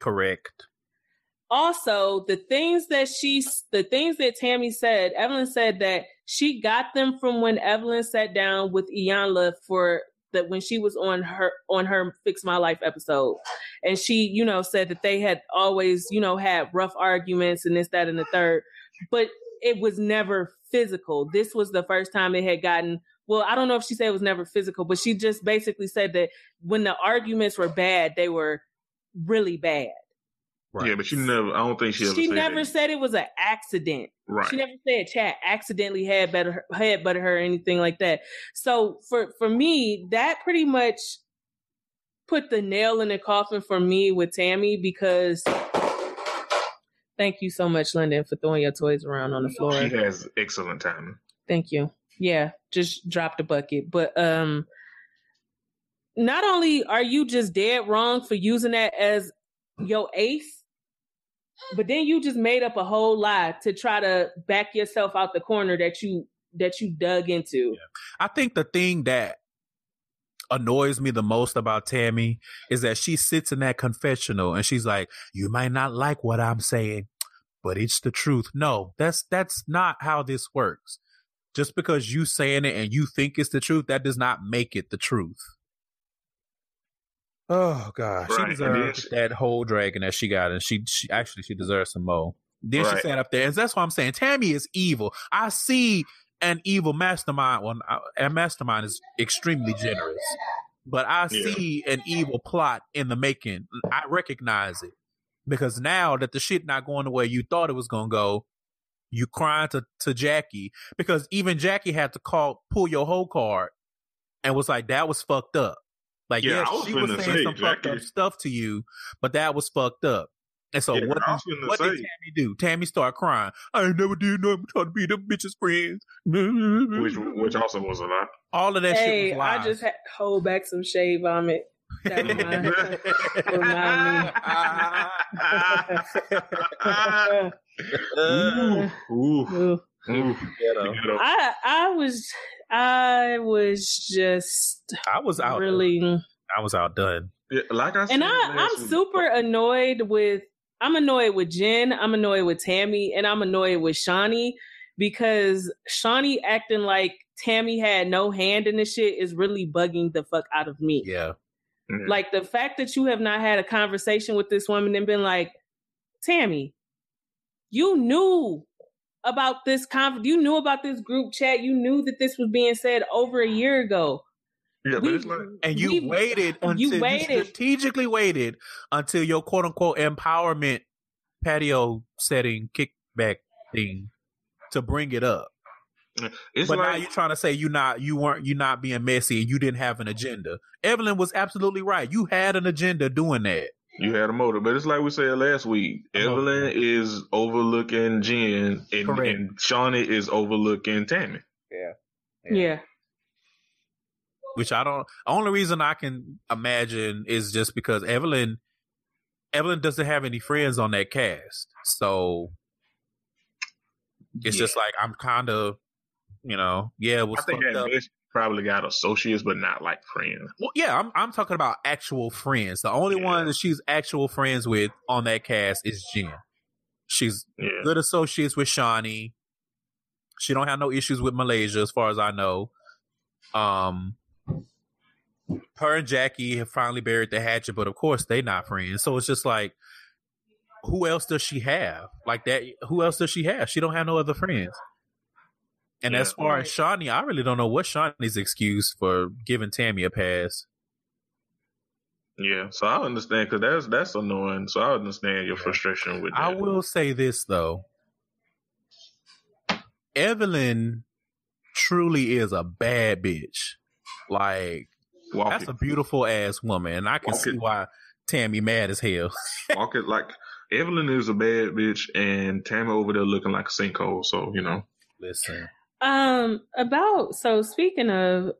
Correct also the things that she the things that Tami said, Evelyn said that she got them from when Evelyn sat down with Iyanla for that when she was on her on her Fix My Life episode. And she, you know, said that they had always, you know, had rough arguments and this, that, and the third. But it was never physical. This was the first time it had gotten well, I don't know if she said it was never physical, but she just basically said that when the arguments were bad, they were really bad. Right. Yeah, but she never. I don't think she. She said never said it was an accident. Right. She never said Chad accidentally had better had better her or anything like that. So for for me, that pretty much put the nail in the coffin for me with Tami because. Thank you so much, London, for throwing your toys around on the floor. She has excellent timing. Thank you. Yeah, just drop the bucket, but um not only are you just dead wrong for using that as your ace, but then you just made up a whole lie to try to back yourself out the corner that you that you dug into. Yeah. I think the thing that annoys me the most about Tami is that she sits in that confessional and she's like, "You might not like what I'm saying, but it's the truth." No, that's that's not how this works. Just because you saying it and you think it's the truth, that does not make it the truth. Oh gosh, right. she deserves that whole dragon that she got, and she, she actually she deserves some more. Then right. she sat up there, and that's why I'm saying Tami is evil. I see an evil mastermind. Well, a mastermind is extremely generous, but I yeah. see an evil plot in the making. I recognize it because now that the shit not going the way you thought it was gonna go, you crying to to Jackie because even Jackie had to call pull your whole card and was like that was fucked up. Like yeah, yes, was she was saying say, some Jackie. fucked up stuff to you, but that was fucked up. And so yeah, what, what did Tami do? Tami start crying. I ain't never did nothing trying to be them bitches friends. which which also was a lie. All of that shit. hey, shit I just had to hold back some shade vomit. That remind, remind me. ooh, ooh, ooh. I I was I was just I was out really I was outdone. Yeah, like I said, and I, I'm super annoyed with I'm annoyed with Jen, I'm annoyed with Tami, and I'm annoyed with Shaunie because Shaunie acting like Tami had no hand in this shit is really bugging the fuck out of me. Yeah. Mm-hmm. Like the fact that you have not had a conversation with this woman and been like, Tami, you knew about this conf- you knew about this group chat, you knew that this was being said over a year ago. Yeah, we, like, and you waited until you, waited. you strategically waited until your quote unquote empowerment patio setting kickback thing to bring it up. It's but like, now you're trying to say you not you weren't you not being messy and you didn't have an agenda. Evelyn was absolutely right. You had an agenda doing that. You had a motive, but it's like we said last week. Evelyn is overlooking Jen, and, and Shaunie is overlooking Tami. Yeah. yeah. yeah which I don't. Only reason I can imagine is just because Evelyn, Evelyn doesn't have any friends on that cast, so it's yeah. just like I'm kind of, you know, yeah. I think that probably got associates, but not like friends. Well, yeah, I'm I'm talking about actual friends. The only yeah. one that she's actual friends with on that cast is Jen. She's yeah. good associates with Shaunie. She don't have no issues with Malaysia, as far as I know. Um, her and Jackie have finally buried the hatchet, but of course they not friends. So it's just like, who else does she have? Like that? Who else does she have? She don't have no other friends. And yeah, as far right. as Shaunie, I really don't know what Shaunie's excuse for giving Tami a pass. Yeah, so I understand because that's that's annoying. So I understand your frustration with that. I will say this though, Evelyn truly is a bad bitch. Like Walk That's it. a beautiful ass woman, and I can Walk see it. why Tami mad as hell. Walk it like Evelyn is a bad bitch, and Tami over there looking like a sinkhole. So you know. Listen. Um. About so speaking of.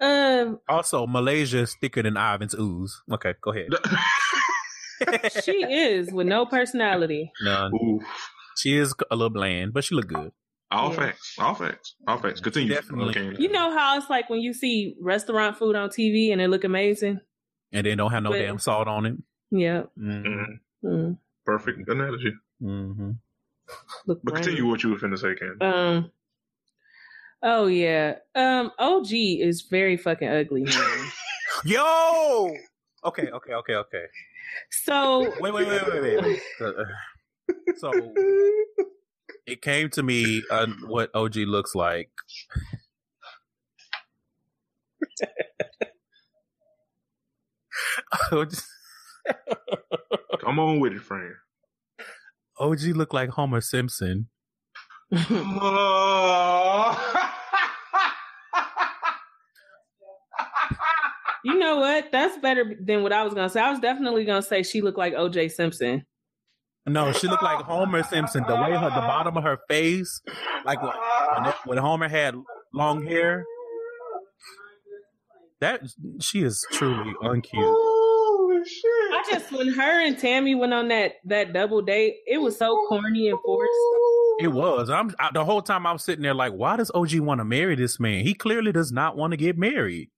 Um. Also, Malaysia is thicker than Ivan's ooze. Okay, go ahead. she is with no personality. None. Ooh. She is a little bland, but she look good. All yeah. facts. All facts. All facts. Continue. Definitely. Okay. You know how it's like when you see restaurant food on TV and it look amazing, and they don't have no but, damn salt on it. Yeah. Mm-hmm. Mm-hmm. Perfect analogy. Mm-hmm. Look but continue what you were finna say, Ken. Um. Oh yeah. Um. OG is very fucking ugly, man. Yo. Okay. Okay. Okay. Okay. So wait. Wait. Wait. Wait. Wait. wait. Uh, so it came to me uh, what OG looks like. Come on with it, friend. OG looked like Homer Simpson. you know what? That's better than what I was gonna say. I was definitely gonna say she looked like OJ Simpson. No, she looked like Homer Simpson. The way her, the bottom of her face, like when, when Homer had long hair. That she is truly uncute. Shit! I just when her and Tami went on that that double date, it was so corny and forced. It was. I'm I, the whole time I was sitting there like, why does OG want to marry this man? He clearly does not want to get married.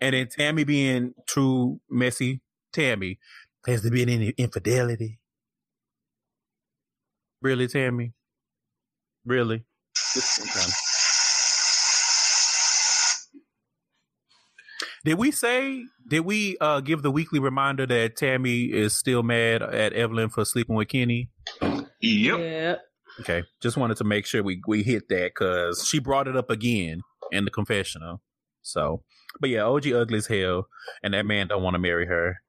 And then Tami being true messy Tami. Has there been any infidelity? Really, Tami? Really? Did we say? Did we uh, give the weekly reminder that Tami is still mad at Evelyn for sleeping with Kenny? Yep. Yeah. Okay, just wanted to make sure we we hit that because she brought it up again in the confessional. So, but yeah, OG ugly as hell, and that man don't want to marry her.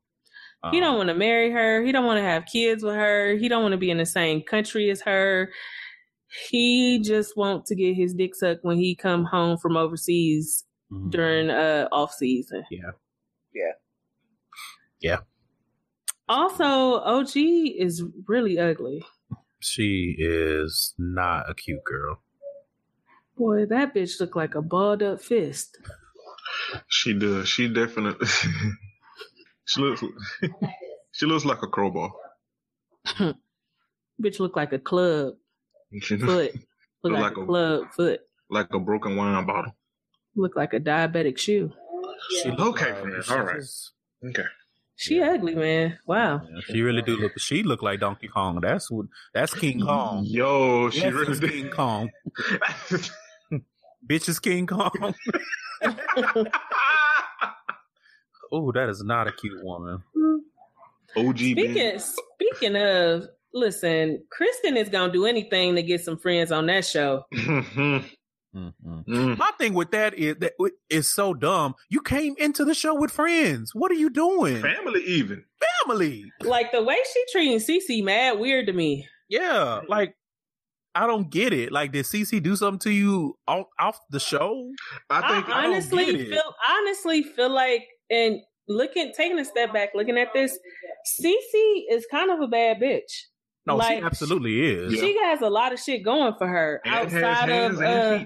Um, he don't um, want to marry her. He don't want to have kids with her. He don't want to be in the same country as her. He just want to get his dick sucked when he come home from overseas mm-hmm. during uh off season. Yeah, yeah, yeah. Also, OG is really ugly. She is not a cute girl. Boy, that bitch looked like a balled up fist. She does. She definitely. she looks. she looks like a crowbar. bitch look like a club foot. Look, like, like, a club foot. Like a broken wine bottle. Look like a diabetic shoe. She okay, friend. All right. Okay. She yeah. ugly, man. Wow. Yeah, she really do look. She look like Donkey Kong. That's what. That's King Kong. Yo, she that's really King Kong. Bitches King Kong. oh, that is not a cute woman. OG. Speaking speaking of, listen, Kristen is gonna do anything to get some friends on that show. Mm-hmm. Mm. My thing with that is that is so dumb. You came into the show with friends. What are you doing? Family, even family. Like the way she treating Cece, mad weird to me. Yeah, like I don't get it. Like, did Cece do something to you off, off the show? I think I honestly I feel honestly feel like and looking taking a step back, looking at this, Cece is kind of a bad bitch. No, like, she absolutely is. She has a lot of shit going for her and outside of uh,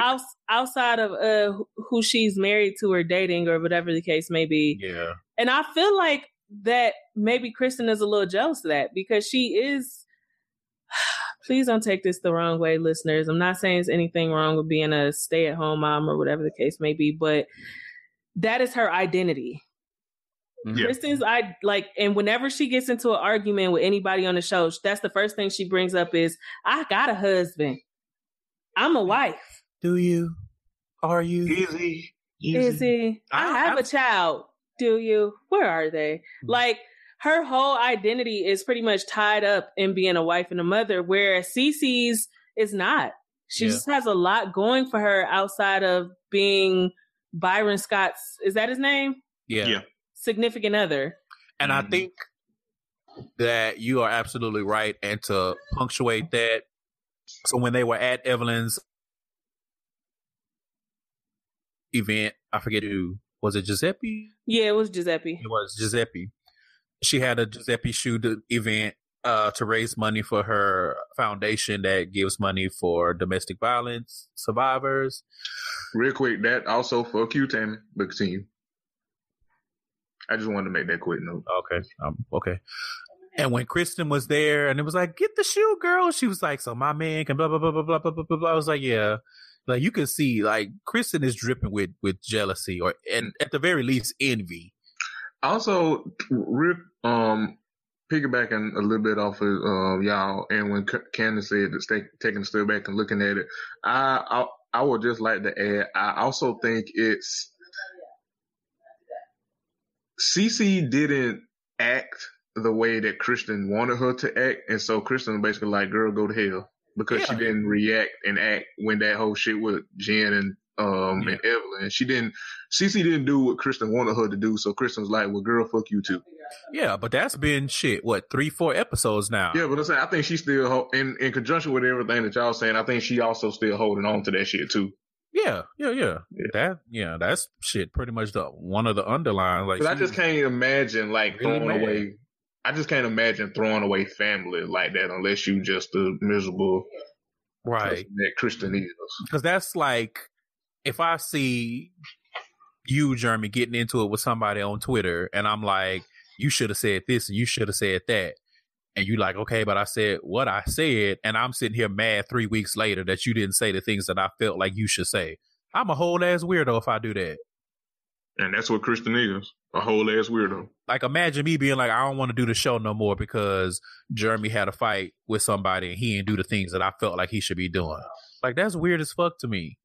out, outside of uh, who she's married to or dating or whatever the case may be. Yeah. And I feel like that maybe Kristen is a little jealous of that because she is. Please don't take this the wrong way, listeners. I'm not saying there's anything wrong with being a stay at home mom or whatever the case may be, but that is her identity. Yeah. Kristen's I like, and whenever she gets into an argument with anybody on the show, that's the first thing she brings up is, "I got a husband. I'm a wife." Do you? Are you? Easy. Easy. Is he? I, I have I, a child. Do you? Where are they? Hmm. Like her whole identity is pretty much tied up in being a wife and a mother, whereas Cece's is not. She yeah. just has a lot going for her outside of being Byron Scott's. Is that his name? Yeah. Yeah significant other. And I mm-hmm. think that you are absolutely right. And to punctuate that, so when they were at Evelyn's event, I forget who was it. Giuseppe? Yeah, it was Giuseppe. It was Giuseppe. She had a Giuseppe shoe event uh, to raise money for her foundation that gives money for domestic violence survivors. Real quick, that also for you, Tami, but continue. I just wanted to make that quick note. Okay. Um, okay. And when Kristen was there and it was like, get the shoe, girl, she was like, so my man can blah, blah, blah, blah, blah, blah, blah, blah. I was like, yeah. Like you can see, like Kristen is dripping with, with jealousy or, and at the very least, envy. Also, Rip, um, piggybacking a little bit off of uh, y'all, and when Candace said that stay, taking a step back and looking at it, I, I I would just like to add, I also think it's CC didn't act the way that Kristen wanted her to act, and so Kristen was basically like, "Girl, go to hell," because yeah. she didn't react and act when that whole shit with Jen and um yeah. and Evelyn. She didn't. Cece didn't do what Kristen wanted her to do, so Kristen was like, "Well, girl, fuck you too." Yeah, but that's been shit. What three, four episodes now? Yeah, but I'm saying I think she's still in in conjunction with everything that y'all saying. I think she also still holding on to that shit too. Yeah, yeah, yeah, yeah. That yeah, that's shit. Pretty much the one of the underlying. Like, I just can't imagine like really throwing mad. away. I just can't imagine throwing away family like that unless you just a miserable right that Christian is. Because that's like if I see you, Jeremy, getting into it with somebody on Twitter, and I'm like, you should have said this and you should have said that and you're like, okay, but I said what I said, and I'm sitting here mad three weeks later that you didn't say the things that I felt like you should say. I'm a whole ass weirdo if I do that. And that's what Kristen is. A whole ass weirdo. Like imagine me being like, I don't want to do the show no more because Jeremy had a fight with somebody and he didn't do the things that I felt like he should be doing. Like that's weird as fuck to me.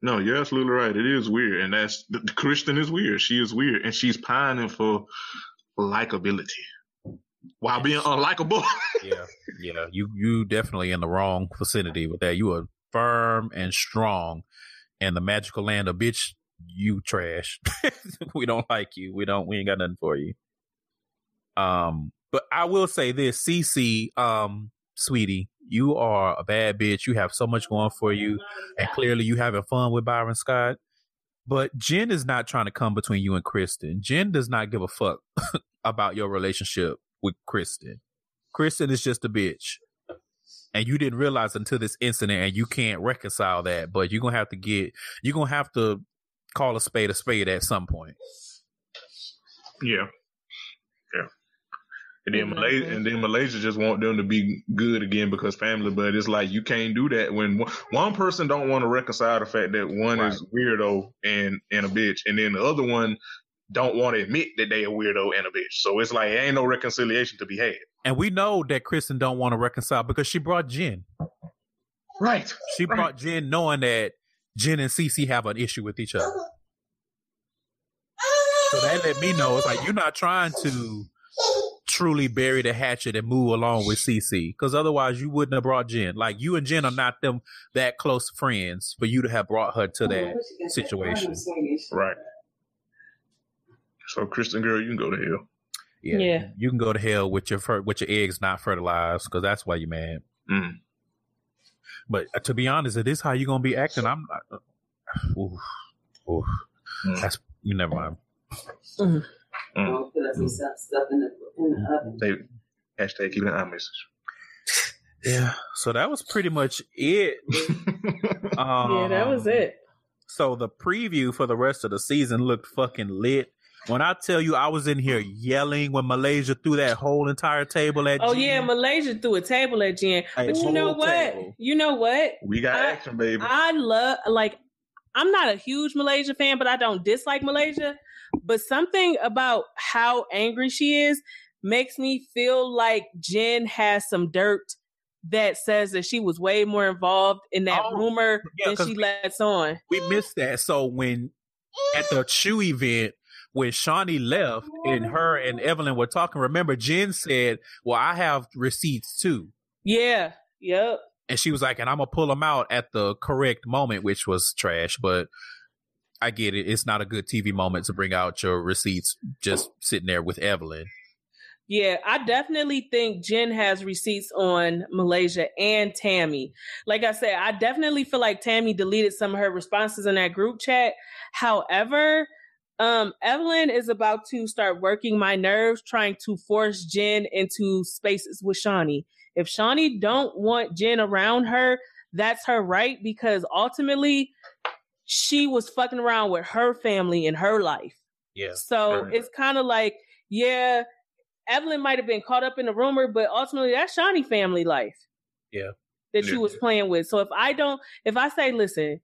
No, you're absolutely right. It is weird, and that's the, the Kristen is weird. She is weird, and she's pining for likability while being unlikable. yeah, yeah. You you definitely in the wrong vicinity with that. You are firm and strong, and the magical land of bitch. You trash. we don't like you. We don't. We ain't got nothing for you. Um, but I will say this, CC, um, sweetie, you are a bad bitch. You have so much going for you, and clearly you having fun with Byron Scott. But Jen is not trying to come between you and Kristen. Jen does not give a fuck about your relationship with Kristen. Kristen is just a bitch. And you didn't realize until this incident and you can't reconcile that, but you're gonna have to get you're gonna have to call a spade a spade at some point. Yeah. And then Malaysia, and then Malaysia just want them to be good again because family. But it's like you can't do that when one, person don't want to reconcile the fact that one right. is weirdo and and a bitch, and then the other one don't want to admit that they a weirdo and a bitch. So it's like ain't no reconciliation to be had. And we know that Kristen don't want to reconcile because she brought Jen. Right. She right. brought Jen knowing that Jen and Cece have an issue with each other. So that let me know it's like you're not trying to truly bury the hatchet and move along with CC. Because otherwise, you wouldn't have brought Jen. Like you and Jen are not them that close friends for you to have brought her to that situation. Right. So, Kristen, girl, you can go to hell. Yeah, yeah. you can go to hell with your with your eggs not fertilized because that's why you're mad. Mm. But uh, to be honest, it is how you're gonna be acting. I'm not. Uh, oof, oof. Mm. That's you never mind. Mm. Mm. stuff in the they hashtag keeping an eye message. Yeah. So that was pretty much it. um, yeah, that was it. So the preview for the rest of the season looked fucking lit. When I tell you I was in here yelling when Malaysia threw that whole entire table at Oh Jen. yeah, Malaysia threw a table at Jen. But you know what? Table. You know what? We got I, action, baby. I love like I'm not a huge Malaysia fan, but I don't dislike Malaysia. But something about how angry she is makes me feel like Jen has some dirt that says that she was way more involved in that oh, rumor yeah, than she lets on. We missed that. So when at the Chew event, when Shaunie left and her and oh. Evelyn were talking, remember Jen said, Well, I have receipts too. Yeah. Yep. And she was like, and I'm gonna pull them out at the correct moment, which was trash, but I get it. It's not a good TV moment to bring out your receipts just sitting there with Evelyn. Yeah, I definitely think Jen has receipts on Malaysia and Tami. Like I said, I definitely feel like Tami deleted some of her responses in that group chat. However, um, Evelyn is about to start working my nerves trying to force Jen into spaces with Shaunie. If Shaunie don't want Jen around her, that's her right because ultimately she was fucking around with her family in her life. Yeah. So it's kind of like, yeah, Evelyn might have been caught up in the rumor, but ultimately that's Shaunie family life. Yeah. That yeah. you was playing with. So if I don't, if I say, listen,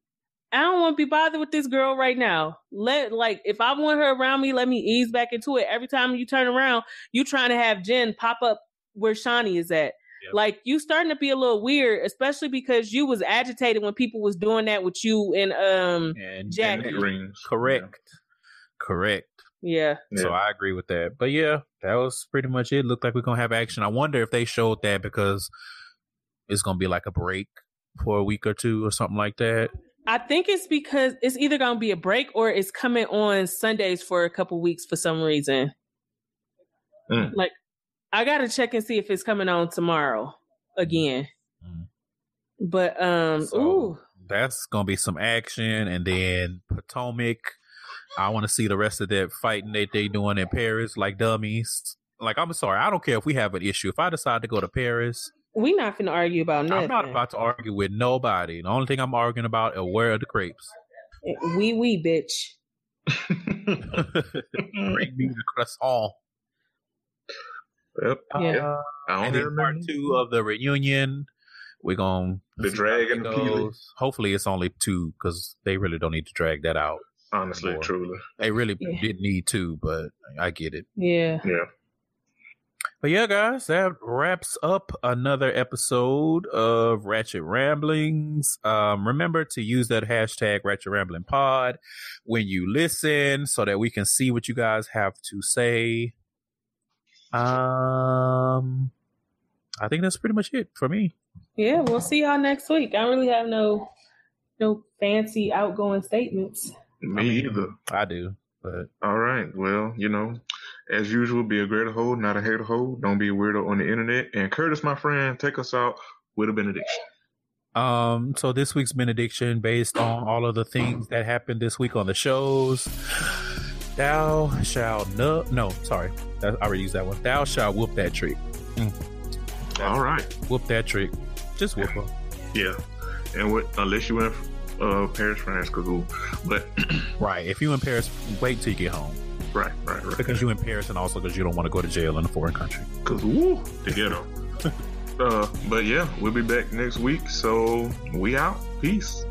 I don't want to be bothered with this girl right now. Let like if I want her around me, let me ease back into it. Every time you turn around, you trying to have Jen pop up where Shaunie is at. Yep. Like you starting to be a little weird, especially because you was agitated when people was doing that with you and um and, Jackie. And Correct. Yeah. Correct. Yeah. So I agree with that. But yeah, that was pretty much it. Looked like we're gonna have action. I wonder if they showed that because it's gonna be like a break for a week or two or something like that. I think it's because it's either gonna be a break or it's coming on Sundays for a couple weeks for some reason. Mm. Like I gotta check and see if it's coming on tomorrow again. Mm. But um so ooh. That's gonna be some action and then Potomac I want to see the rest of that fighting that they doing in Paris like dummies. Like I'm sorry, I don't care if we have an issue. If I decide to go to Paris, we not gonna argue about nothing. I'm not about to argue with nobody. The only thing I'm arguing about is where are the crepes. We we bitch. Bring me the croissant. Yep. Yeah. Uh, and then part two of the reunion. We're gonna the drag and the Hopefully, it's only two because they really don't need to drag that out. Honestly, more. truly, they really yeah. didn't need to, but I get it. Yeah, yeah. But yeah, guys, that wraps up another episode of Ratchet Ramblings. Um, remember to use that hashtag Ratchet Rambling Pod when you listen so that we can see what you guys have to say. Um, I think that's pretty much it for me. Yeah, we'll see y'all next week. I really have no no fancy outgoing statements. Me either. I do, but all right. Well, you know, as usual, be a greater hoe, not a hater hoe. Don't be a weirdo on the internet. And Curtis, my friend, take us out with a benediction. Um, so this week's benediction, based on all of the things that happened this week on the shows, thou shalt no, no, sorry, I already used that one. Thou shalt whoop that trick. Mm. All right, whoop that trick. Just whoop her. Yeah, and what? Unless you in uh, Paris, France, Kagoo. But right, if you in Paris, wait till you get home. Right, right, right. Because you in Paris, and also because you don't want to go to jail in a foreign country. Cause woo, the ghetto. uh, but yeah, we'll be back next week. So we out. Peace.